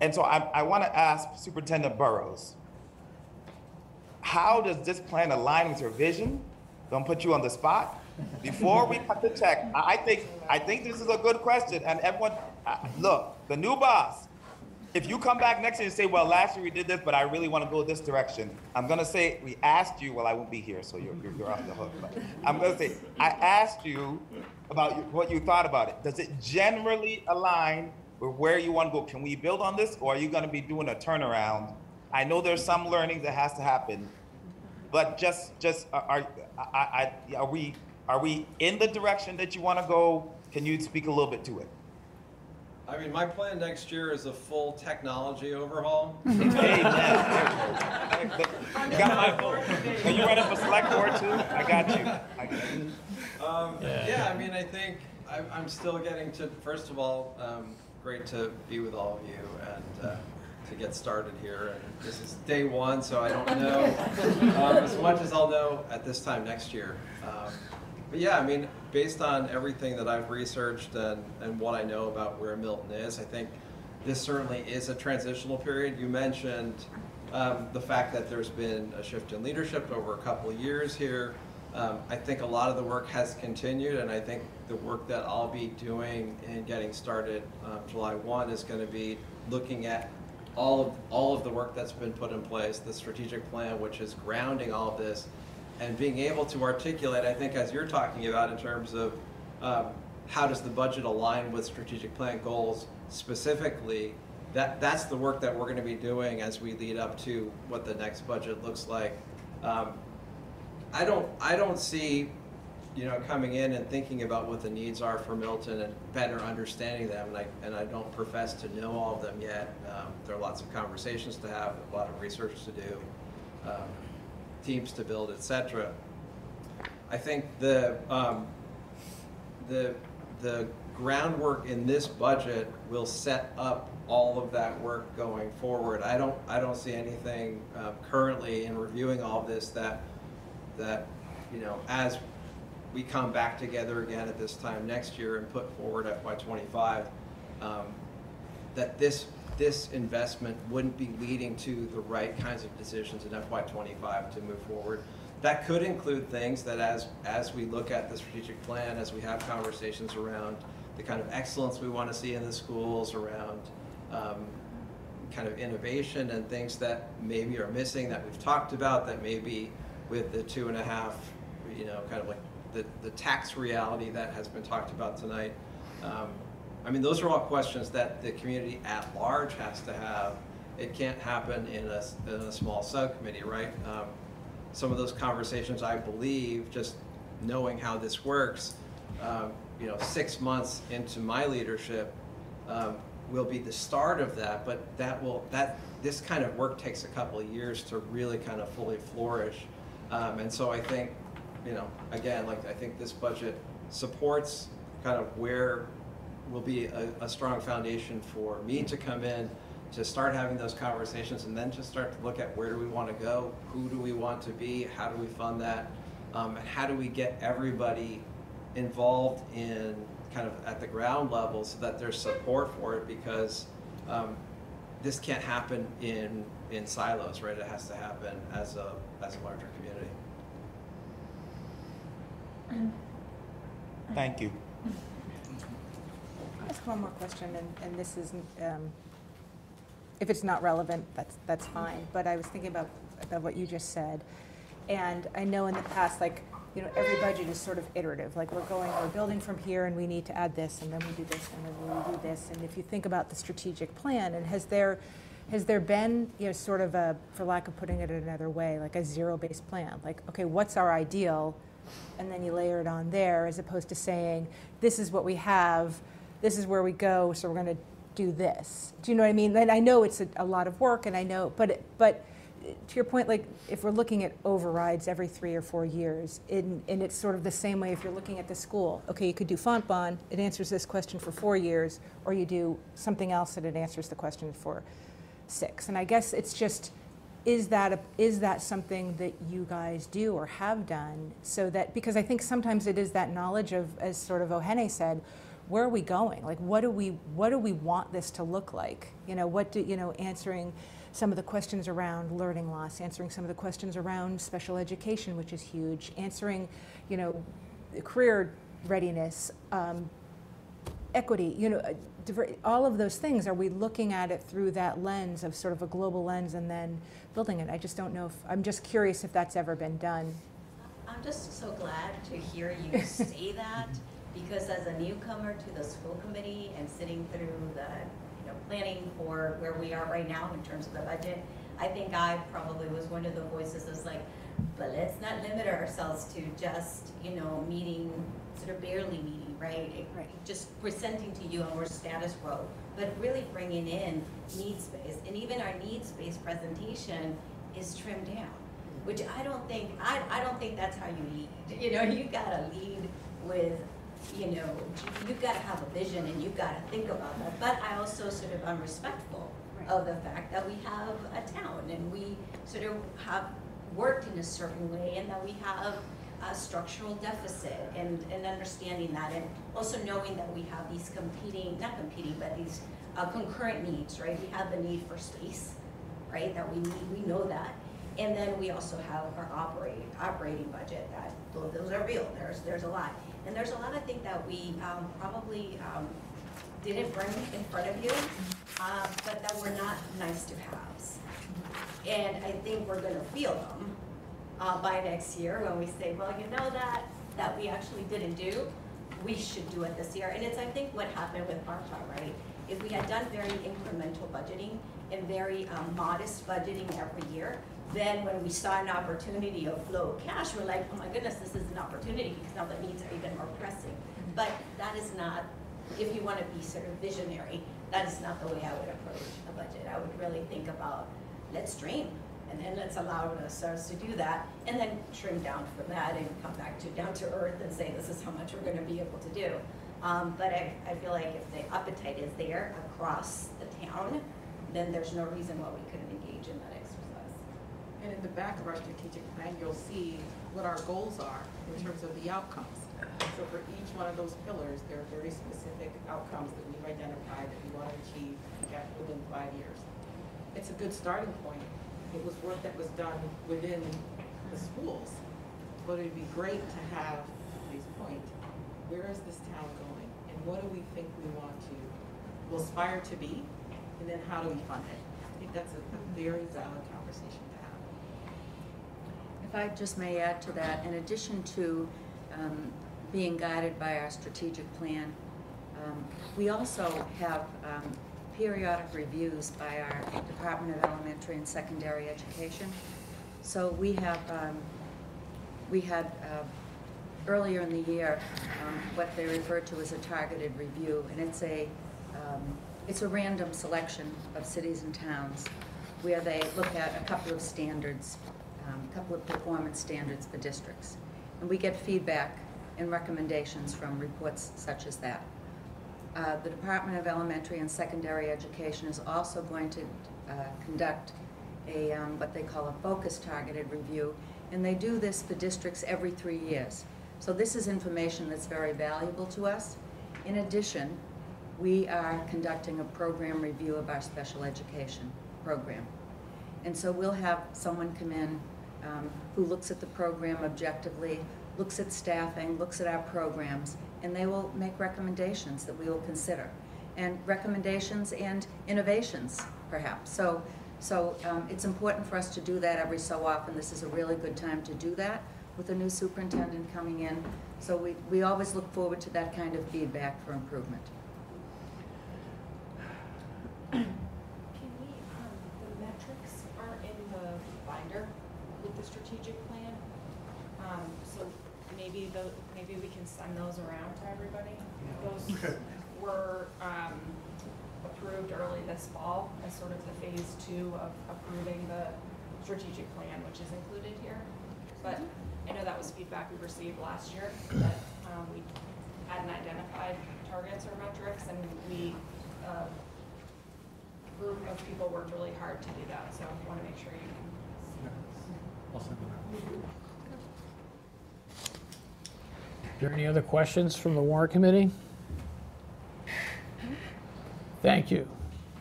And so I, I want to ask Superintendent Burrows, how does this plan align with your vision? Don't put you on the spot. Before we cut the check, I think, I think this is a good question. And everyone, uh, look, the new boss, if you come back next year and say, well, last year we did this, but I really want to go this direction, I'm gonna say, we asked you, well, I won't be here, so you're, you're, you're off the hook. But I'm gonna say, I asked you about what you thought about it. Does it generally align with where you want to go? Can we build on this, or are you gonna be doing a turnaround? I know there's some learning that has to happen, but just, just, are, are, I, I, are we, are we in the direction that you want to go? Can you speak a little bit to it? I mean, my plan next year is a full technology overhaul. Amen. You got my vote. Are you running for select board too? I got you. I got you. Um, yeah, I mean, I think I'm, I'm still getting to, first of all, um, great to be with all of you and, uh, to get started here. And this is day one, so I don't know, um, as much as I'll know at this time next year. Um, But yeah, I mean, based on everything that I've researched and, and what I know about where Milton is, I think this certainly is a transitional period. You mentioned um, the fact that there's been a shift in leadership over a couple of years here. Um, I think a lot of the work has continued, and I think the work that I'll be doing and getting started um, July 1 is going to be looking at all of all of the work that's been put in place, the strategic plan, which is grounding all of this, and being able to articulate. I think as you're talking about in terms of um, how does the budget align with strategic plan goals specifically. That that's the work that we're going to be doing as we lead up to what the next budget looks like. Um, I don't I don't see you know coming in and thinking about what the needs are for Milton and better understanding them and I and I don't profess to know all of them yet. Um, there are lots of conversations to have, a lot of research to do, um, teams to build, etc. I think the um, the the groundwork in this budget will set up all of that work going forward. I don't I don't see anything um, currently in reviewing all of this that that you know as we come back together again at this time next year and put forward FY25 um, that this this investment wouldn't be leading to the right kinds of decisions in FY25 to move forward. That could include things that as, as we look at the strategic plan, as we have conversations around the kind of excellence we want to see in the schools, around um, kind of innovation and things that maybe are missing that we've talked about, that maybe with the two and a half, you know, kind of like the, the tax reality that has been talked about tonight. Um, I mean, those are all questions that the community at large has to have. It can't happen in a, in a small subcommittee, right? Um, some of those conversations, I believe, just knowing how this works, um, you know, six months into my leadership um, will be the start of that. But that will that this kind of work takes a couple of years to really kind of fully flourish. Um, and so I think, you know, again, like I think this budget supports kind of where will be a, a strong foundation for me to come in to start having those conversations and then to start to look at where do we want to go, who do we want to be, how do we fund that, um, and how do we get everybody involved in kind of at the ground level so that there's support for it because um, this can't happen in in silos, right? It has to happen as a as a larger community. Thank you. Ask one more question, and, and this isn't, um, if it's not relevant, that's, that's fine, but I was thinking about, about what you just said. And I know in the past, like, you know, every budget is sort of iterative, like we're going, we're building from here and we need to add this, and then we do this, and then we do this. And if you think about the strategic plan, and has there has there been, you know, sort of a, for lack of putting it another way, like a zero-based plan? Like, okay, what's our ideal? And then you layer it on there, as opposed to saying, this is what we have, this is where we go, so we're gonna do this. Do you know what I mean? And I know it's a, a lot of work, and I know, but, but to your point, like, if we're looking at overrides every three or four years, in, and it's sort of the same way if you're looking at the school. Okay, you could do Fontbonne, it answers this question for four years, or you do something else and it answers the question for six. And I guess it's just, is that, a, is that something that you guys do or have done so that, because I think sometimes it is that knowledge of, as sort of Ohene said, where are we going? Like, what do we, what do we want this to look like? You know, what do, you know, answering some of the questions around learning loss, answering some of the questions around special education, which is huge, answering, you know, career readiness, um, equity, you know, all of those things, are we looking at it through that lens of sort of a global lens and then building it? I just don't know if, I'm just curious if that's ever been done. I'm just so glad to hear you say that, because as a newcomer to the school committee and sitting through the, you know, planning for where we are right now in terms of the budget, I think I probably was one of the voices that's like, but let's not limit ourselves to just, you know, meeting, sort of barely meeting, right? Right. Just presenting to you our status quo, but really bringing in needs-based, and even our needs-based presentation is trimmed down which I don't think, I, I don't think that's how you lead. You know, you gotta lead with, you know, you've gotta have a vision and you've gotta think about that. But I also sort of am respectful of the fact that we have a town and we sort of have worked in a certain way and that we have a structural deficit and, and understanding that and also knowing that we have these competing, not competing, but these uh, concurrent needs, right? We have the need for space, right, that we need, we know that. And then we also have our operating, operating budget that, those are real, there's, there's a lot. And there's a lot I think that we um, probably um, didn't bring in front of you, uh, but that were not nice to haves. And I think we're gonna feel them uh, by next year when we say, well, you know that, that we actually didn't do, we should do it this year. And it's, I think, what happened with ARPA, right? If we had done very incremental budgeting and very um, modest budgeting every year, then when we saw an opportunity of flow of cash, we're like, oh my goodness, this is an opportunity because now the needs are even more pressing. But that is not, if you want to be sort of visionary, that is not the way I would approach a budget. I would really think about, let's dream, and then let's allow ourselves to do that, and then trim down from that and come back to down to earth and say, this is how much we're gonna be able to do. Um, but I, I feel like if the appetite is there across the town, then there's no reason why we couldn't engage in that exercise. And in the back of our strategic plan, you'll see what our goals are in terms of the outcomes. So for each one of those pillars, there are very specific outcomes that we've identified that we want to achieve within five years. It's a good starting point. It was work that was done within the schools. But it'd be great to have, Lee's point, where is this town going? And what do we think we want to, will aspire to be? And then how do we fund it? I think that's a a very valid conversation to have. If I just may add to that, in addition to um, being guided by our strategic plan, um, we also have um, periodic reviews by our Department of Elementary and Secondary Education. So we have, um, we had uh, earlier in the year um, what they refer to as a targeted review, and it's a um, it's a random selection of cities and towns where they look at a couple of standards, um, a couple of performance standards for districts. And we get feedback and recommendations from reports such as that. Uh, the Department of Elementary and Secondary Education is also going to uh, conduct a, um, what they call a focus targeted review, and they do this for districts every three years. So this is information that's very valuable to us. In addition, we are conducting a program review of our special education program. And so we'll have someone come in um, who looks at the program objectively, looks at staffing, looks at our programs, and they will make recommendations that we will consider, and recommendations and innovations, perhaps. So, so um, it's important for us to do that every so often. This is a really good time to do that with a new superintendent coming in. So we, we always look forward to that kind of feedback for improvement. Can we, um, the metrics are in the binder with the strategic plan. Um, so maybe the, can send those around to everybody. Those Okay. were, um, approved early this fall as sort of the phase two of approving the strategic plan, which is included here. But I know that was feedback we received last year, that, um, we hadn't identified targets or metrics, and we, uh, group of people worked really hard to do that, so I wanna make sure you can I'll send them out. Are there any other questions from the warrant committee? Thank you.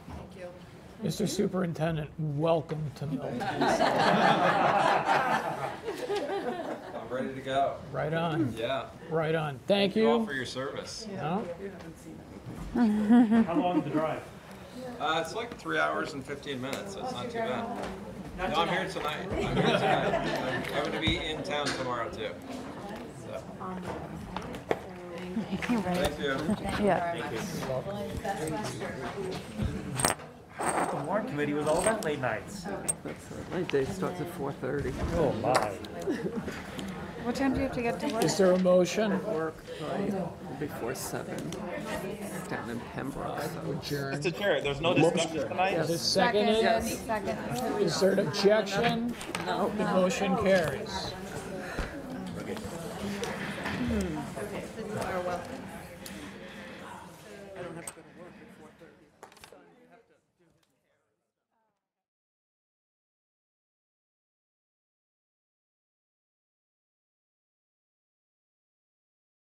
Thank you. Mr. Superintendent, welcome to Milton. I'm ready to go. Right on, Yeah. right on. Thank you all you. for your service. No? You haven't seen it. How long the drive? Uh, it's like three hours and 15 minutes, so it's not too bad. Not No, I'm here tonight. I'm here tonight. I'm going to be in town tomorrow too. So, Thank you. Yeah. The warrant committee was all about late nights. My day starts at four thirty. Oh, my. What time do you have to get to work? Is there a motion? Work by before seven, down in Pembroke, so. Adjourn. Mr. Chair, there's no discussion tonight? Is it seconded? Second. Is there an objection? No. The motion carries. I don't